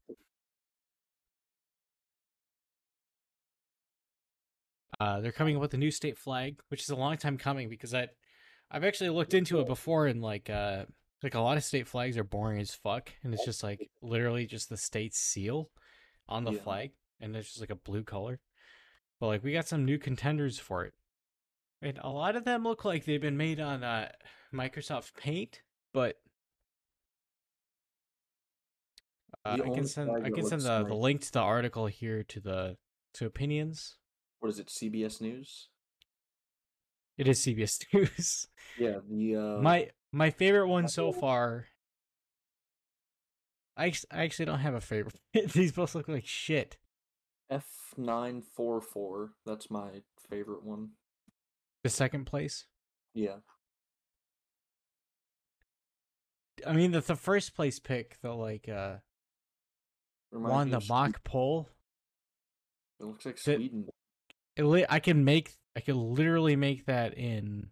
uh, they're coming up with a new state flag, which is a long time coming because I I've actually looked into it before and like uh like a lot of state flags are boring as fuck and it's just like literally just the state seal on the Yeah. flag and it's just like a blue color. But like we got some new contenders for it. And a lot of them look like they've been made on uh Microsoft Paint, but uh, I can send I can send the, the link to the article here to the to opinions. What is it? CBS News. It is CBS News. Yeah, the uh, my my favorite one so far. I I actually don't have a favorite. These both look like shit. F nine four four. That's my favorite one. The second place. Yeah, I mean, the the first place pick, the like uh Reminds won the mock poll. It looks like Sweden. I can make I can literally make that in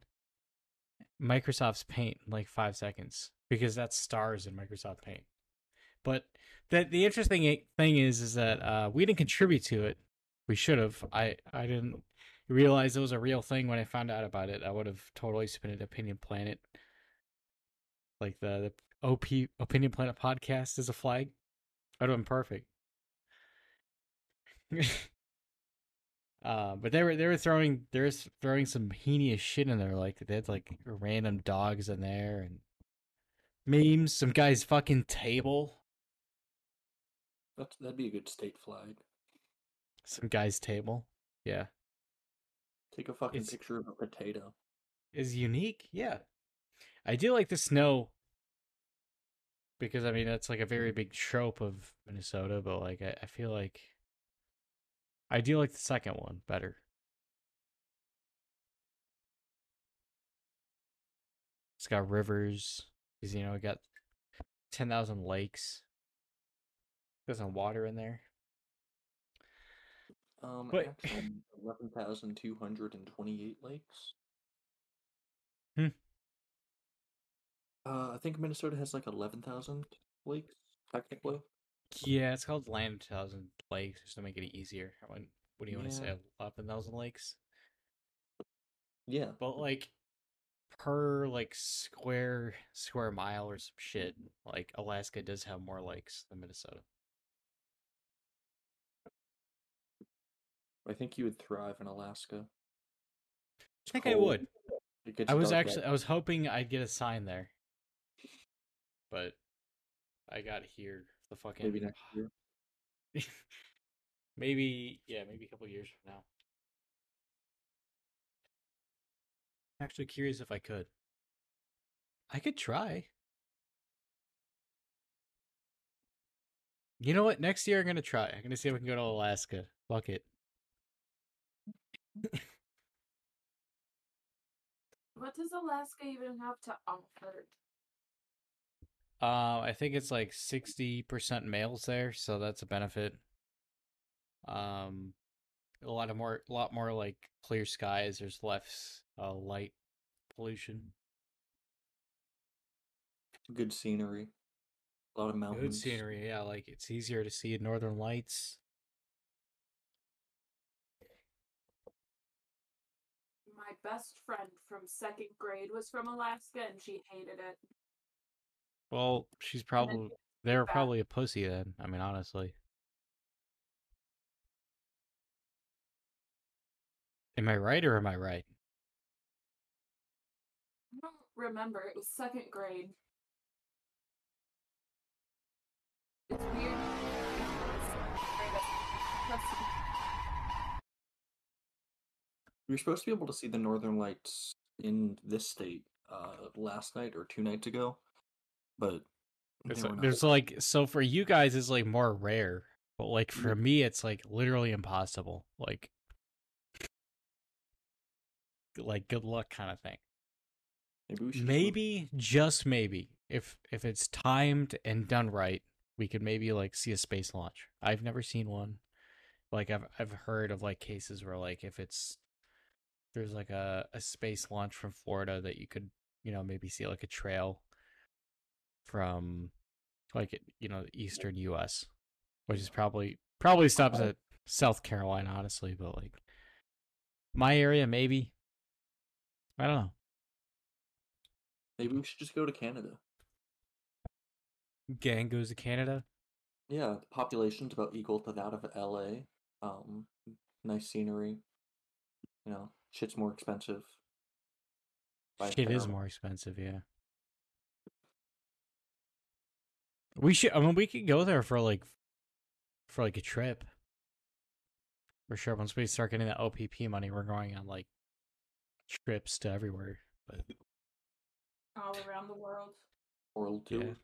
Microsoft's Paint in like five seconds because that's stars in Microsoft Paint. But the the interesting thing is is that uh, we didn't contribute to it. We should have. I I didn't realize it was a real thing when I found out about it. I would have totally submitted Opinion Planet, like the the OP Opinion Planet podcast as a flag. Would have been perfect. Uh, but they were they were throwing they were throwing some heinous shit in there, like they had like random dogs in there and memes. Some guy's fucking table, That's that'd be a good state flag. some guy's table. Yeah, Take a fucking It's- picture of a potato. is unique. Yeah, I do like the snow because I mean that's like a very big trope of Minnesota, but like I, I feel like I do like the second one better. It's got rivers, because you know it got ten thousand lakes. There's some water in there. Um, But- eleven thousand two hundred and twenty-eight lakes. Hmm. Uh, I think Minnesota has like eleven thousand lakes technically. Yeah, it's called Land of Thousand Lakes, just to make it easier. What, what do you want to say? Yeah. Thousand lakes? Yeah, But like per like square square mile or some shit, like Alaska does have more lakes than Minnesota. I think you would thrive in Alaska. I think I would. I was actually out. I was hoping I'd get a sign there. But I got here the fucking maybe next year. maybe yeah, maybe a couple years from now. I'm actually curious if I could. I could try. You know what? Next year I'm gonna try. I'm gonna see if I can go to Alaska. Fuck it. What does Alaska even have to offer? Uh, I think it's like sixty percent males there, so that's a benefit. Um, a lot of more, a lot more like clear skies. There's less uh, light pollution. Good scenery. A lot of mountains. Good scenery, yeah. Like it's easier to see northern lights. My best friend from second grade was from Alaska and she hated it. Well, she's probably they're probably a pussy then. I mean, honestly. Am I right or am I right? I don't remember. It was second grade. It's weird. We're supposed to be able to see the northern lights in this state uh, last night or two nights ago, but like, there's like so for you guys it's like more rare. But like for me, it's like literally impossible. Like, like good luck kind of thing. Maybe Maybe, just maybe, if if it's timed and done right, we could maybe like see a space launch. I've never seen one. Like I've I've heard of like cases where like if it's there's like a, a space launch from Florida that you could, you know, maybe see like a trail from like you know, the eastern US, which is probably probably stops at South Carolina, honestly, but like my area maybe. I don't know. Maybe we should just go to Canada. Gang goes to Canada. Yeah, the population's about equal to that of LA. Um, nice scenery. You know, shit's more expensive. Shit is more expensive, yeah. We should. I mean, we could go there for like, for like a trip. For sure. Once we start getting the OPP money, we're going on like trips to everywhere, but All around the world. World yeah, tour.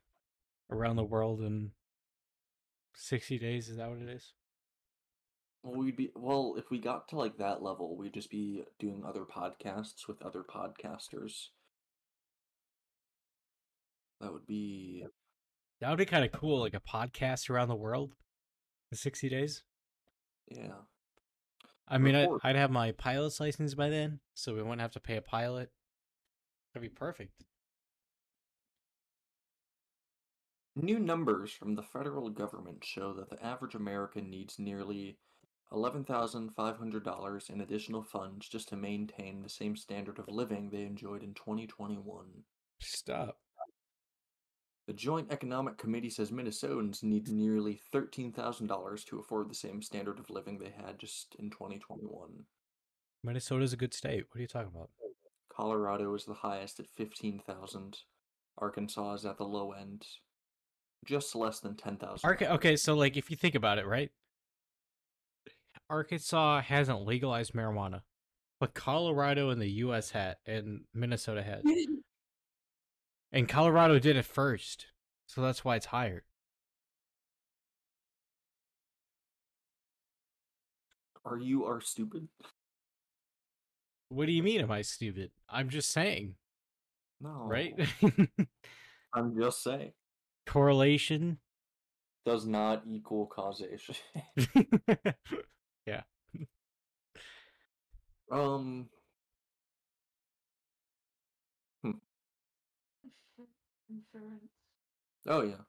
around the world in sixty days. Is that what it is? Well, we'd be well if we got to like that level, we'd just be doing other podcasts with other podcasters. That would be That would be kind of cool, like a podcast around the world in sixty days. yeah. I mean, I, I'd have my pilot's license by then, so we wouldn't have to pay a pilot. That'd be perfect. New numbers from the federal government show that the average American needs nearly $11,500 in additional funds just to maintain the same standard of living they enjoyed in 2021. Stop. The Joint Economic Committee says Minnesotans need nearly $13,000 to afford the same standard of living they had just in 2021. Minnesota's a good state. What are you talking about? Colorado is the highest at 15,000. Arkansas is at the low end, just less than 10,000. Arca- okay, so like if you think about it, right? Arkansas hasn't legalized marijuana, but Colorado and the U.S. had, and Minnesota has, and Colorado did it first, so that's why it's higher. Are you are stupid? What do you mean? Am I stupid? I'm just saying, No. right? I'm just saying. Correlation. Does not equal causation. Yeah. Um. Insurance. Oh yeah.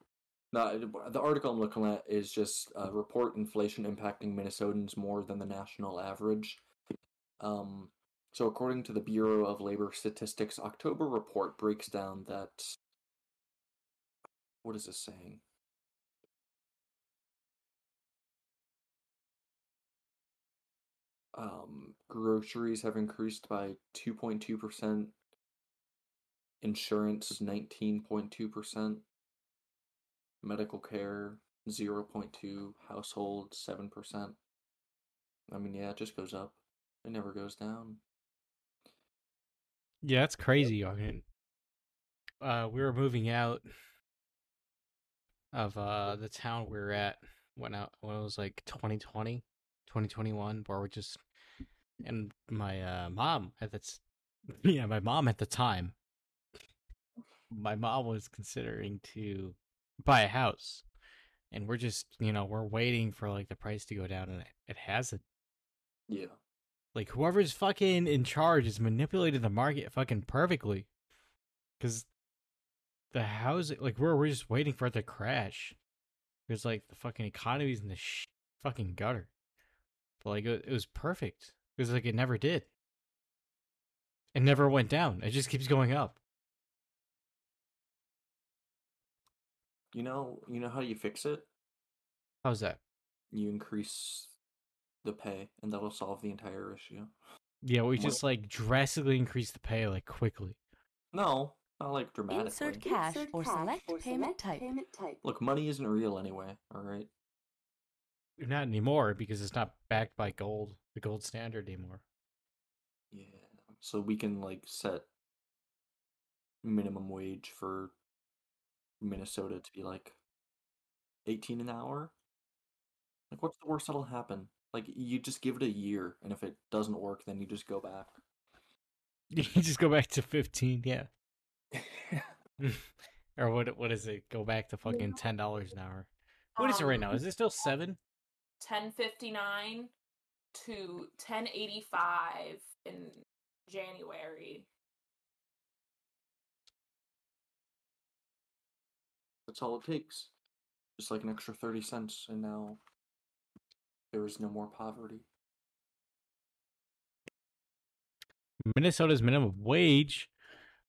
No, the article I'm looking at is just uh, report inflation impacting Minnesotans more than the national average. Um, so according to the Bureau of Labor Statistics, October report breaks down that. What is this saying? Um, groceries have increased by 2.2%. Insurance is 19.2%. Medical care 0.2. Household 7%. I mean, yeah, it just goes up. It never goes down. Yeah, that's crazy. I mean, uh, we were moving out of uh the town we were at when I when it was like 2020, 2021, where we're just and my uh mom at the t- yeah my mom at the time my mom was considering to buy a house and we're just you know we're waiting for like the price to go down and it, hasn't Yeah. like whoever's fucking in charge is manipulating the market fucking perfectly. Cause the housing, like we're we're just waiting for it to crash. Because like the fucking economy's in the sh- fucking gutter. But like it, it was perfect because like it never did. It never went down. It just keeps going up. You know, you know how you fix it? How's that? You increase the pay, and that'll solve the entire issue. Yeah, we just like drastically increase the pay like quickly. No, not like dramatically. Insert cash or select payment type. Look, money isn't real anyway. All right. Not anymore because it's not backed by gold, the gold standard anymore. Yeah. So we can like set minimum wage for Minnesota to be like 18 an hour. Like, what's the worst that'll happen? Like, you just give it a year, and if it doesn't work, then you just go back. You just go back to fifteen, yeah. or what? What is it? Go back to fucking ten dollars an hour. What is it right now? Um, Is it still seven? 1059 to 1085 in January. That's all it takes. Just like an extra 30 cents, and now there is no more poverty. Minnesota's minimum wage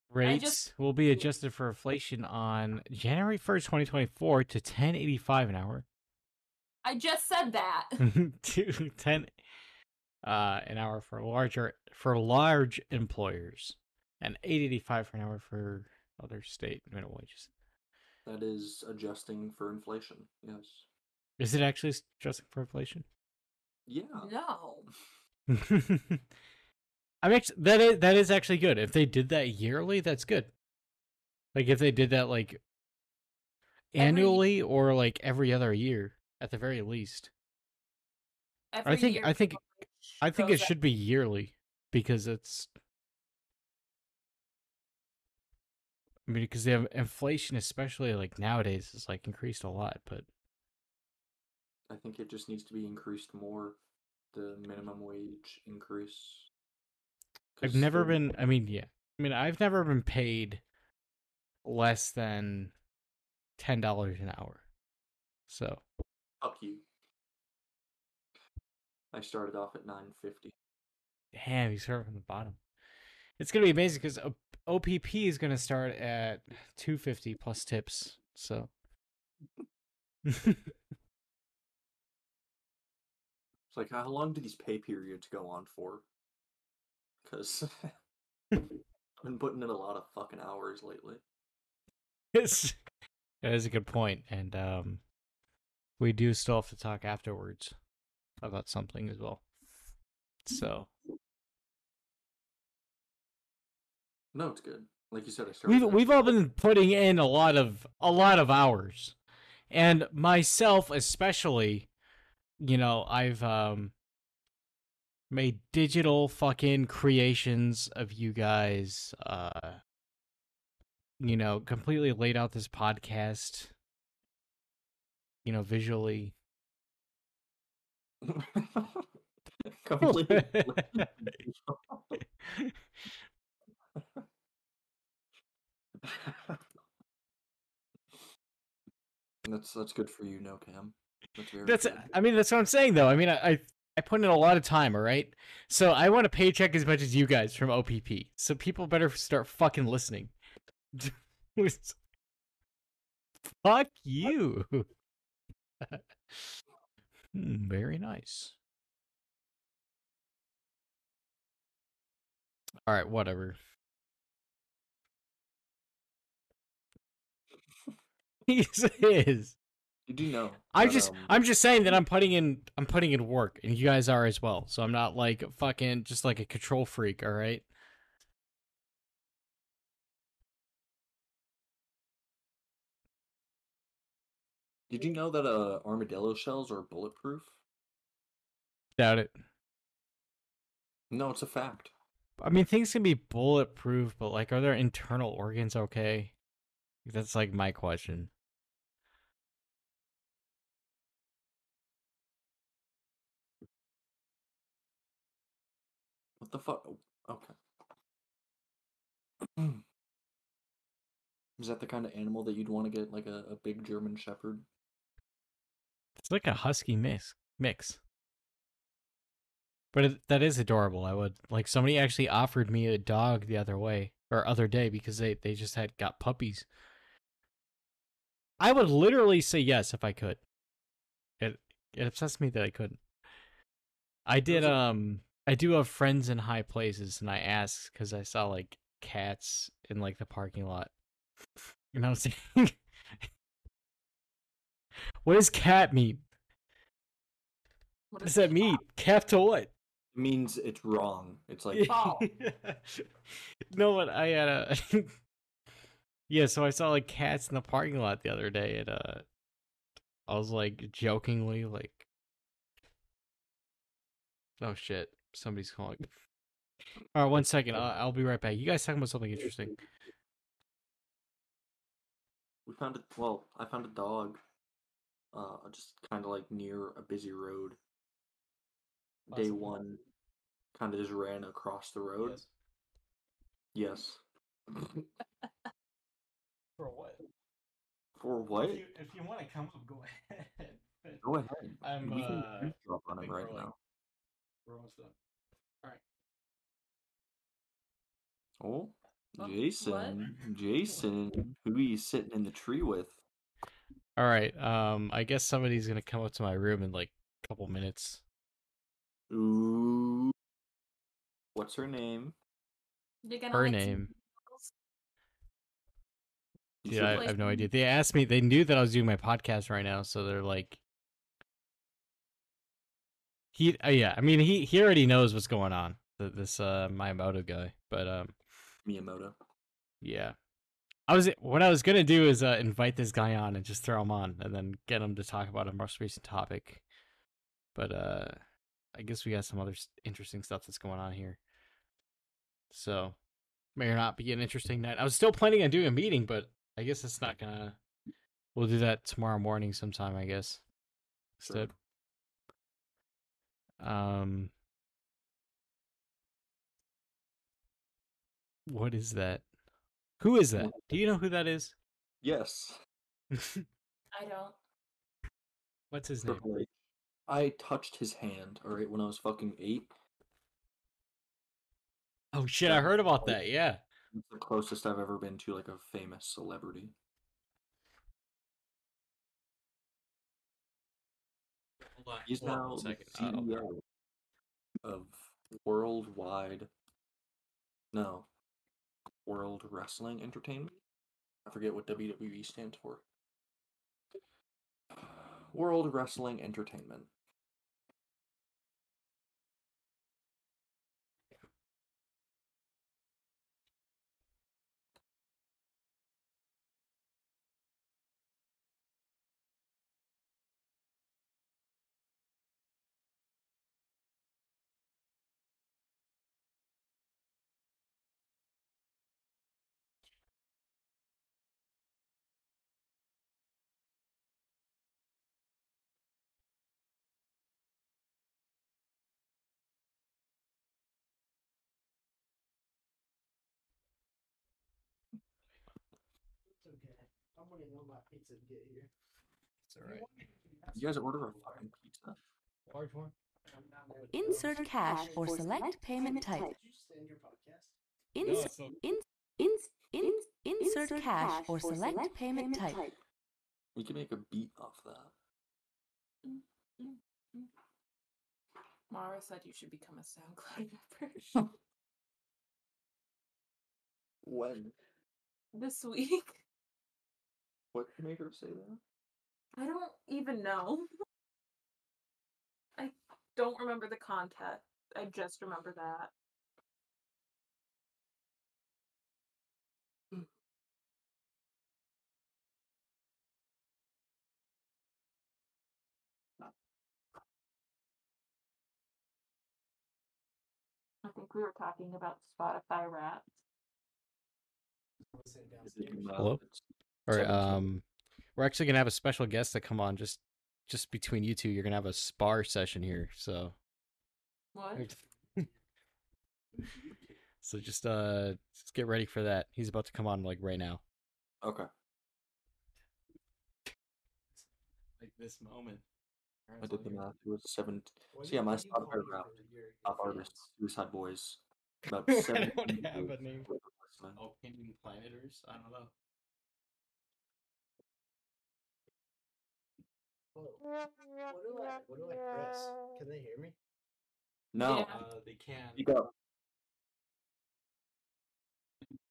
rates just- will be adjusted for inflation on January first, twenty twenty four, to ten eighty five an hour. I just said that. to 10 uh an hour for larger for large employers and 885 for an hour for other state minimum wages That is adjusting for inflation. Yes. is it actually adjusting for inflation Yeah. no. i'm actually that is that is actually good if they did that yearly that's good like if they did that like Every- annually or like every other year at the very least I think- I think- i think it should be yearly because it's I mean, because they have inflation, especially like nowadays, is like increased a lot. But I think it just needs to be increased more. The minimum wage increase. I've never 30 been. I mean, yeah. I mean, I've never been paid less than ten dollars an hour. So Fuck you. I started off at 950. damn, you start from the bottom. It's gonna be amazing because uh, OPP is gonna start at two fifty plus tips. So It's like, how long do these pay periods go on for? Because I've been putting in a lot of fucking hours lately. It's that is a good point, and um, we do still have to talk afterwards about something as well. So No, it's good. Like you said, I started. we've we've all been putting in a lot of a lot of hours, and myself especially. You know, I've um made digital fucking creations of you guys. Uh, you know, completely laid out this podcast. You know, visually. Completely. that's that's good for you, no Cam. That's very That's good. I mean that's what I'm saying though. I mean I I, I put in a lot of time, all right? So I want a paycheck as much as you guys from OPP. So people better start fucking listening. Fuck you. Hmm, very nice. All right, whatever. He is. Did you do know. I'm just um, I'm just saying that I'm putting in I'm putting in work and you guys are as well. So I'm not like fucking just like a control freak, all right? Did you know that uh, armadillo shells are bulletproof? Doubt it. No, it's a fact. I mean things can be bulletproof, but like are their internal organs okay? That's like my question. What the fuck? Okay. Is that the kind of animal that you'd want to get, like a, a big German Shepherd? It's like a husky mix mix. But it, that is adorable. I would like somebody actually offered me a dog the other way or other day because they they just had got puppies. I would literally say yes if I could. It it obsessed me that I couldn't. I did um I do have friends in high places and I asked cuz I saw like cats in like the parking lot. And I was saying What does cat mean? What What is does that mean? Cat to what? It means it's wrong. It's like Oh. no, what I had a yeah. So I saw like cats in the parking lot the other day, and uh, I was like jokingly like, Oh shit! Somebody's calling. All right, one second. I'll, I'll be right back. You guys talking about something interesting? We found it. Well, I found a dog. Uh, just kind of like near a busy road. Day Awesome. one, kind of just ran across the road. Yes. For what? For what? If you, if you want to come up, go ahead. Go ahead. I'm, we can uh, eavesdrop on him right for, like, now. We're almost done. Oh, Oh, Jason, Jason, who are you sitting in the tree with? All right. Um, I guess somebody's gonna come up to my room in like a couple minutes. Ooh, what's her name? Her like name. girls? You Dude, should- I, I have no idea. They asked me. They knew that I was doing my podcast right now, so they're like, he. Uh, yeah, I mean, he he already knows what's going on. This uh, Miyamoto guy, but um, Miyamoto. yeah. I was what I was gonna do is uh, invite this guy on and just throw him on, and then get him to talk about a most recent topic. But uh, I guess we got some other interesting stuff that's going on here. So may or not be an interesting night. I was still planning on doing a meeting, but I guess it's not gonna. We'll do that tomorrow morning sometime. I guess. Sure. Instead. Um. What is that? Who is that? Do you know who that is? Yes. I don't. What's his name? Triple H. I touched his hand, alright, when I was fucking eight. Oh shit! I heard about that. Yeah. It's the closest I've ever been to like a famous celebrity. He's hold now the CEO of Worldwide. No, World Wrestling Entertainment. I forget what WWE stands for. World Wrestling Entertainment. It's all right. You guys order a fucking pizza? Large one. Insert cash or select payment type. No, Ins- it's not- ins- ins- ins- insert cash or select payment type. We can make a beat off that. Mara said you should become a SoundCloud rapper When? this week. What made her say that? I don't even know. I don't remember the context. I just remember that. Mm. I think we were talking about Spotify Wrapped. Is it in, Hello? It's All right. Um, we're actually gonna have a special guest that come on. Just, just between you two, you're gonna have a spar session here. So, What? so just uh, just get ready for that. He's about to come on like right now. Okay. Like this moment. I did the math. It was seven. So yeah, my Spotify rap, top artists, Suicide Boys. About I don't seven. have a name. Opinion Planeters. I don't know. What do I what do I press? Can they hear me? No, Yeah. Uh, they can, you go.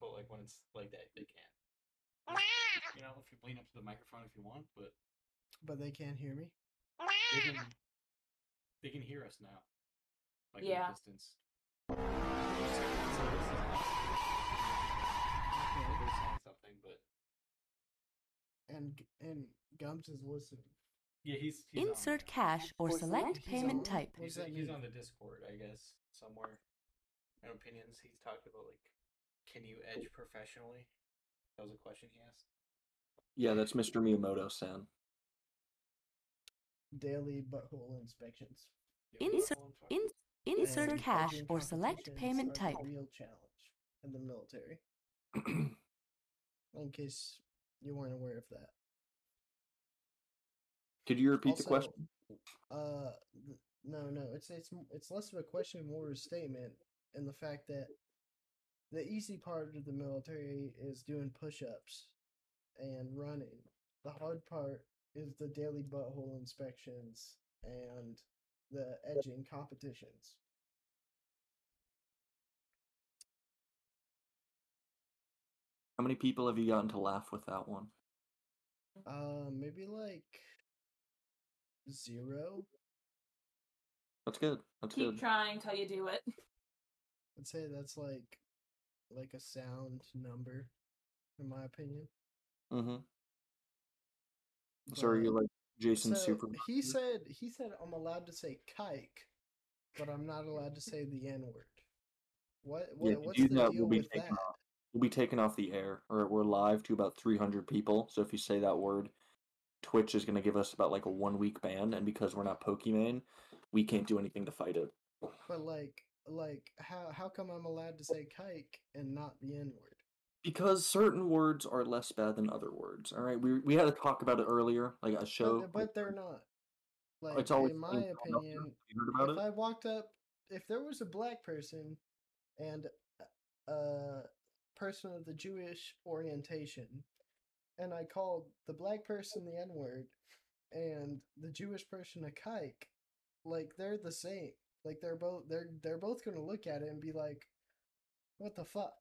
but like when it's like that, they can't. You know, if you lean up to the microphone if you want, but But they can't hear me? they can, they can hear us now. Like at a Yeah. distance. So this is- like something, but And and Gumps is listening. Yeah, he's, Insert cash or Or select select payment zone. type. He's, he's on the Discord, I guess, somewhere. In opinions, he's talked about like, can you edge professionally? That was a question he asked. Yeah, that's Mr. Miyamoto san. Daily butthole inspections. Insert in, insert And cash or select payment type. the real challenge in the military. In case you weren't aware of that. Could you repeat the question? Uh, no, no. It's it's it's less of a question, more a statement, in the fact that the easy part of the military is doing push-ups and running. The hard part is the daily butthole inspections and the edging competitions. How many people have you gotten to laugh with that one? Uh, maybe like zero. That's good. That's Keep good. trying till you do it. I'd say that's like like a sound number, in my opinion. Mm-hmm. So are you like Jason So Super? he said he said I'm allowed to say kike, but I'm not allowed to say the N word. What what to what's do the that, deal we'll be with taken that? off. We'll be taken off the air, or we're live to about 300 people. So if you say that word, Twitch is going to give us about like a one week ban, and because we're not Pokemon, we can't do anything to fight it. But like like how how come I'm allowed to say kike and not the N word? Because certain words are less bad than other words. All right, we we had to talk about it earlier, like a show. But, but they're not. Like it's always in my been thrown up there. opinion, if it? I walked up, if there was a black person and a person of the Jewish orientation, and I called the black person the N word and the Jewish person a kike, like they're the same. Like they're both they're they're both gonna look at it and be like, "What the fuck?"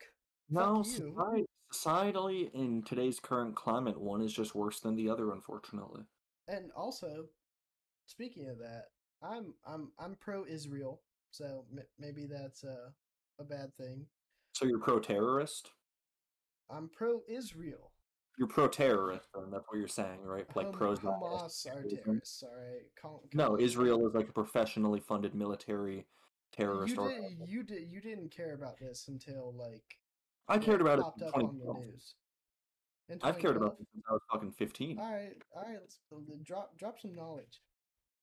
No, society, societally in today's current climate, one is just worse than the other, unfortunately. And also, speaking of that, I'm I'm I'm pro Israel, so m- maybe that's a a bad thing. So you're pro-terrorist. I'm pro Israel. You're pro-terrorist, then that's what you're saying, right? Like Ham- pro Hamas are terrorists. All right, Calm, No, Israel is like a professionally funded military terrorist You did you did you didn't care about this until like I cared about it popped up on the news. I've cared about 2012? this since I was fucking 15. All right, all right. Let's uh, drop drop some knowledge.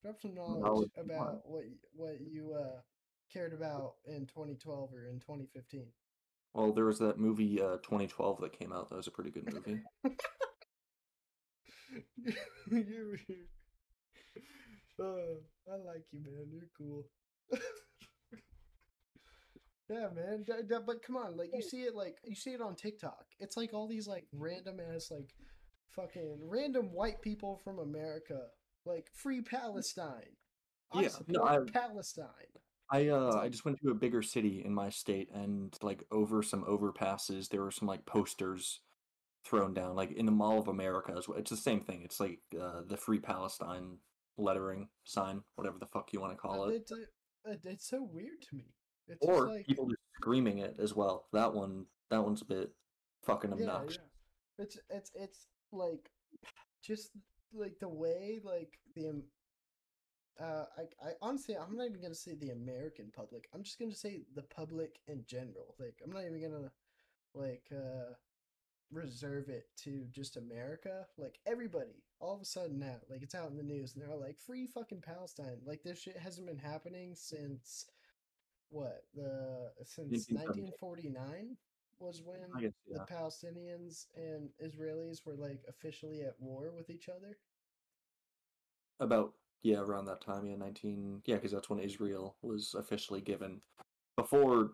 Drop some knowledge Knowledge about what what you uh cared about in 2012 or in 2015. Well, there was that movie uh, 2012 that came out. That was a pretty good movie. you, uh, I like you, man. You're cool. yeah, man. D- d- but come on, like you see it, like you see it on TikTok. It's like all these like random ass like fucking random white people from America, like free Palestine. I Yeah, no, I- Palestine. I uh I just went to a bigger city in my state and like over some overpasses there were some like posters thrown down like in the Mall of America as well. It's the same thing. It's like uh, the Free Palestine lettering sign, whatever the fuck you want to call Uh, it. It's, uh, it- it's so weird to me. It's Or just like people just screaming it as well. That one that one's a bit fucking yeah, obnoxious. yeah. It's it's it's like just like the way like the um, uh I I honestly I'm not even gonna say the American public. I'm just gonna say the public in general. Like I'm not even gonna like uh reserve it to just America. Like everybody, all of a sudden now, like it's out in the news and they're all like free fucking Palestine. Like this shit hasn't been happening since what the since 1949 was when guess the. Palestinians and Israelis were like officially at war with each other. About yeah, around that time, yeah, 19 yeah, because that's when Israel was officially given before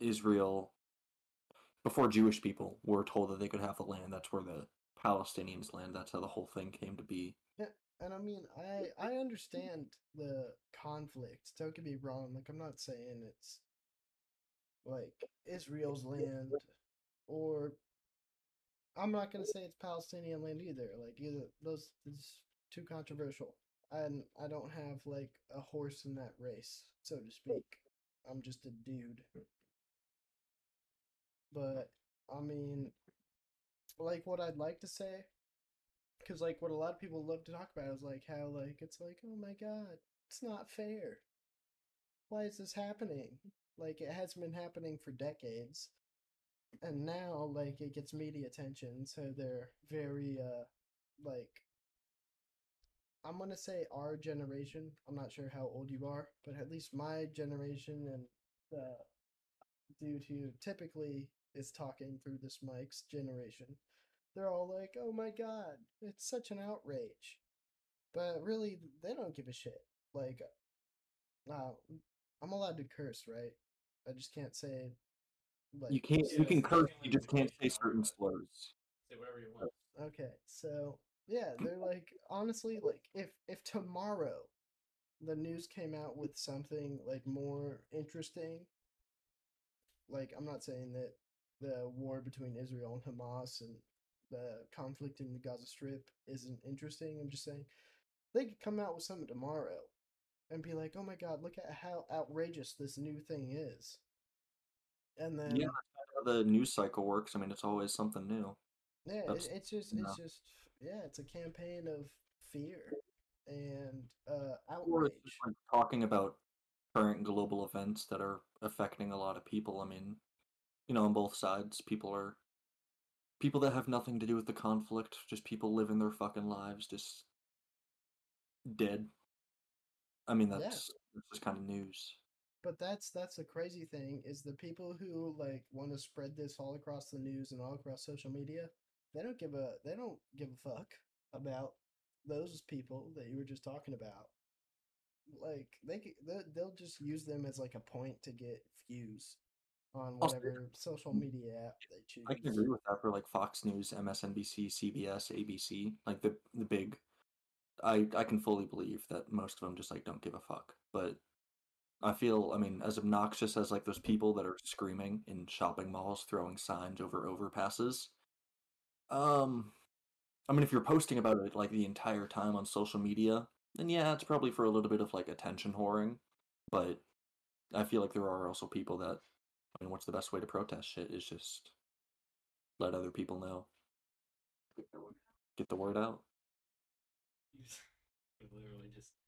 Israel before Jewish people were told that they could have the land, that's where the Palestinians land. That's how the whole thing came to be. Yeah, and I mean, I I understand the conflict. Don't get me wrong. Like I'm not saying it's like Israel's land or I'm not gonna say it's Palestinian land either. Like either those it's too controversial. And I don't have like a horse in that race, so to speak. I'm just a dude. But I mean like what I'd like to say because like what a lot of people love to talk about is like how like it's like oh my god it's not fair why is this happening like it has been happening for decades and now like it gets media attention so they're very uh like i'm gonna say our generation i'm not sure how old you are but at least my generation and the dude who typically is talking through this mic's generation they're all like oh my god it's such an outrage but really they don't give a shit like uh, i'm allowed to curse right i just can't say like You can't. You can curse. You just can't say certain slurs. Say whatever you want. Okay, so yeah, they're like honestly like if if tomorrow the news came out with something like more interesting, like I'm not saying that the war between Israel and Hamas and the conflict in the Gaza Strip isn't interesting. I'm just saying they could come out with something tomorrow and be like, "Oh my god, look at how outrageous this new thing is." And then Yeah, that's how the news cycle works. I mean, it's always something new. Yeah, That's- it's just it's just yeah, it's a campaign of fear and uh outrage. talking about current global events that are affecting a lot of people. I mean, you know, on both sides, people are people that have nothing to do with the conflict, just people living their fucking lives, just dead. I mean, Yeah. that's that's just kind of news. But that's that's the crazy thing is the people who like want to spread this all across the news and all across social media, they don't give a they don't give a fuck about those people that you were just talking about. Like they they they'll just use them as like a point to get views on whatever social mm, media app they choose. I can agree with that for like Fox News, MSNBC, CBS, ABC, like the the big. I I can fully believe that most of them just like don't give a fuck. But I feel, I mean, as obnoxious as like those people that are screaming in shopping malls, throwing signs over overpasses. Um, I mean, if you're posting about it like the entire time on social media, then yeah, it's probably for a little bit of like attention whoring. But I feel like there are also people that, I mean, what's the best way to protest shit is just let other people know. Get the word out. Literally just.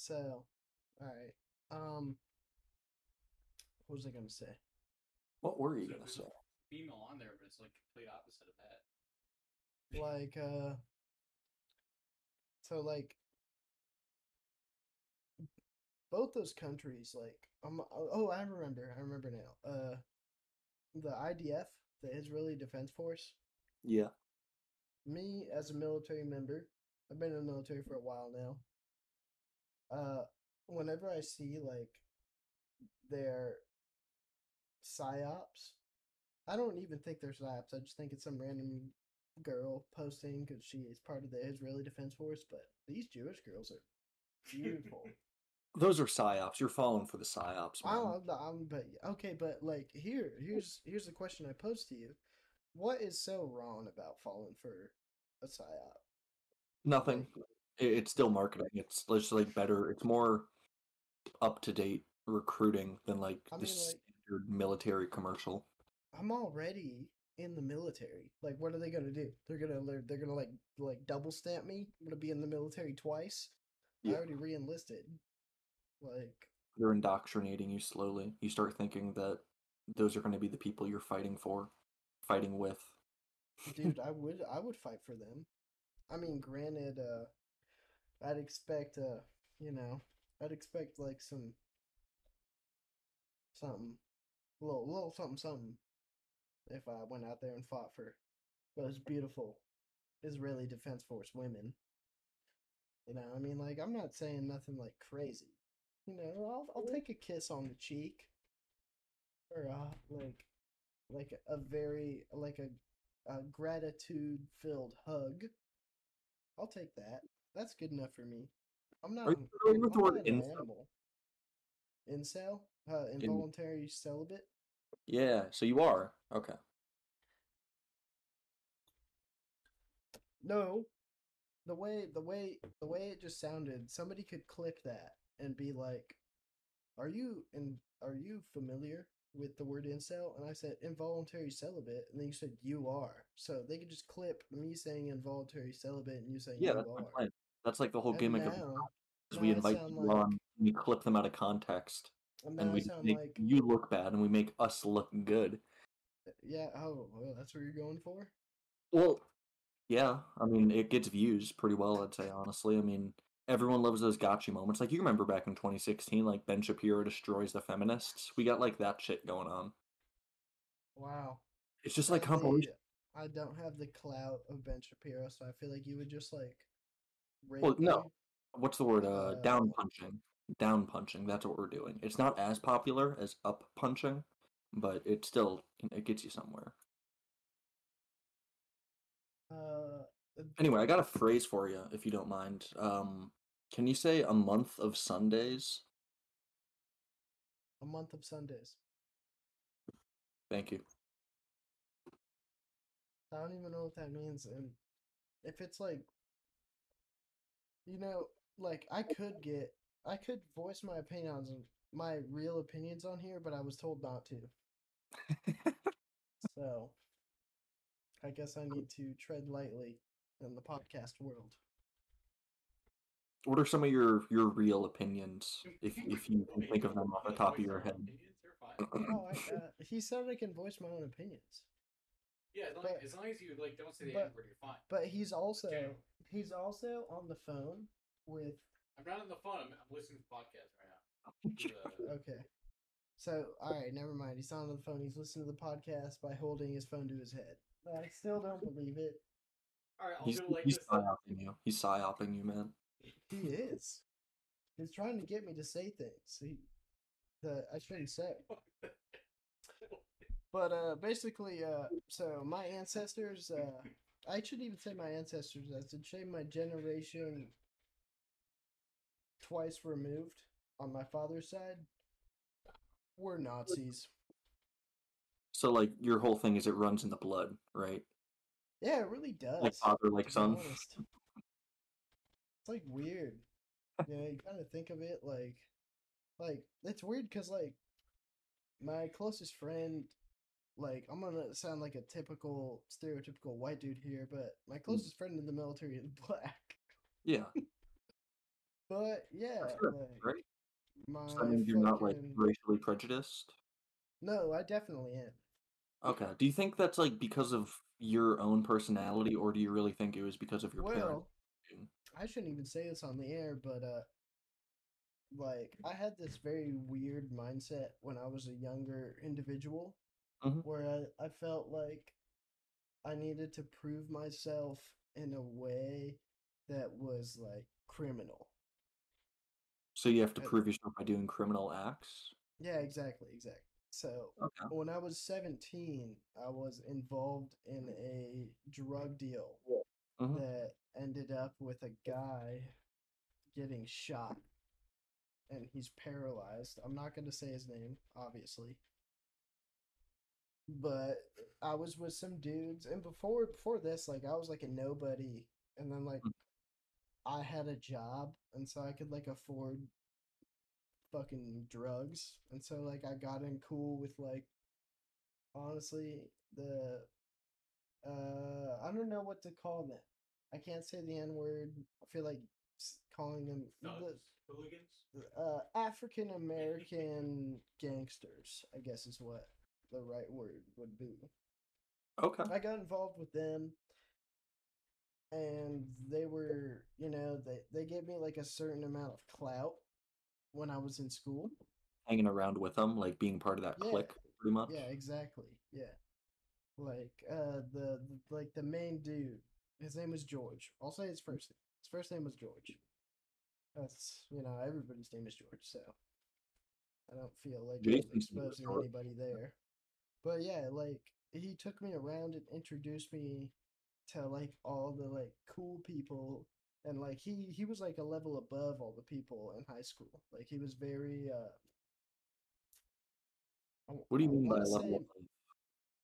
So, all right. Um, what was I gonna say? What were you So gonna there's say? Female on there, but it's like complete opposite of that. Like, uh, so like, both those countries, like, um, oh, I remember, I remember now. Uh, the IDF, the Israeli Defense Force. Yeah. Me as a military member, I've been in the military for a while now. Uh, whenever I see like their psyops, I don't even think they're psyops. I just think it's some random girl posting because she is part of the Israeli Defense Force. But these Jewish girls are beautiful. Those are psyops. You're falling for the psyops, man. don't, I'm, but okay, but like here, here's here's the question I pose to you: What is so wrong about falling for a psyop? Nothing. It's still marketing. It's just like better. It's more up to date recruiting than like I the mean, like- standard military commercial. I'm already in the military. Like, what are they gonna do? They're gonna they're, they're gonna like like double stamp me. I'm gonna be in the military twice. I already re-enlisted. Like, They're indoctrinating you slowly. You start thinking that those are going to be the people you're fighting for, fighting with. dude, I would I would fight for them. I mean, granted, uh, I'd expect uh, you know, I'd expect like some something, little little something something, if I went out there and fought for those beautiful Israeli Defense Force women. You know, I mean, like I'm not saying nothing like crazy. You know, I'll I'll take a kiss on the cheek, or uh, like, like a very like a a gratitude filled hug. I'll take that. That's good enough for me. I'm not. Are you familiar with the word incel? animal. Incel, uh, involuntary celibate. Yeah, so you are. Okay. No, the way the way the way it just sounded, somebody could clip that and be like, "Are you and are you familiar with the word incel?" And I said, "Involuntary celibate," and then you said, "You are." So they could just clip me saying involuntary celibate and you saying Yeah, you are. That's like the whole gimmick of now, is we invite people like on, we clip them out of context, and and we make like you look bad, and we make us look good. Uh, yeah. Oh, well, that's what you're going for. Well, yeah, I mean, it gets views pretty well, I'd say, honestly. I mean, everyone loves those gotcha moments. Like, you remember back in 2016, like, Ben Shapiro destroys the feminists? We got, like, that shit going on. Wow. It's just like compilation. I don't have the clout of Ben Shapiro, so I feel like you would just like. Well, no. What's the word? Uh, Uh, down punching. Down punching. That's what we're doing. It's not as popular as up punching, but it still, it gets you somewhere. Uh, Anyway, I got a phrase for you, if you don't mind. Um, can you say a month of Sundays? a month of Sundays. Thank you. I don't even know what that means, and if it's like, you know, like I could get, I could voice my opinions, on my real opinions on here, but I was told not to. So, I guess I need to tread lightly in the podcast world. What are some of your your real opinions, if if you can think of them off the top of your head? Oh, I, uh, he said I can voice my own opinions, Yeah, as long, But- as long as you like don't say the but- N word, you're fine. but he's also Okay. he's also on the phone with I'm not on the phone. I'm, I'm listening to the podcast right now. This is, uh, Okay. So, all right, never mind. He's not on the phone. He's listening to the podcast by holding his phone to his head. But I still don't believe it. all right, I'll He's do it like he's this. then. psyoping you. He's psyoping you, man. He is. He's trying to get me to say things. He, that I shouldn't say. But uh, basically, uh, so my ancestors, uh, I shouldn't even say my ancestors. I should say my generation twice removed on my father's side were Nazis. So like your whole thing is it runs in the blood, right? Yeah, it really does. Like father, like son. honest. It's like weird. You know, you kind of think of it like, like it's weird because like my closest friend, like I'm gonna sound like a typical stereotypical white dude here, but my Mm. closest friend in the military is black. Yeah, But yeah, good, like right? my So that means you're not like racially prejudiced. no, I definitely am. Okay. Do you think that's like because of your own personality, or do you really think it was because of your Well, parents? I shouldn't even say this on the air, but uh like I had this very weird mindset when I was a younger individual Mhm. where I, I felt like I needed to prove myself in a way that was like criminal. So you have to prove yourself by doing criminal acts. Yeah, exactly, exactly. So Okay. when I was 17, I was involved in a drug deal Mhm. that ended up with a guy getting shot and he's paralyzed. I'm not going to say his name, obviously. But I was with some dudes and before before this like I was like a nobody and then like Mm. I had a job and so I could like afford fucking drugs and so like I got in cool with like honestly the uh I don't know what to call them. I can't say the N word. I feel like calling them the, hooligans. uh African American gangsters, I guess is what the right word would be. Okay. I got involved with them and they were, you know, they they gave me like a certain amount of clout when I was in school. Hanging around with them, like being part of that Yeah. clique, pretty much. Yeah, exactly. Yeah. Like uh the, the like the main dude, his name was George. I'll say his first name. His first name was George. That's you know, everybody's name is George, so I don't feel like I'm Jason's name is exposing anybody there. But yeah, like he took me around and introduced me to like all the like cool people and like he he was like a level above all the people in high school. Like he was very uh What do you mean by level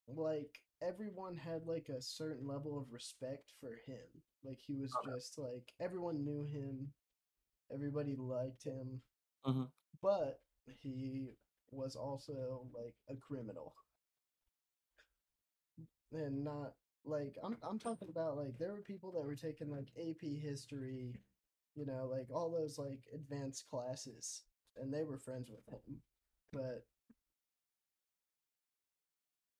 like everyone had like a certain level of respect for him. Like he was Okay. just like everyone knew him, everybody liked him. Mhm. But he was also like a criminal. And not like I'm I'm talking about like there were people that were taking like AP history, you know, like all those like advanced classes and they were friends with him. But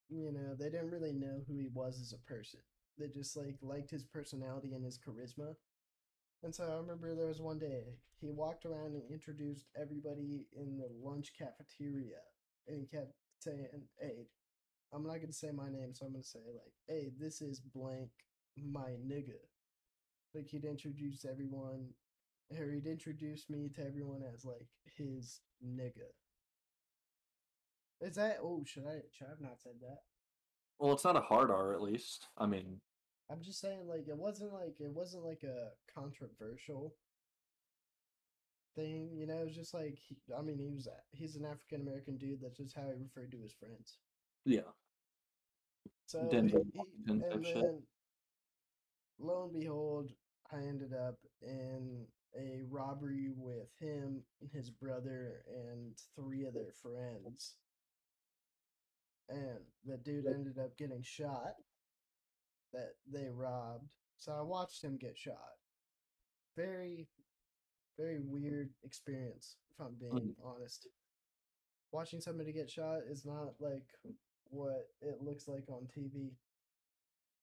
you know, they didn't really know who he was as a person. They just like liked his personality and his charisma. And so I remember there was one day he walked around and introduced everybody in the lunch cafeteria, and he kept saying, "Hey, I'm not gonna say my name, so I'm gonna say like, hey, this is blank, my nigga." Like he'd introduce everyone, or he'd introduce me to everyone as like his nigga. Is that? Oh, should I? Should I have not said that? Well, it's not a hard R, at least. I mean, I'm just saying, like, it wasn't like it wasn't like a controversial thing, you know. It was just like, he, I mean, he was he's an African American dude. That's just how he referred to his friends. Yeah. So Denzel he- he- Washington type and shit. then, lo and behold, I ended up in a robbery with him, and his brother, and three of their friends. And the dude ended up getting shot that they robbed. So I watched him get shot. Very, very weird experience, if I'm being honest. Watching somebody get shot is not like what it looks like on TV.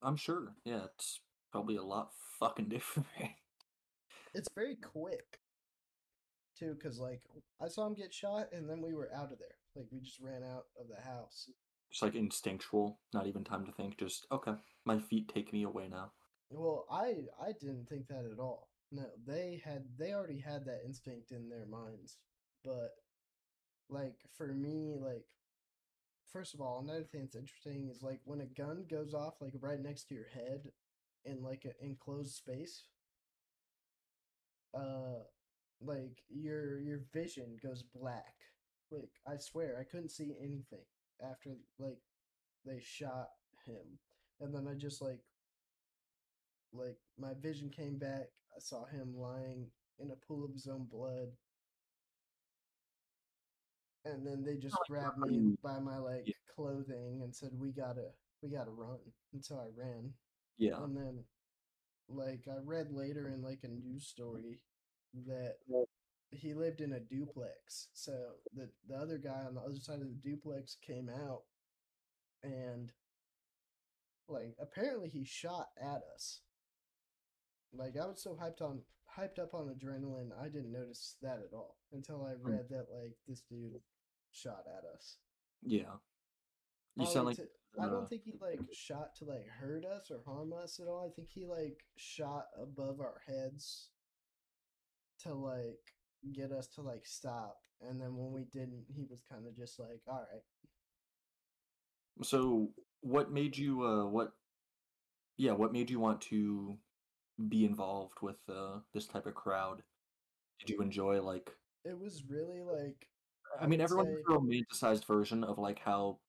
I'm sure. Yeah, it's probably a lot fucking different. It's very quick, too, because like I saw him get shot and then we were out of there. Like we just ran out of the house. It's like instinctual, not even time to think. Just okay, my feet take me away now. Well, I I didn't think that at all. No, they had they already had that instinct in their minds. But like for me, like first of all, another thing that's interesting is like when a gun goes off like right next to your head in like an enclosed space, uh like your your vision goes black. Like I swear I couldn't see anything after like they shot him. And then I just like like my vision came back. I saw him lying in a pool of his own blood. And then they just grabbed me by my like yeah. clothing and said, "We gotta, we gotta run." And so I ran. Yeah. And then, like, I read later in like a news story that he lived in a duplex. So the the other guy on the other side of the duplex came out, and like apparently he shot at us. Like I was so hyped on hyped up on adrenaline, I didn't notice that at all until I hmm. read that like this dude shot at us. Yeah. You sound like to- I uh, don't think he like shot to like hurt us or harm us at all. I think he like shot above our heads to like get us to like stop. And then when we didn't, he was kind of just like, "All right." So, what made you uh what yeah, what made you want to be involved with uh this type of crowd? Did you enjoy like It was really like I mean would everyone has say- a romanticized version of like how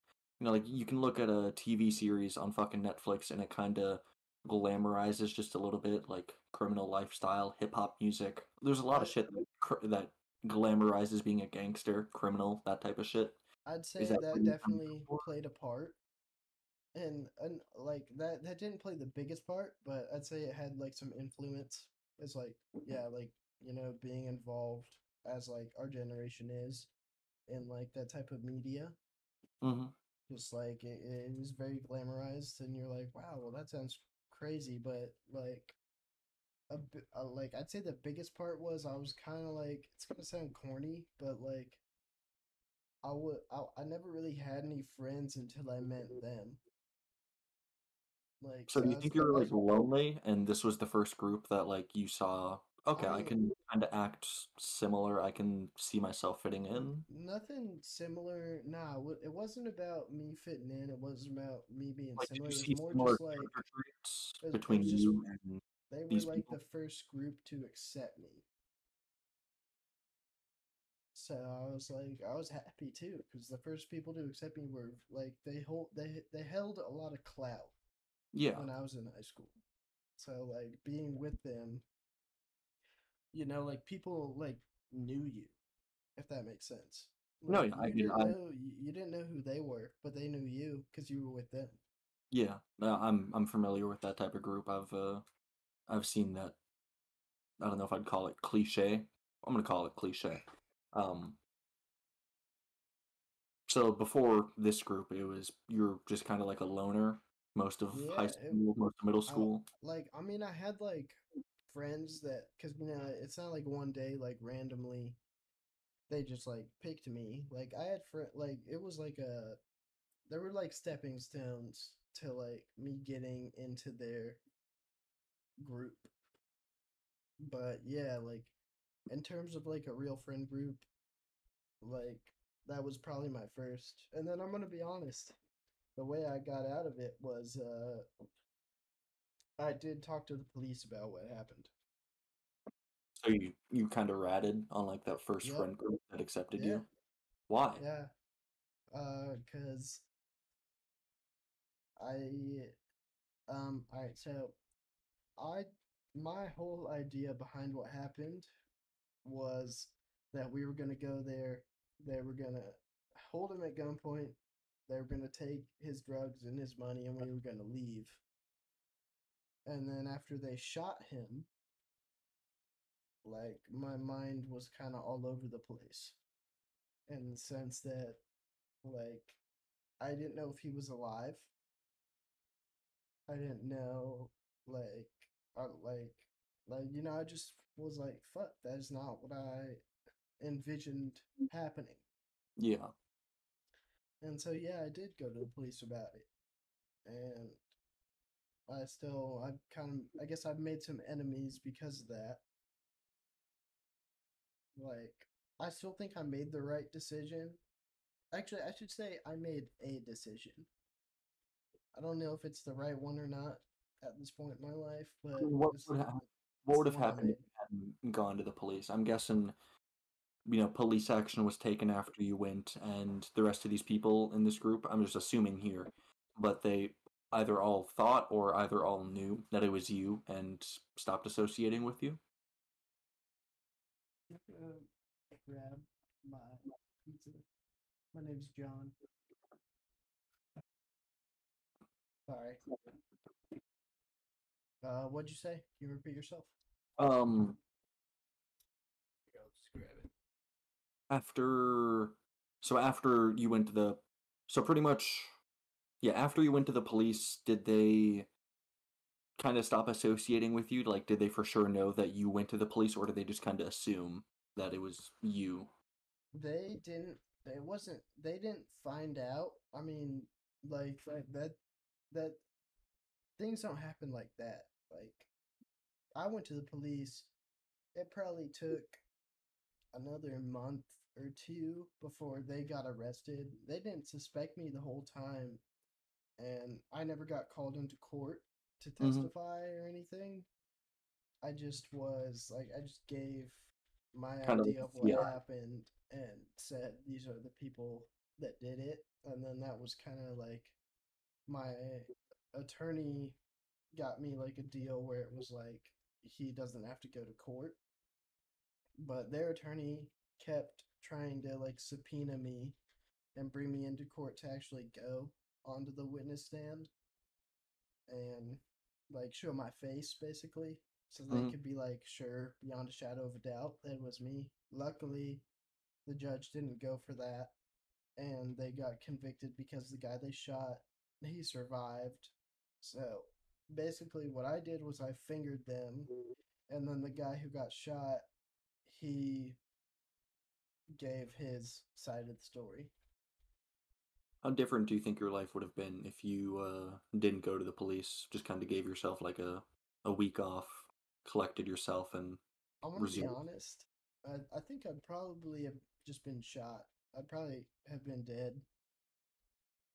you know like you can look at a TV series on fucking Netflix and it kind of glamorizes just a little bit like criminal lifestyle, hip hop music. There's a lot of shit that, that glamorizes being a gangster, criminal, that type of shit. I'd say that that, what you're going definitely played a part. And and like that that didn't play the biggest part, but I'd say it had like some influence. It's like yeah, like you know, being involved as like our generation is in like that type of media. Mm-hmm. Just like it, was very glamorized and you're like, wow, well that sounds crazy, but like a, bi- uh, like I'd say the biggest part was I was kind of like it's gonna sound corny, but like I would I, I never really had any friends until I met them. Like So you think you were like lonely, and this was the first group that like you saw? Okay, I mean- can kind of act similar. I can see myself fitting in. nothing similar? Nah, wa- it wasn't about me fitting in. It wasn't about me being Like, did similar. you It see was more similar just like character traits it was- it between was just- you and? they were these like people? the first group to accept me. So I was like, I was happy too, because the first people to accept me were like they hold they they held a lot of clout Yeah, when I was in high school. So like being with them, you know, like people like knew you, if that makes sense. No, Like, I you mean, didn't I- know you, didn't know who they were, but they knew you because you were with them. Yeah, no, I'm I'm familiar with that type of group. I've uh, I've seen that. I don't know if I'd call it cliche. I'm gonna call it cliche. Um. So before this group, it was you're just kind of like a loner most of Yeah, high it- school, most of middle I- school. Like, I mean, I had like friends that, because you know, it's not like one day, like randomly, they just like picked me. Like, I had friend, like it was like a, there were like stepping stones to like me getting into their group. But yeah, like in terms of like a real friend group, like that was probably my first. And then I'm gonna be honest, the way I got out of it was uh I did talk to the police about what happened. So you you kind of ratted on like that first Yep. friend group that accepted Yeah. you. Why? Yeah. Uh, cause I, um, alright, so I, my whole idea behind what happened was that we were gonna go there, they were gonna hold him at gunpoint, they were gonna take his drugs and his money, and we were gonna leave. And then after they shot him, like, my mind was kind of all over the place in the sense that like I didn't know if he was alive. I didn't know like uh, like like you know I just was like fuck that is not what I envisioned happening. Yeah. And so yeah, I did go to the police about it. And I still I've kind of I guess I've made some enemies because of that. Like I still think I made the right decision. Actually, I should say I made a decision. I don't know if it's the right one or not at this point in my life, but What would hap- What would have the one I happened if you hadn't gone to the police? I'm guessing, you know, police action was taken after you went, and the rest of these people in this group, I'm just assuming here, but they either all thought or either all knew that it was you and stopped associating with you. grab my pizza. My name's John. Sorry. Uh, what'd you say? Can you repeat yourself? Um, Here, I'll just grab it. after, so after you went to the, so pretty much, yeah, after you went to the police, did they kind of stop associating with you? Like, did they for sure know that you went to the police, or did they just kind of assume that it was you? They didn't. It wasn't. They didn't find out. I mean, like, like that. That things don't happen like that. Like, I went to the police. It probably took another month or two before they got arrested. They didn't suspect me the whole time, and I never got called into court to Mhm. testify or anything. I just was like, I just gave my Kind idea a of what feeling. happened and said these are the people that did it, and then that was kind of like my attorney got me like a deal where it was like he doesn't have to go to court but their attorney kept trying to like subpoena me and bring me into court to actually go onto the witness stand and like show my face basically so they Mhm. could be like sure beyond a shadow of a doubt that it was me. Luckily the judge didn't go for that and they got convicted because the guy they shot he survived. So basically what i did was i fingered them and then the guy who got shot he gave his side of the story How different do you think your life would have been if you uh, didn't go to the police? Just kind of gave yourself like a, a week off, collected yourself, and i'm gonna be honest I, I think i'd probably have just been shot. I'd probably have been dead.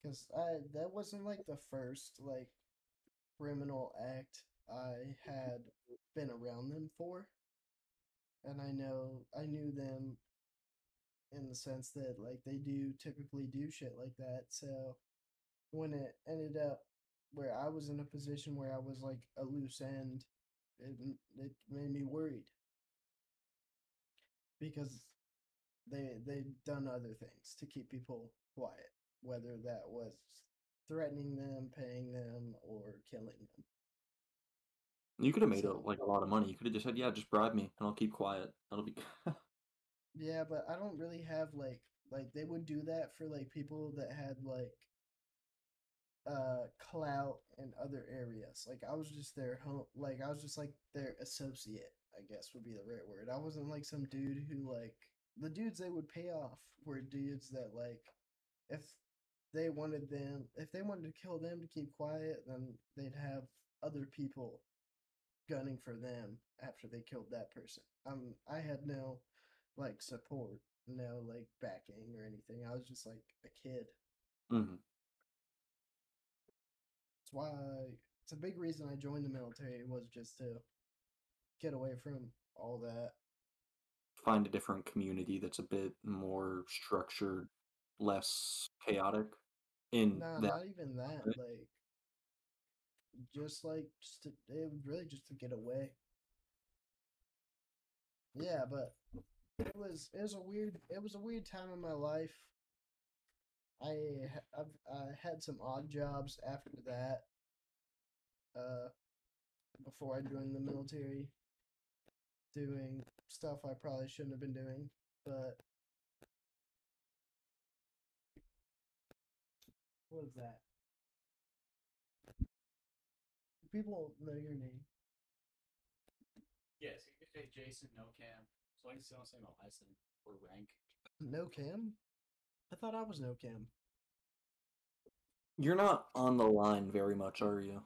Because i that wasn't like the first like criminal act i had been around them for. And i know i knew them in the sense that like they do typically do shit like that so when it ended up where i was in a position where i was like a loose end it, it made me worried because they they've done other things to keep people quiet, whether that was threatening them, paying them, or killing them. You could have made a, like a lot of money. You could have just said, "Yeah, just bribe me, and I'll keep quiet." That'll be. Yeah, but I don't really have like like they would do that for like people that had like uh clout in other areas. Like I was just their home like I was just like their associate, I guess would be the right word. I wasn't like some dude who like the dudes they would pay off were dudes that like if they wanted them if they wanted to kill them to keep quiet, then they'd have other people gunning for them after they killed that person. Um I had no like support, no like backing or anything. I was just like a kid. hmm That's why it's a big reason I joined the military was just to get away from all that. Find a different community that's a bit more structured, less chaotic. In Nah, that, not even that. Like, just like just to, it was really just to get away. Yeah, but it was it was a weird it was a weird time in my life. I I've I had some odd jobs after that. Uh, before I joined the military, doing stuff I probably shouldn't have been doing, but what is that? People know your name. Yes, you can say Jason, no cam. So I can still say my last name or rank. No cam? I thought I was no cam. you're not on the line very much, are you?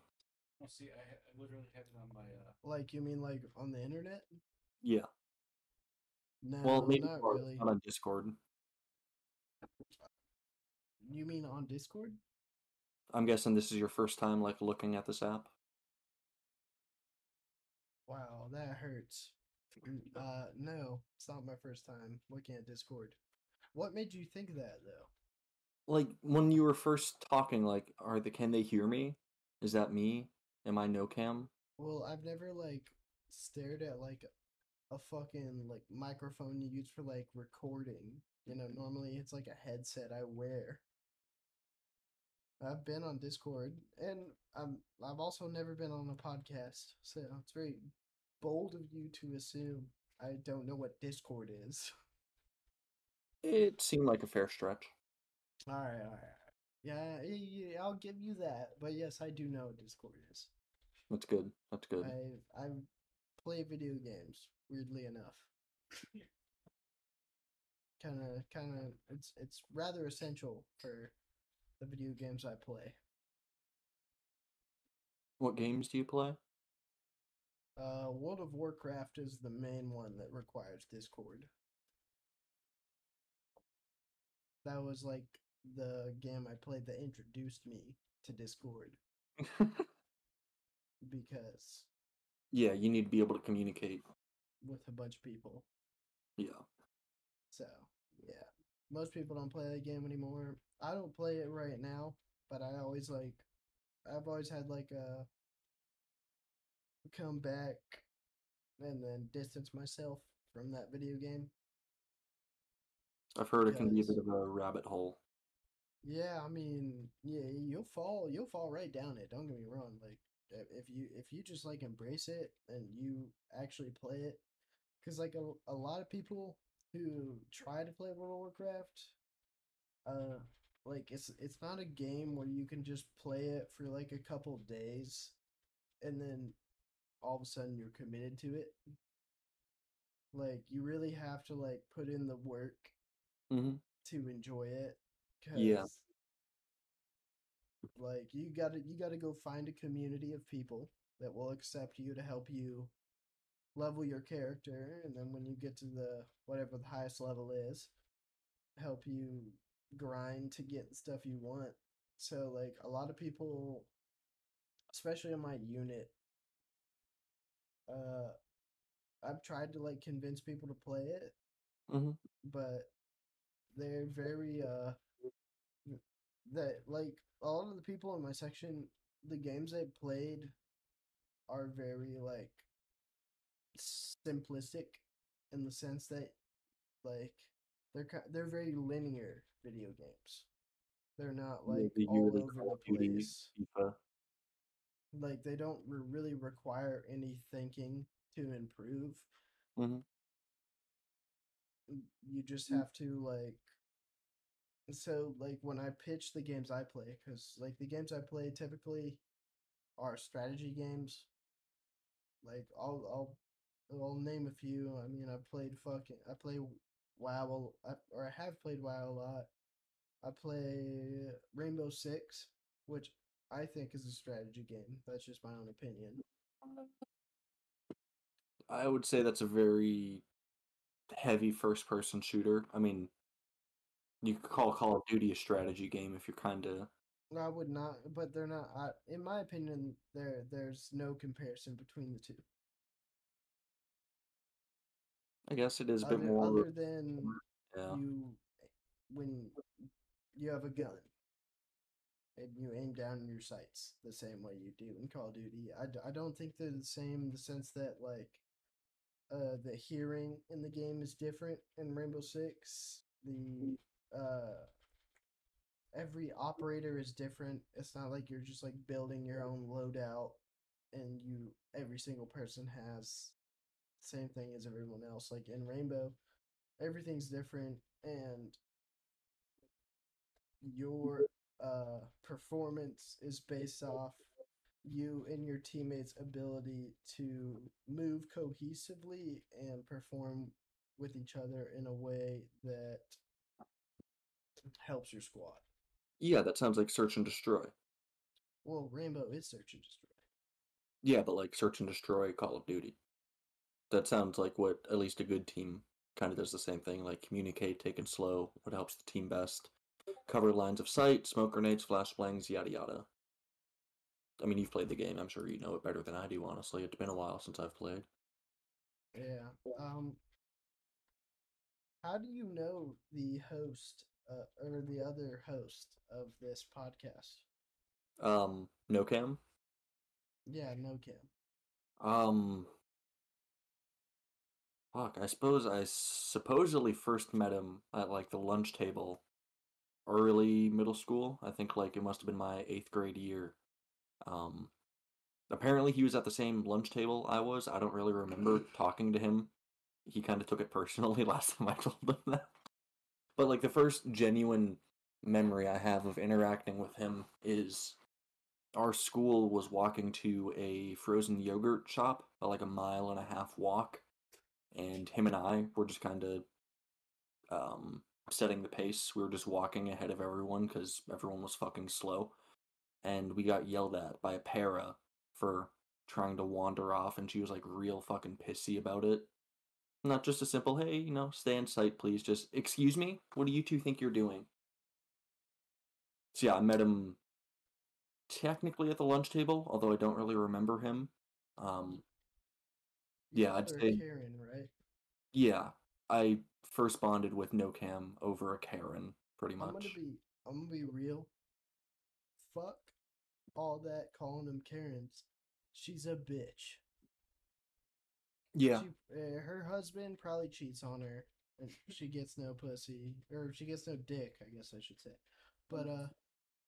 Well, see, I, ha- I literally have it on my. Uh, Like you mean like on the internet? Yeah. No, well, maybe not more really. not on Discord. You mean on Discord? I'm guessing this is your first time like looking at this app. Wow, that hurts. Mm, Uh, no, it's not my first time looking at Discord. What made you think that though? Like when you were first talking, like, are the can they hear me? Is that me? Am I no cam? Well, I've never like stared at like a fucking like microphone you use for like recording. You know, normally it's like a headset I wear. I've been on Discord and I'm I've also never been on a podcast. So it's very bold of you to assume I don't know what Discord is. It seemed like a fair stretch. All right, all right. Yeah, yeah, I'll give you that. But yes, I do know what Discord is. That's good. That's good. I I play video games. Weirdly enough, kind of kind of it's it's rather essential for the video games I play. What games do you play? Uh, World of Warcraft is the main one that requires Discord. That was like the game I played that introduced me to Discord because yeah, you need to be able to communicate. with a bunch of people. Yeah. So yeah, most people don't play that game anymore. I don't play it right now, but I always like, I've always had like a come back and then distance myself from that video game. I've heard it can be a bit of a rabbit hole. Yeah, I mean, yeah, you'll fall, you'll fall right down it. Don't get me wrong. Like, if you if you just like embrace it and you actually play it, because like a, a lot of people who try to play World of Warcraft, uh, like it's it's not a game where you can just play it for like a couple days, and then all of a sudden you're committed to it. Like you really have to like put in the work hmm to enjoy it. Cause, Yeah. Like you gotta you gotta go find a community of people that will accept you to help you level your character, and then when you get to the whatever the highest level is, help you grind to get stuff you want. So like a lot of people, especially in my unit, uh, I've tried to like convince people to play it, hmm but they're very uh that like a lot of the people in my section the games they played are very like simplistic in the sense that like they're they're very linear video games. They're not like all over the place. FIFA. Like they don't re- really require any thinking to improve. Mhm. You just have to like. So like when I pitch the games I play, because like the games I play typically are strategy games. Like I'll I'll I'll name a few. I mean I played fucking I play WoW a- I, or I have played WoW a lot. I play Rainbow Six, which I think is a strategy game. That's just my own opinion. I would say that's a very heavy first person shooter. I mean, you could call Call of Duty a strategy game if you're kind of. I would not, but they're not. I, in my opinion, there there's no comparison between the two. I guess it is a Other, bit more. other than yeah. you, when you have a gun and you aim down your sights the same way you do in Call of Duty. I, d- I don't think they're the same in the sense that like uh the hearing in the game is different in Rainbow Six. The uh every operator is different. It's not like you're just like building your own loadout and you every single person has same thing as everyone else. Like in Rainbow, everything's different and your uh performance is based off you and your teammates' ability to move cohesively and perform with each other in a way that helps your squad. Yeah, that sounds like Search and Destroy. Well, Rainbow is search and destroy. Yeah, but like Search and Destroy Call of Duty. That sounds like what at least a good team kind of does the same thing, like communicate, take it slow, what helps the team best. Cover lines of sight, smoke grenades, flash flashbangs, yada yada. I mean, you've played the game. I'm sure you know it better than I do. Honestly, it's been a while since I've played. Yeah. Um. How do you know the host uh, or the other host of this podcast? Um, no cam. Yeah, no Cam. Um, fuck. I suppose I supposedly first met him at like the lunch table, early middle school. I think like it must have been my eighth grade year. Um, apparently he was at the same lunch table I was. I don't really remember talking to him. He kind of took it personally last time I told him that. But like the first genuine memory I have of interacting with him is our school was walking to a frozen yogurt shop, uh, like a mile and a half walk, and him and I were just kind of um, setting the pace. We were just walking ahead of everyone because everyone was fucking slow, and we got yelled at by a para for trying to wander off, and she was like real fucking pissy about it. Not just a simple, hey, you know, stay in sight, please. Just, excuse me, what do you two think you're doing? So yeah, I met him technically at the lunch table, although I don't really remember him. Um, Yeah, I'd say- Karen, right? yeah, I first bonded with No Cam over a Karen, pretty much. I'm gonna be I'm gonna be real. Fuck all that calling them Karens. She's a bitch. Yeah, She, uh, her husband probably cheats on her, and she gets no pussy, or she gets no dick. I guess I should say. But uh,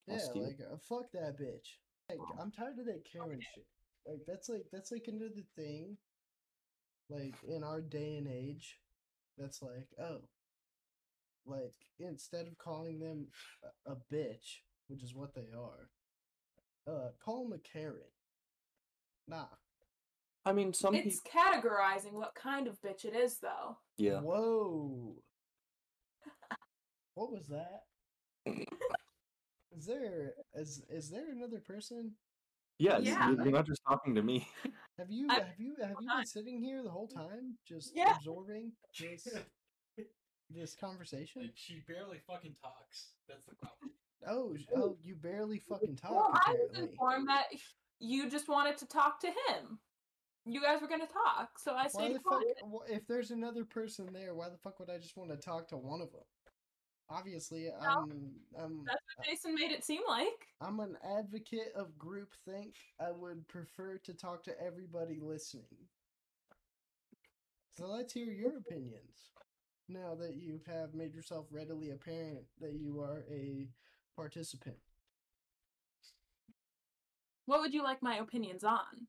yeah, like uh, fuck that bitch. Like I'm tired of that Karen shit. Like that's like that's like another thing. Like in our day and age, that's like oh, like instead of calling them a, a bitch, which is what they are, uh, call them a Karen. Nah. I mean, some It's people. categorizing what kind of bitch it is, though. Yeah, Whoa. What was that? Is there is is there another person? Yeah, you- Yeah. you- You're not just talking to me. Have you I- have you have you been sitting here the whole time just Yeah. absorbing this this conversation? Like, she barely fucking talks. That's the problem. Oh, oh, you barely fucking talk. Well, I was informed that you just wanted to talk to him. You guys were gonna talk, so I Why stayed the fuck? quiet. wh- If there's another person there, why the fuck would I just want to talk to one of them? Obviously. I'm I'm That's what uh, Jason made it seem like. I'm an advocate of groupthink. I would prefer to talk to everybody listening. So let's hear your opinions. now that you have made yourself readily apparent that you are a participant? What would you like my opinions on?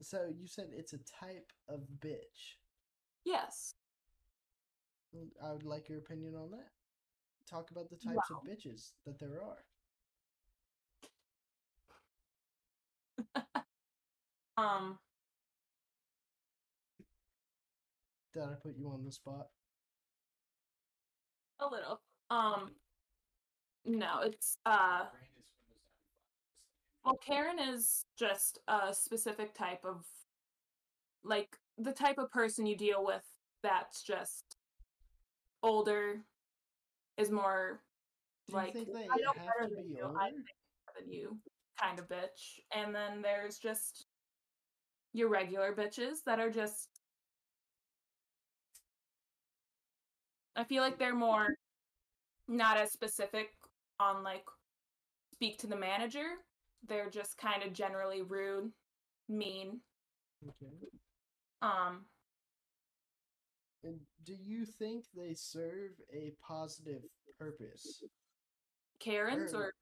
So you said it's a type of bitch. Yes. Mm, I would like your opinion on that. Talk about the types of bitches that there are. Um, Did I put you on the spot? a little. Um, no, it's uh. Well, Karen is just a specific type of, like, the type of person you deal with that's just older, is more Do like you think they I know better than you. older? I think better than you, kind of bitch. And then there's just your regular bitches that are just. I feel like they're more not as specific on like speak to the manager. They're just kind of generally rude, mean. Okay. Um, And do you think they serve a positive purpose? Karens Or- or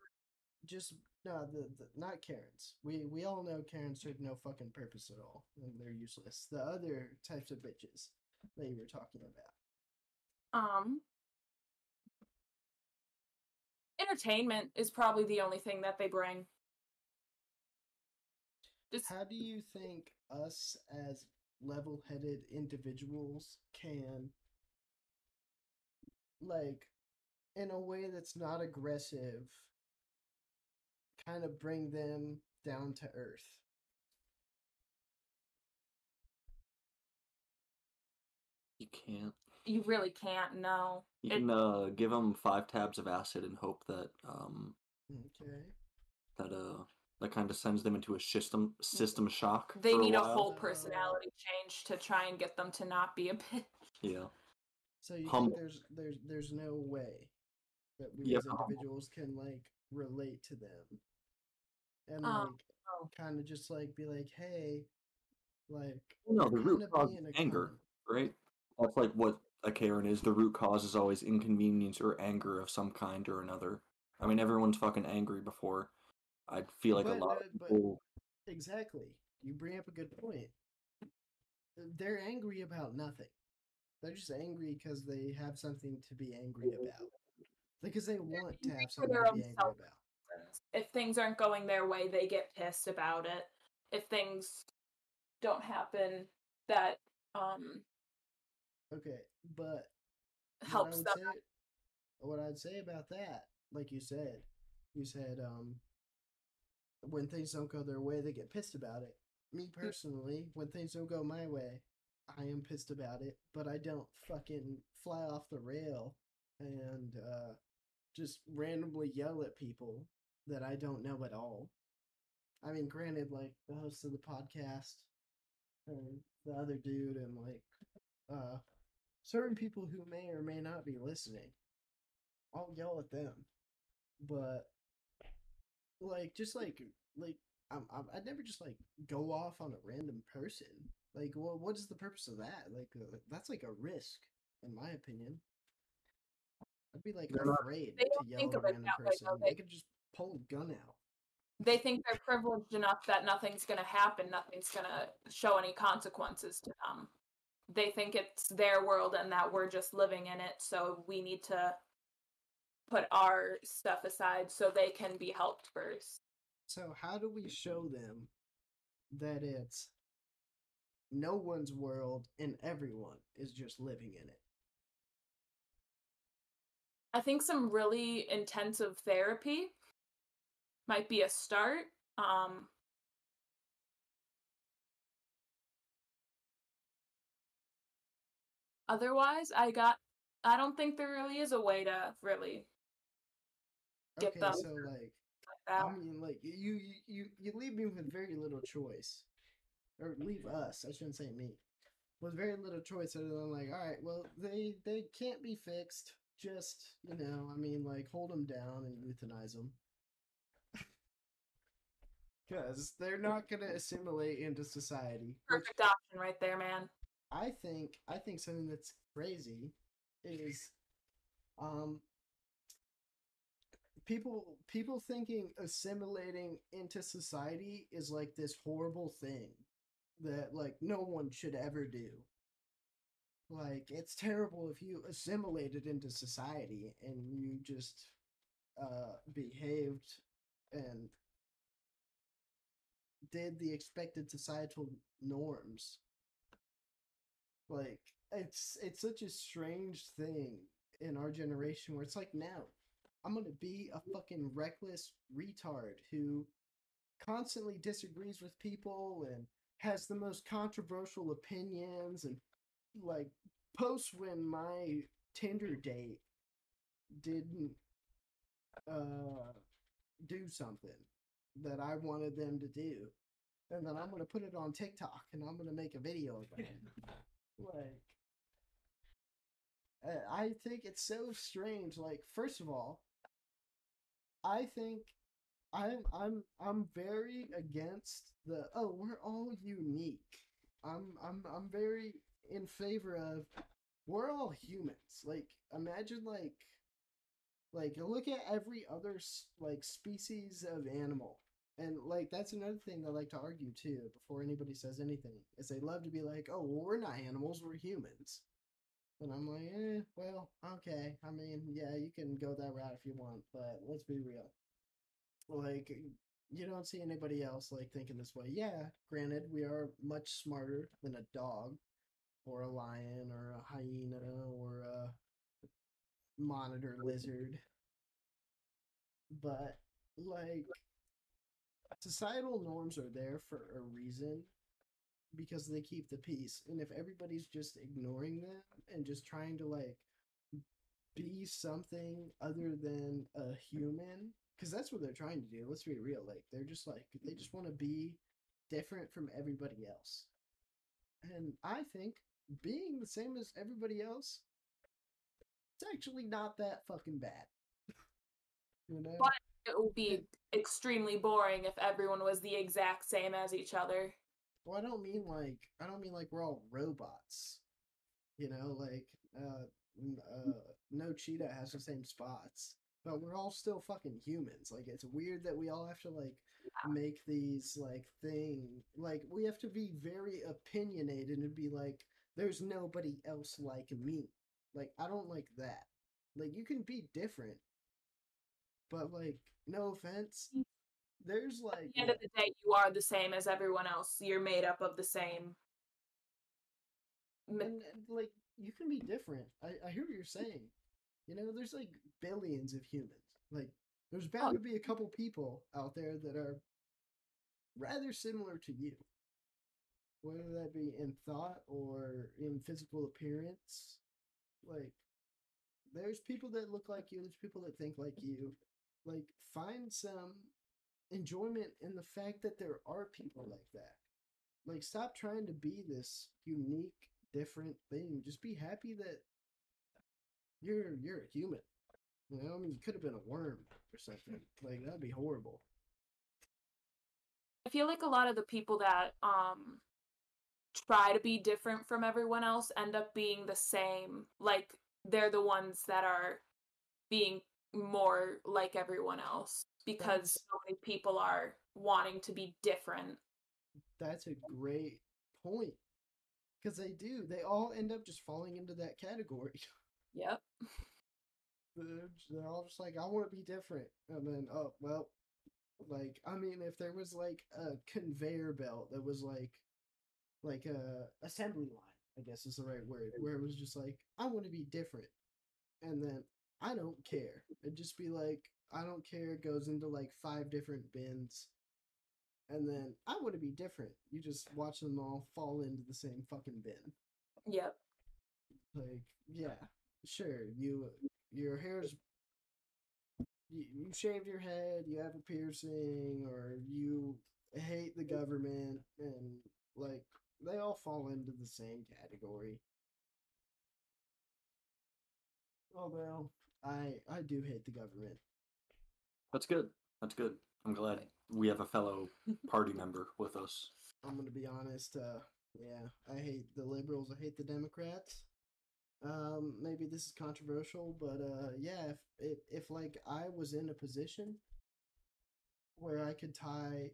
Just no, the, the not Karens. We we all know Karens serve no fucking purpose at all, and they're useless. The other types of bitches that you were talking about. um entertainment is probably the only thing that they bring. Just How do you think us as level-headed individuals can like in a way that's not aggressive kind of bring them down to earth? You can't. you really can't No. You It- can uh, give them five tabs of acid and hope that um Okay. that uh that kind of sends them into a system system shock. They for need a while. whole personality change to try and get them to not be a bitch. Yeah. So you Humble. think there's there's there's no way that we Yeah, as humble. individuals can like relate to them and Um, like oh. kind of just like be like, hey, like No, the root cause being is anger, cunt." right? That's like what a Karen is. The root cause is always inconvenience or anger of some kind or another. I mean, everyone's fucking angry before. I feel like But, a lot uh, of people. Exactly. You bring up a good point. They're angry about nothing. They're just angry because they have something to be angry about. Because they want to have something to be angry self- about. If things aren't going their way, they get pissed about it. If things don't happen that um Okay, but helps would them say, what I'd say about that, like you said, you said um, when things don't go their way, they get pissed about it. Me personally, when things don't go my way, I am pissed about it, but I don't fucking fly off the rail and uh, just randomly yell at people that I don't know at all. I mean, granted, like the host of the podcast and the other dude, and like uh, certain people who may or may not be listening, I'll yell at them. But like, just like like I'm, I'm I'd never just like go off on a random person. Like, well, what is the purpose of that? Like, uh, that's like a risk, in my opinion. I'd be like They're afraid They to yell at a random that way, person. They They- could just pull a gun out. they think they're privileged enough that nothing's going to happen, nothing's going to show any consequences to them. They think it's their world and that we're just living in it, so we need to put our stuff aside so they can be helped first. So how do we show them that it's no one's world and everyone is just living in it? I think some really intensive therapy might be a start. Um, otherwise, I got. I don't think there really is a way to really Get okay, them. so like like. I mean, like you, you, you, leave me with very little choice, or leave us. I shouldn't say me, with very little choice other than like, all right, well, they they can't be fixed. Just you know, I mean, like hold them down and euthanize them, because they're not gonna assimilate into society. Which, Perfect option right there, man. I think I think something that's crazy is um people people thinking assimilating into society is like this horrible thing that like no one should ever do. Like it's terrible if you assimilated into society and you just uh behaved and did the expected societal norms. Like it's it's such a strange thing in our generation where it's like now I'm gonna be a fucking reckless retard who constantly disagrees with people and has the most controversial opinions and like posts when my Tinder date didn't uh do something that I wanted them to do. And then I'm gonna put it on TikTok and I'm gonna make a video about it. like I think it's so strange. Like, first of all, I think I'm I'm I'm very against the oh we're all unique. I'm I'm I'm very in favor of we're all humans. Like imagine like like look at every other like species of animal. And like that's another thing I like to argue too before anybody says anything is they love to be like, "Oh, well, we're not animals, we're humans." And I'm like, eh, well, okay. I mean, yeah, you can go that route if you want, but let's be real. Like, you don't see anybody else like thinking this way. Yeah, granted, we are much smarter than a dog, or a lion, or a hyena, or a monitor lizard. But like, societal norms are there for a reason because they keep the peace. And if everybody's just ignoring them and just trying to like be something other than a human, because that's what they're trying to do. Let's be real. Like they're just like they just want to be different from everybody else. And I think being the same as everybody else, it's actually not that fucking bad. you know? But- It would be extremely boring if everyone was the exact same as each other. Well, I don't mean like I don't mean like we're all robots. You know, like uh, uh no cheetah has the same spots, but we're all still fucking humans. Like it's weird that we all have to like make these like thing like we have to be very opinionated and be like there's nobody else like me. Like I don't like that. Like you can be different. But like no offense, there's At like the end of the day, you are the same as everyone else. You're made up of the same. and, and, like you can be different. I, I hear what you're saying. You know, there's like billions of humans. Like there's bound oh, to be a couple people out there that are rather similar to you. Whether that be in thought or in physical appearance. Like there's people that look like you, there's people that think like you. Like find some enjoyment in the fact that there are people like that. Like stop trying to be this unique different thing. Just be happy that you're you're a human. You know, I mean, you could have been a worm or something. Like that'd be horrible. I feel like a lot of the people that um try to be different from everyone else end up being the same. Like they're the ones that are being more like everyone else because so many people are wanting to be different. That's a great point. Because they do. They all end up just falling into that category. Yep. They're they're all just like, I want to be different. And then, oh, well, like, I mean, if there was like a conveyor belt that was like, like a assembly line, I guess is the right word, where it was just like, I want to be different. And then I don't care. It'd just be like, I don't care. It goes into like five different bins. And then I want to be different. You just watch them all fall into the same fucking bin. Yep. Like, yeah, sure. You your hair's you, you shaved your head, you have a piercing, or you hate the government, and like they all fall into the same category. Although I I do hate the government. That's good. That's good. I'm glad we have a fellow party member with us. I'm gonna be honest. Uh, Yeah, I hate the liberals. I hate the Democrats. Um, maybe this is controversial, but uh, yeah, if, if if like I was in a position where I could tie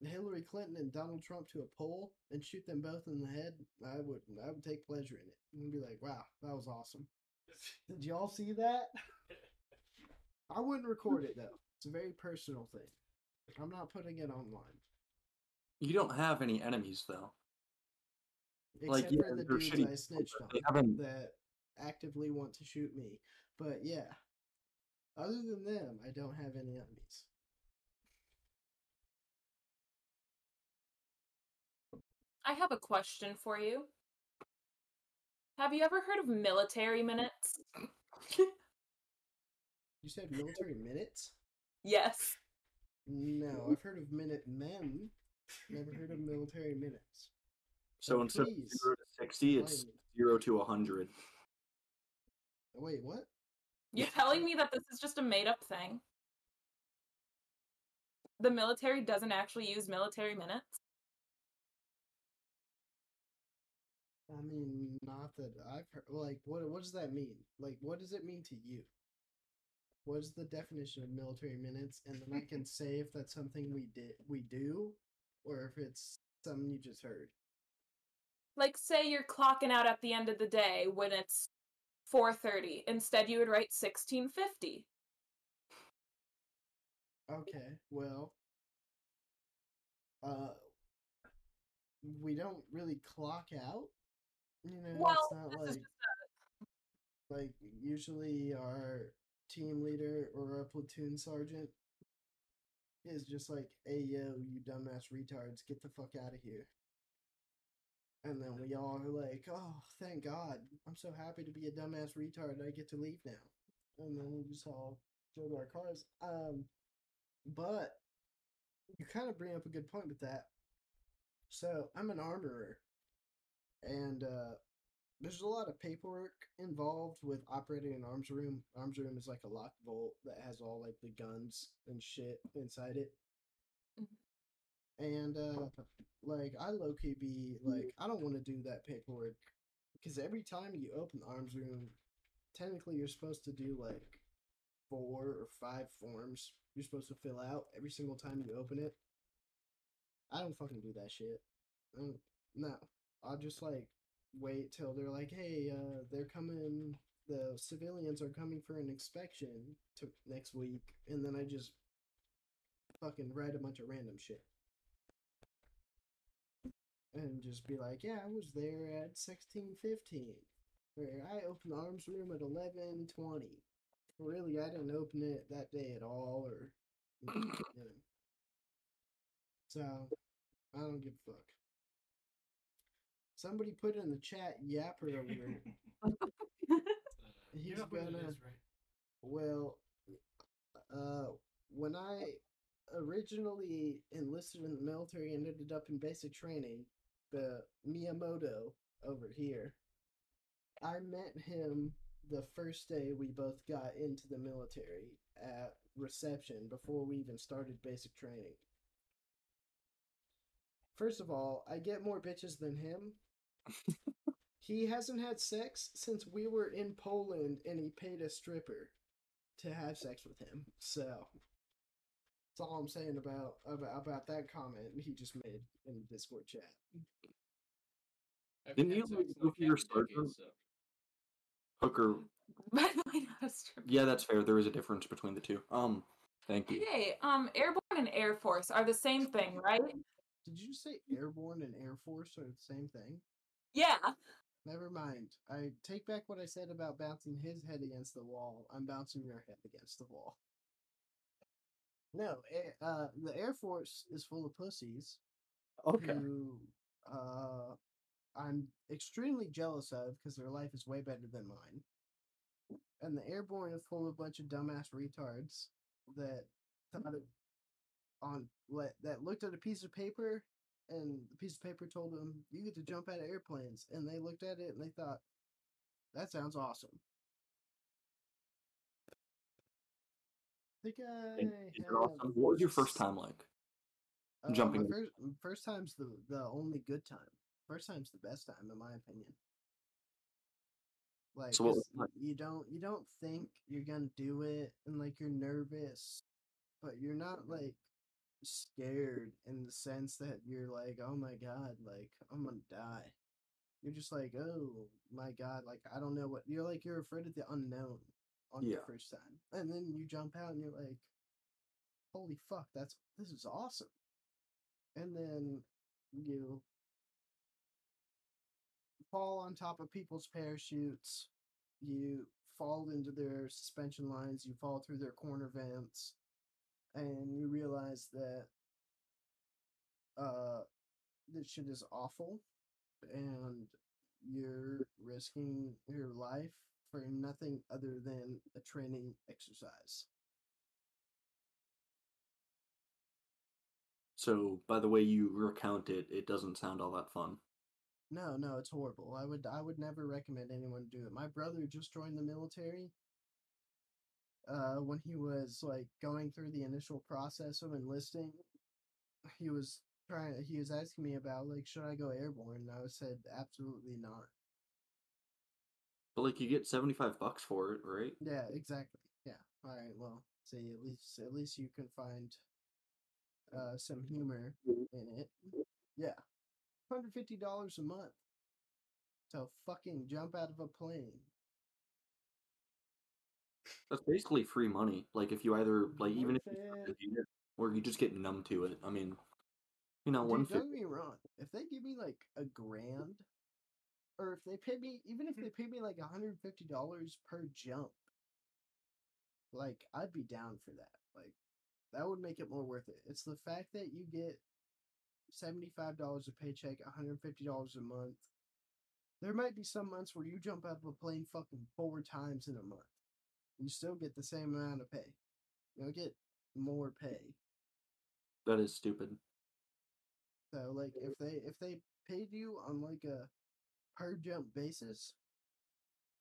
Hillary Clinton and Donald Trump to a pole and shoot them both in the head, I would I would take pleasure in it and be like, wow, that was awesome. Did y'all see that? I wouldn't record it though. It's a very personal thing. I'm not putting it online. You don't have any enemies though. Except Like, yeah, for the dudes shitty I snitched on haven't. that actively want to shoot me. But yeah, other than them, I don't have any enemies. I have a question for you. Have you ever heard of military minutes? You said military minutes? Yes. No, I've heard of minute men. Never heard of military minutes. So Oh, instead please, of zero to sixty, it's zero to hundred. Wait, what? You're telling me that this is just a made up thing? The military doesn't actually use military minutes? I mean, not that I've heard. Like, what? What does that mean? Like, what does it mean to you? What is the definition of military minutes? And then I can say if that's something we did, we do, or if it's something you just heard. Like say you're clocking out at the end of the day when it's 4:30. Instead you would write 1650. Okay, well, uh, we don't really clock out. You know, Well, it's not like like usually our team leader or a platoon sergeant is just like, "Hey, yo, you dumbass retards, get the fuck out of here." And then we all are like, "Oh, thank God! I'm so happy to be a dumbass retard. I get to leave now." And then we just all go to our cars. Um, but you kind of bring up a good point with that. So I'm an armorer, and uh, there's a lot of paperwork involved with operating an arms room. Arms room is like a locked vault that has all like the guns and shit inside it. Mhm. And uh, like I low key be like I don't want to do that paperwork because every time you open the arms room, technically you're supposed to do like four or five forms you're supposed to fill out every single time you open it. I don't fucking do that shit. Um, no, I'll just like wait till they're like, hey, uh, they're coming. The civilians are coming for an inspection to next week, and then I just fucking write a bunch of random shit. And just be like, yeah, I was there at sixteen fifteen. Where I opened the arms room at eleven twenty. Really, I didn't open it that day at all, or you know. So I don't give a fuck. Somebody put in the chat yapper alert. He's You know what it gonna- is, right? Well, uh, when I originally enlisted in the military and ended up in basic training, the Miyamoto over here, I met him the first day we both got into the military at reception before we even started basic training. First of all, I get more bitches than him. He hasn't had sex since we were in Poland and he paid a stripper to have sex with him. So that's all I'm saying about about, about that comment he just made in the Discord chat. I've Didn't had you like, go for your half a decade, so- Hooker. By the way, not a stripper. Yeah, that's fair. There is a difference between the two. Um, thank you. Hey, um, airborne and air force are the same thing, right? Did you say airborne and air force are the same thing? Yeah. Never mind. I take back what I said about bouncing his head against the wall. I'm bouncing your head against the wall. No, uh, the Air Force is full of pussies who uh, I'm extremely jealous of because their life is way better than mine. And the Airborne is full of a bunch of dumbass retards that thought it on let that looked at a piece of paper and the piece of paper told them you get to jump out of airplanes and they looked at it and they thought that sounds awesome. I have awesome? What was your first time like? uh, Jumping. First, first time's the the only good time. first time's the best time, in my opinion. Like, So what you don't you don't think you're gonna do it, and like you're nervous, but you're not like scared in the sense that you're like, oh my god, like I'm gonna die. You're just like, oh my god, like I don't know what you're like. You're afraid of the unknown on your Yeah. first time, and then you jump out and you're like, holy fuck, that's this is awesome. And then you fall on top of people's parachutes, you fall into their suspension lines, you fall through their corner vents, and you realize that uh this shit is awful and you're risking your life for nothing other than a training exercise. So, by the way you recount it, it doesn't sound all that fun. No, no, it's horrible. I would I would never recommend anyone do it. My brother just joined the military. Uh, when he was like going through the initial process of enlisting, he was trying. He was asking me about like, should I go airborne? And I said, absolutely not. But like, you get seventy-five bucks for it, right? Yeah, exactly. Yeah. All right. Well, see, at least at least you can find uh some humor in it. Yeah, hundred fifty dollars a month to fucking jump out of a plane. That's basically free money. Like, if you either like, even if you Bullshit. start to do it, or you just get numb to it. I mean, you know, one don't get me wrong. If they give me like a grand, or if they pay me, even if hmm. they pay me like hundred fifty dollars per jump, like I'd be down for that. Like that would make it more worth it. It's the fact that you get seventy five dollars a paycheck, one hundred fifty dollars a month. There might be some months where you jump out of a plane fucking four times in a month. You still get the same amount of pay. You'll get more pay. That is stupid. So like if they if they paid you on like a per jump basis,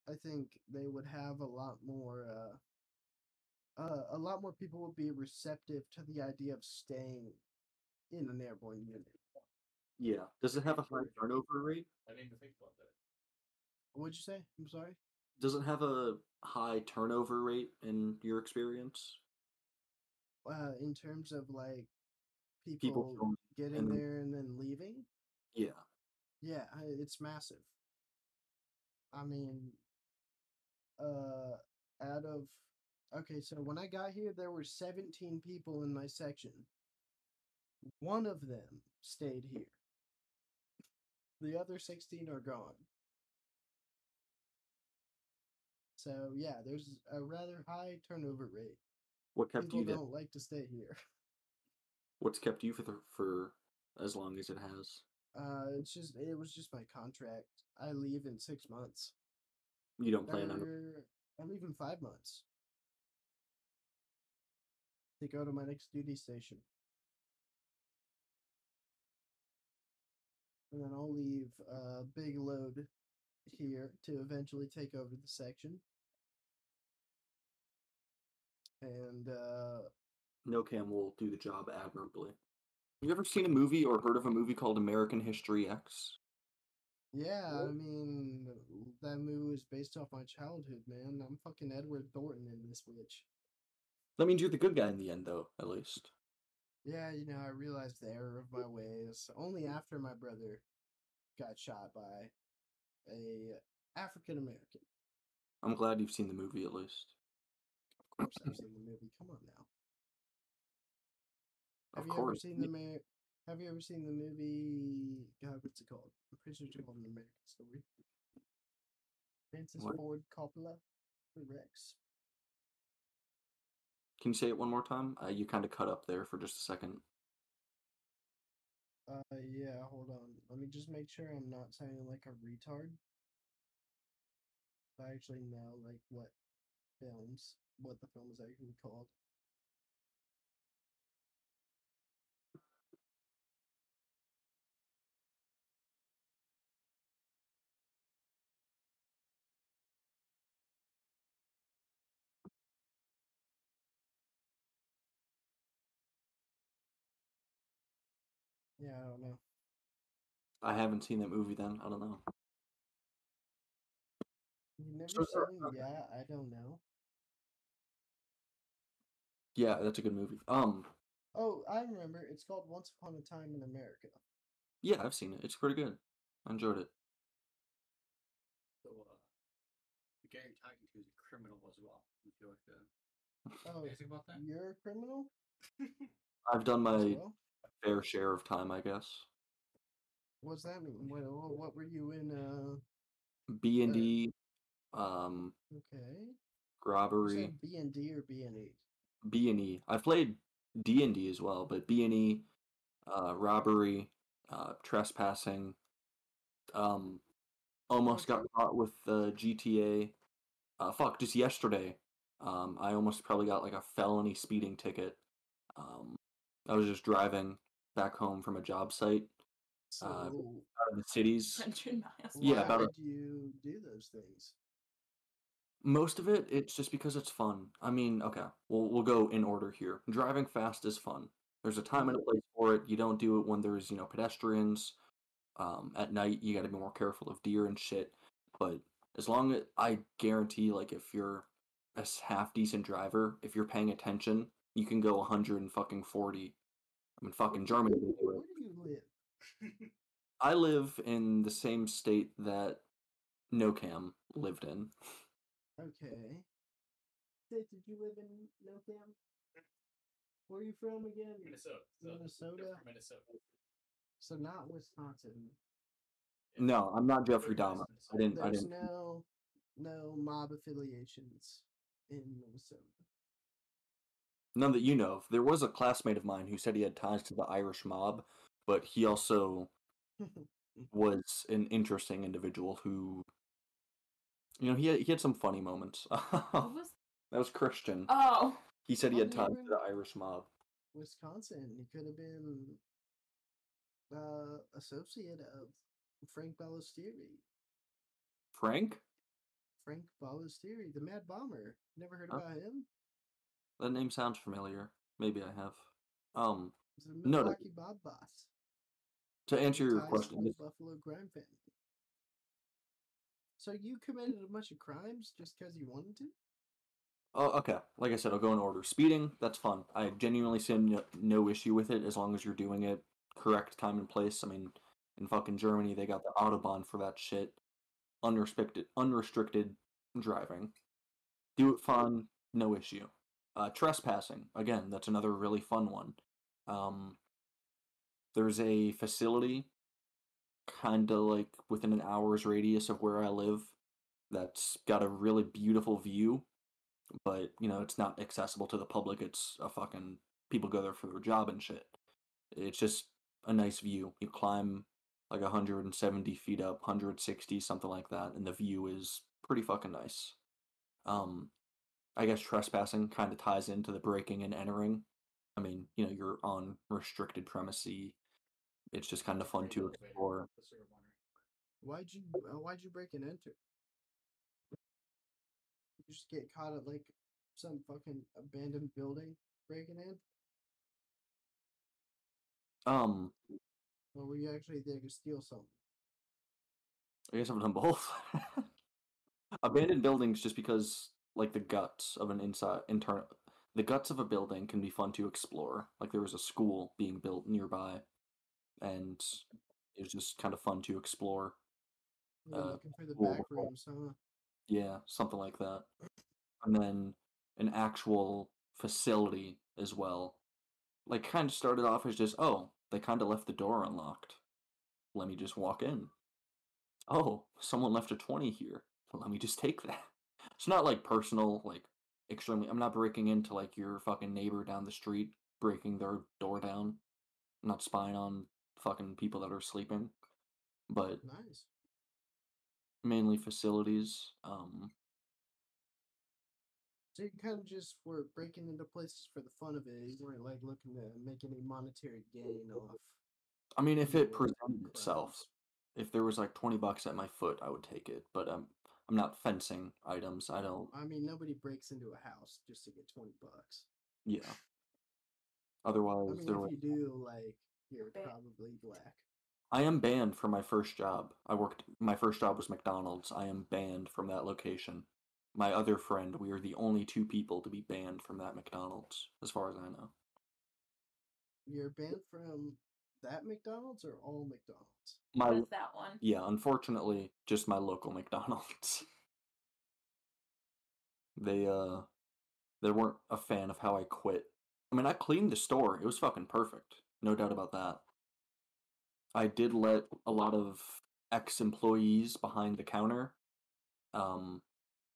I think they would have a lot more uh uh a lot more people would be receptive to the idea of staying in an airborne unit. Yeah. Does it have a high turnover rate? I need to think about that. What'd you say? I'm sorry? Does it have a high turnover rate in your experience? Uh in terms of like people, People getting and- there and then leaving? yeah. Yeah, it's massive. I mean, uh, out of okay, so when I got here, there were 17 people in my section. One of them stayed here. The other 16 are gone. So yeah, there's a rather high turnover rate. What kept People you there? don't like to stay here. What's kept you for the, for as long as it has? Uh, it's just it was just my contract. I leave in six months. You don't plan on Or I leave in five months to go to my next duty station. And then I'll leave a big load here to eventually take over the section. And uh No Cam will do the job admirably. Have you ever seen a movie or heard of a movie called American History X? yeah, I mean that movie was based off my childhood, man. I'm fucking Edward Norton in this witch. That means you're the good guy in the end, though, at least. Yeah, you know, I realized the error of my ways only after my brother got shot by a African American. I'm glad you've seen the movie at least. Of course, I've seen the movie. Come on now. Have Of you course. ever seen the Mer- Have you ever seen the movie? God, what's it called? I'm pretty sure it's called An American Story. Francis What? Ford Coppola, or Rex. Can you say it one more time? Uh, you kind of cut up there for just a second. Uh, yeah. Hold on. Let me just make sure I'm not sounding like a retard. I actually know like what films, what the film is actually called. Yeah, I don't know. I haven't seen that movie. Then I don't know. You never So, seen? Uh, yeah, I don't know. Yeah, that's a good movie. Um, Oh, I remember. It's called Once Upon a Time in America. yeah, I've seen it. It's pretty good. I enjoyed it. So, uh, the guy you're talking to is a criminal as well. If you like Oh, about that? you're a criminal I've done my well. fair share of time, I guess. What's that mean? What, what were you in? Uh, B and D, um, okay. Robbery, B and D or B and E? B and E. I've played D and D as well, but B and E, uh, robbery, uh, trespassing. Um, almost got caught with the GTA. Uh, fuck, just yesterday. Um, I almost probably got like a felony speeding ticket. Um, I was just driving back home from a job site So Uh, out of the cities. 100 miles. Yeah, why about a- you do those things? Most of it, it's just because it's fun. I mean, okay, we'll we'll go in order here. Driving fast is fun. There's a time and a place for it. You don't do it when there's you know pedestrians. Um, at night, you got to be more careful of deer and shit. But as long as I guarantee, like if you're a half decent driver, if you're paying attention, you can go 100 and fucking 40. I mean, fucking Germany Where do you live? I live in the same state that NoCam lived in. Okay. State did you live in NoCam? Mm. Where are you from again? Minnesota. So Minnesota? from Minnesota. So not Wisconsin. Yeah. No, I'm not Jeffrey Dahmer. I didn't. I There's didn't. no no mob affiliations in Minnesota. None that you know of. There was a classmate of mine who said he had ties to the Irish mob, but he also was an interesting individual who, you know, he had, he had some funny moments. What that was? was Christian. Oh, He said he had you ties to the Irish mob. Wisconsin. He could have been uh associate of Frank Balistrieri. Frank? Frank Balistrieri, the Mad Bomber. Never heard Huh? about him? That name sounds familiar. Maybe I have. Um, He's a No, no. Milwaukee Bob boss. to answer your Ties to question, the Buffalo Grime family. So you committed a bunch of crimes just because you wanted to? Oh, okay. Like I said, I'll go in order. Speeding, that's fun. I genuinely see no, no issue with it as long as you're doing it correct time and place. I mean, in fucking Germany, they got the autobahn for that shit. Unrestricted, unrestricted driving. Do it fun, no issue. Uh, trespassing, again, that's another really fun one. Um, there's a facility, kind of like within an hour's radius of where I live, that's got a really beautiful view but you know it's not accessible to the public it's a fucking people go there for their job and shit. It's just a nice view you climb like 170 feet up 160 something like that and the view is pretty fucking nice. Um i guess trespassing kind of ties into the breaking and entering. I mean you know you're on restricted premises it's just kind of fun to explore that's what I'm wondering. Why'd you uh, why'd you break and enter? You just get caught at like some fucking abandoned building breaking in? um Or were you actually there to steal something? I guess I've done both. Abandoned buildings, just because like the guts of an inside internal, the guts of a building can be fun to explore. Like there was a school being built nearby, and it was just kind of fun to explore. You're Uh, looking the back rooms, huh? Yeah, something like that. And then an actual facility as well. Like kind of started off as just oh they kind of left the door unlocked. Let me just walk in. Oh, someone left a twenty here. Let me just take that. It's not like personal, like extremely. I'm not breaking into like your fucking neighbor down the street, breaking their door down. I'm not spying on fucking people that are sleeping, but Nice. mainly facilities. Um, So you kind of just were breaking into places for the fun of it. You weren't like looking to make any monetary gain off. I mean, if it presented itself, if there was like twenty bucks at my foot, I would take it. But um, I'm not fencing items. I don't. I mean, nobody breaks into a house just to get twenty bucks. Yeah. I Otherwise, mean, there if you do, like, you're Ba- probably black. I am banned from my first job. I worked. My first job was McDonald's. I am banned from that location. My other friend, we are the only two people to be banned from that McDonald's, as far as I know. You're banned from that McDonald's or all McDonald's? My Just that one. yeah, unfortunately, just my local McDonald's. they uh, they weren't a fan of how I quit. I mean, I cleaned the store. It was fucking perfect. No doubt about that. I did let a lot of ex-employees behind the counter. Um,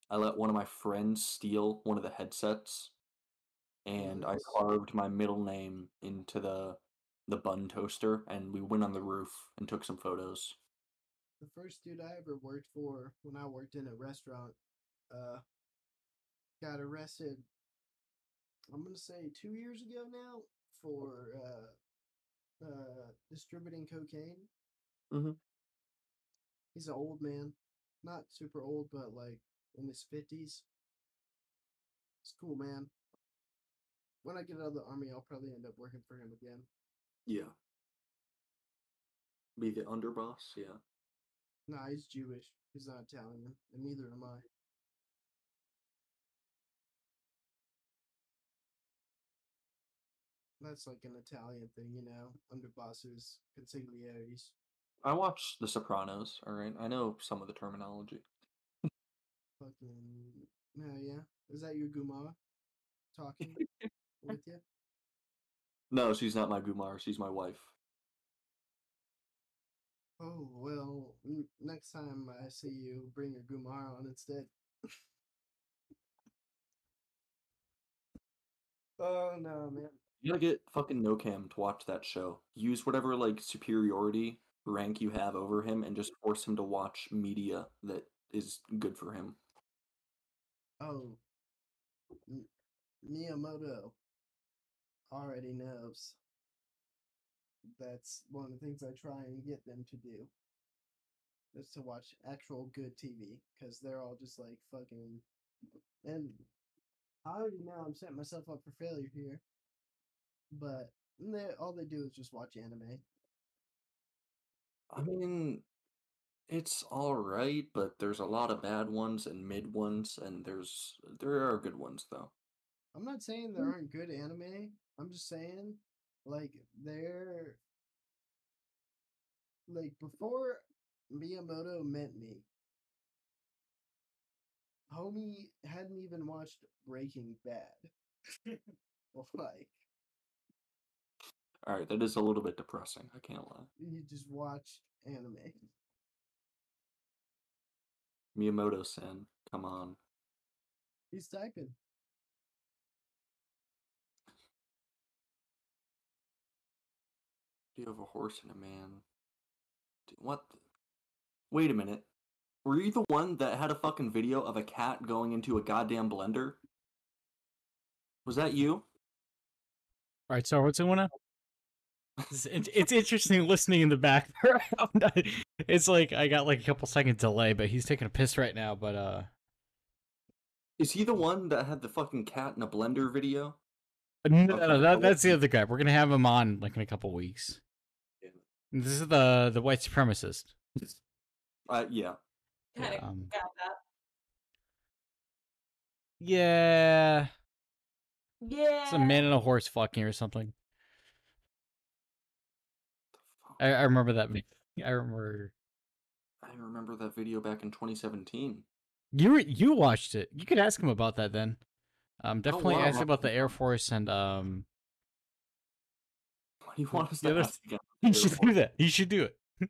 I let one of my friends steal one of the headsets, and I carved my middle name into the the bun toaster, and we went on the roof and took some photos. The first dude I ever worked for when I worked in a restaurant, uh, got arrested. I'm gonna say two years ago now for uh, uh, distributing cocaine. Mm-hmm. He's an old man, not super old, but like in his fifties. It's cool, man. When I get out of the army, I'll probably end up working for him again. Yeah. Be the underboss, yeah. Nah, he's Jewish. He's not Italian, and neither am I. That's like an Italian thing, you know, underbosses, consiglieres. I watched The Sopranos, alright? I know some of the terminology. Fucking, no, yeah. Is that your Guma talking with you? No, she's not my Gumar, she's my wife. Oh well, n- next time I see you, bring your Gumar on instead. oh no, man. You gotta get fucking no cam to watch that show. Use whatever like superiority rank you have over him and just force him to watch media that is good for him. Oh, M- Miyamoto already knows. That's one of the things I try and get them to do. Is to watch actual good TV because they're all just like fucking. And I already know I'm setting myself up for failure here. But they all they do is just watch anime. I mean, it's all right, but there's a lot of bad ones and mid ones, and there's there are good ones though. I'm not saying there hmm. aren't good anime. I'm just saying, like, they're like before Miyamoto met me. Homie hadn't even watched Breaking Bad. like, All right, that is a little bit depressing. I can't lie. you just watch anime. Miyamoto san, come on. He's typing. Do you have a horse and a man? D- What? the- Wait a minute. Were you the one that had a fucking video of a cat going into a goddamn blender? Was that you? All right, so what's going on? It's, it's it's interesting listening in the background. it's like I got like a couple second delay, but he's taking a piss right now. But uh, Is he the one that had the fucking cat in a blender video? no, no, Okay, no, that, that's the other guy. We're gonna have him on like in a couple weeks. Yeah. This is the the white supremacist. Uh, yeah. Kind of Um, got that. yeah, Yeah. it's a man and a horse fucking or something. I, I remember that. vi- I remember I remember that video back in 2017. you were, you watched it. You could ask him about that then. Um, definitely wow, ask about the Air. Force and um. What do you want us to ask again? You should do that. You should do it.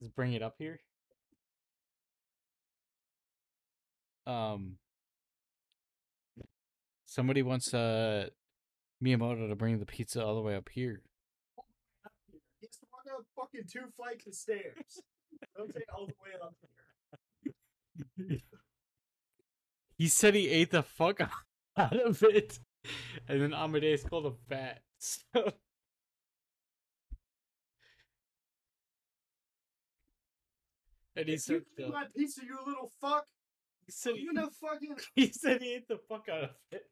Just bring it up here. Um, somebody wants uh Miyamoto to bring the pizza all the way up here. He has to walk up fucking two flights of stairs. Don't say all the way up here. He said he ate the fuck out of it, and then Amadeus called him fat. So. And he You said, uh, my pizza, you little fuck. he said You know fucking. he said he ate the fuck out of it.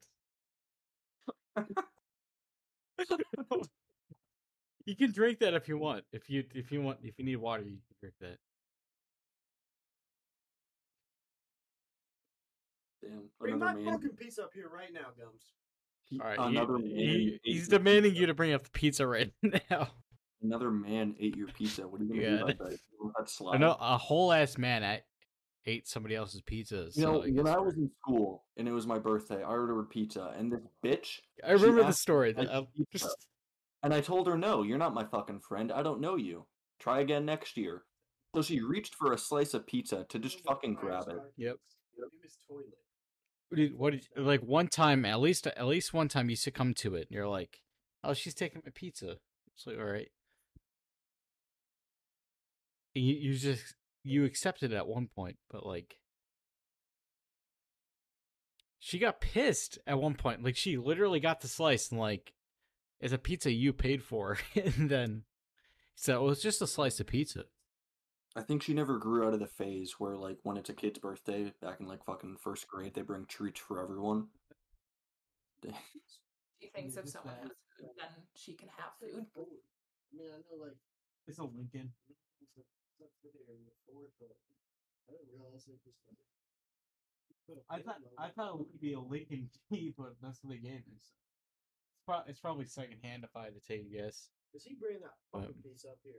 you can drink that if you want. If you if you want if you need water, you can drink that. Damn, Bring another my man. fucking piece up here right now, Gums. he- All right, another he- man. he- he's demanding pizza. you to bring up the pizza right now. Another man ate your pizza. What are you gonna Yeah. do about that? You let I know a whole ass man ate, ate somebody else's pizza. You know, so I when I was in school and it was my birthday, I ordered pizza, and this bitch, I remember the story. that- uh, could eat just- and I told her, "No, you're not my fucking friend. I don't know you. Try again next year." So she reached for a slice of pizza to just fucking grab it. Yep. In his toilet. What did, what did, like one time at least at least one time you succumb to it and you're like oh she's taking my pizza it's like all right you, you just you accepted it at one point but like she got pissed at one point like she literally got the slice and like it's a pizza you paid for and then so well, was just a slice of pizza I think she never grew out of the phase where, like, when it's a kid's birthday back in like fucking first grade, they bring treats for everyone. She thinks if someone has food, then she can have food. I mean, I know like it's a lincoln a- it's there in the fourth, I didn't realize it was like. pin on it. thought it would be a lincoln key but that's what they gave me it's, pro- it's probably secondhand if i had to take a guess Does he bring that fucking Um, piece up here?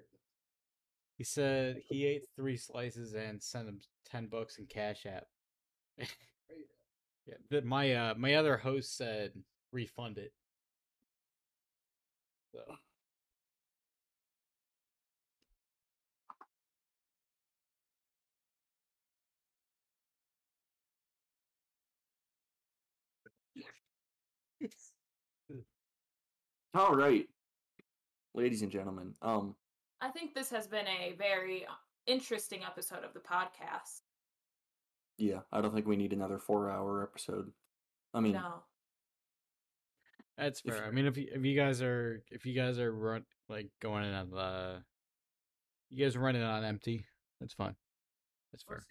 He said he ate three slices and sent him ten bucks in Cash App. yeah, but my uh my other host said refund it. So All right, ladies and gentlemen. Um, I think this has been a very uh, interesting episode of the podcast. yeah, I don't think we need another four-hour episode. I mean, No. that's If- fair. I mean, if you, if you guys are if you guys are run like going in on the you guys are running on empty, that's fine. That's fair.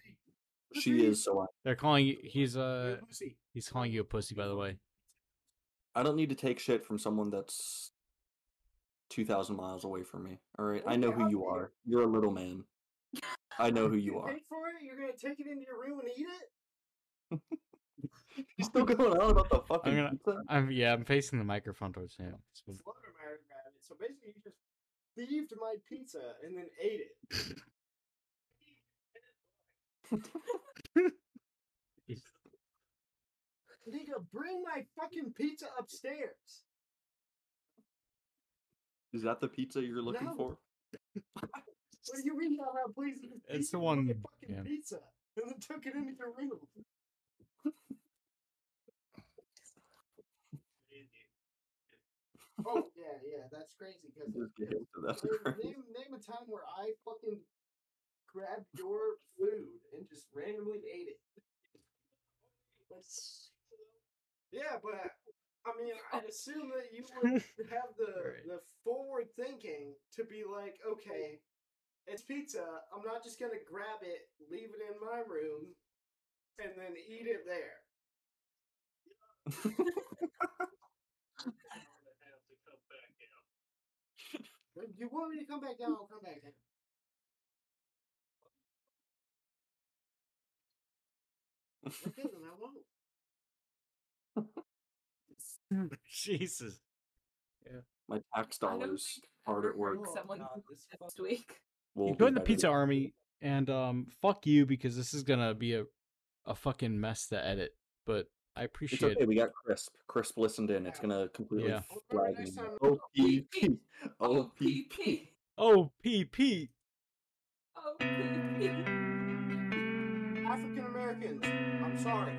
she is. So I, They're calling you. He's uh he's calling you a pussy. By the way. I don't need to take shit from someone that's two thousand miles away from me. All right, I know who you are. You're a little man. I know who you are. paid for it? You're gonna take it into your room and eat it? He's still going on about the fucking gonna- pizza. I'm yeah. I'm facing the microphone towards him. So- Floater Mary Rabbit. So basically, you just thieved my pizza and then ate it. Nigga, bring my fucking pizza upstairs. Is that the pizza you're looking No. for? What do you mean out loud, please? You It's the thieved my one- fucking yeah. pizza and then took it into your room. oh yeah, yeah, that's crazy. Because Just get into that. name, name a time where I fucking grabbed your food and just randomly ate it. Yeah, but I mean, I'd assume that you would have the Right. the forward thinking to be like, okay, it's pizza. I'm not just gonna grab it, leave it in my room, and then eat it there. You want me to come back down, I'll come back down. Okay, then I won't. Jesus. Yeah. My tax dollars hard at work. Someone God, this this next week. will You be join the Pizza than- Army, and um, fuck you because this is gonna be a a fucking mess to edit. But I appreciate It's appreciate okay. We got Krisp. Krisp listened in. It's gonna completely Yeah. flag. Oh. Oh. African Americans, I'm sorry.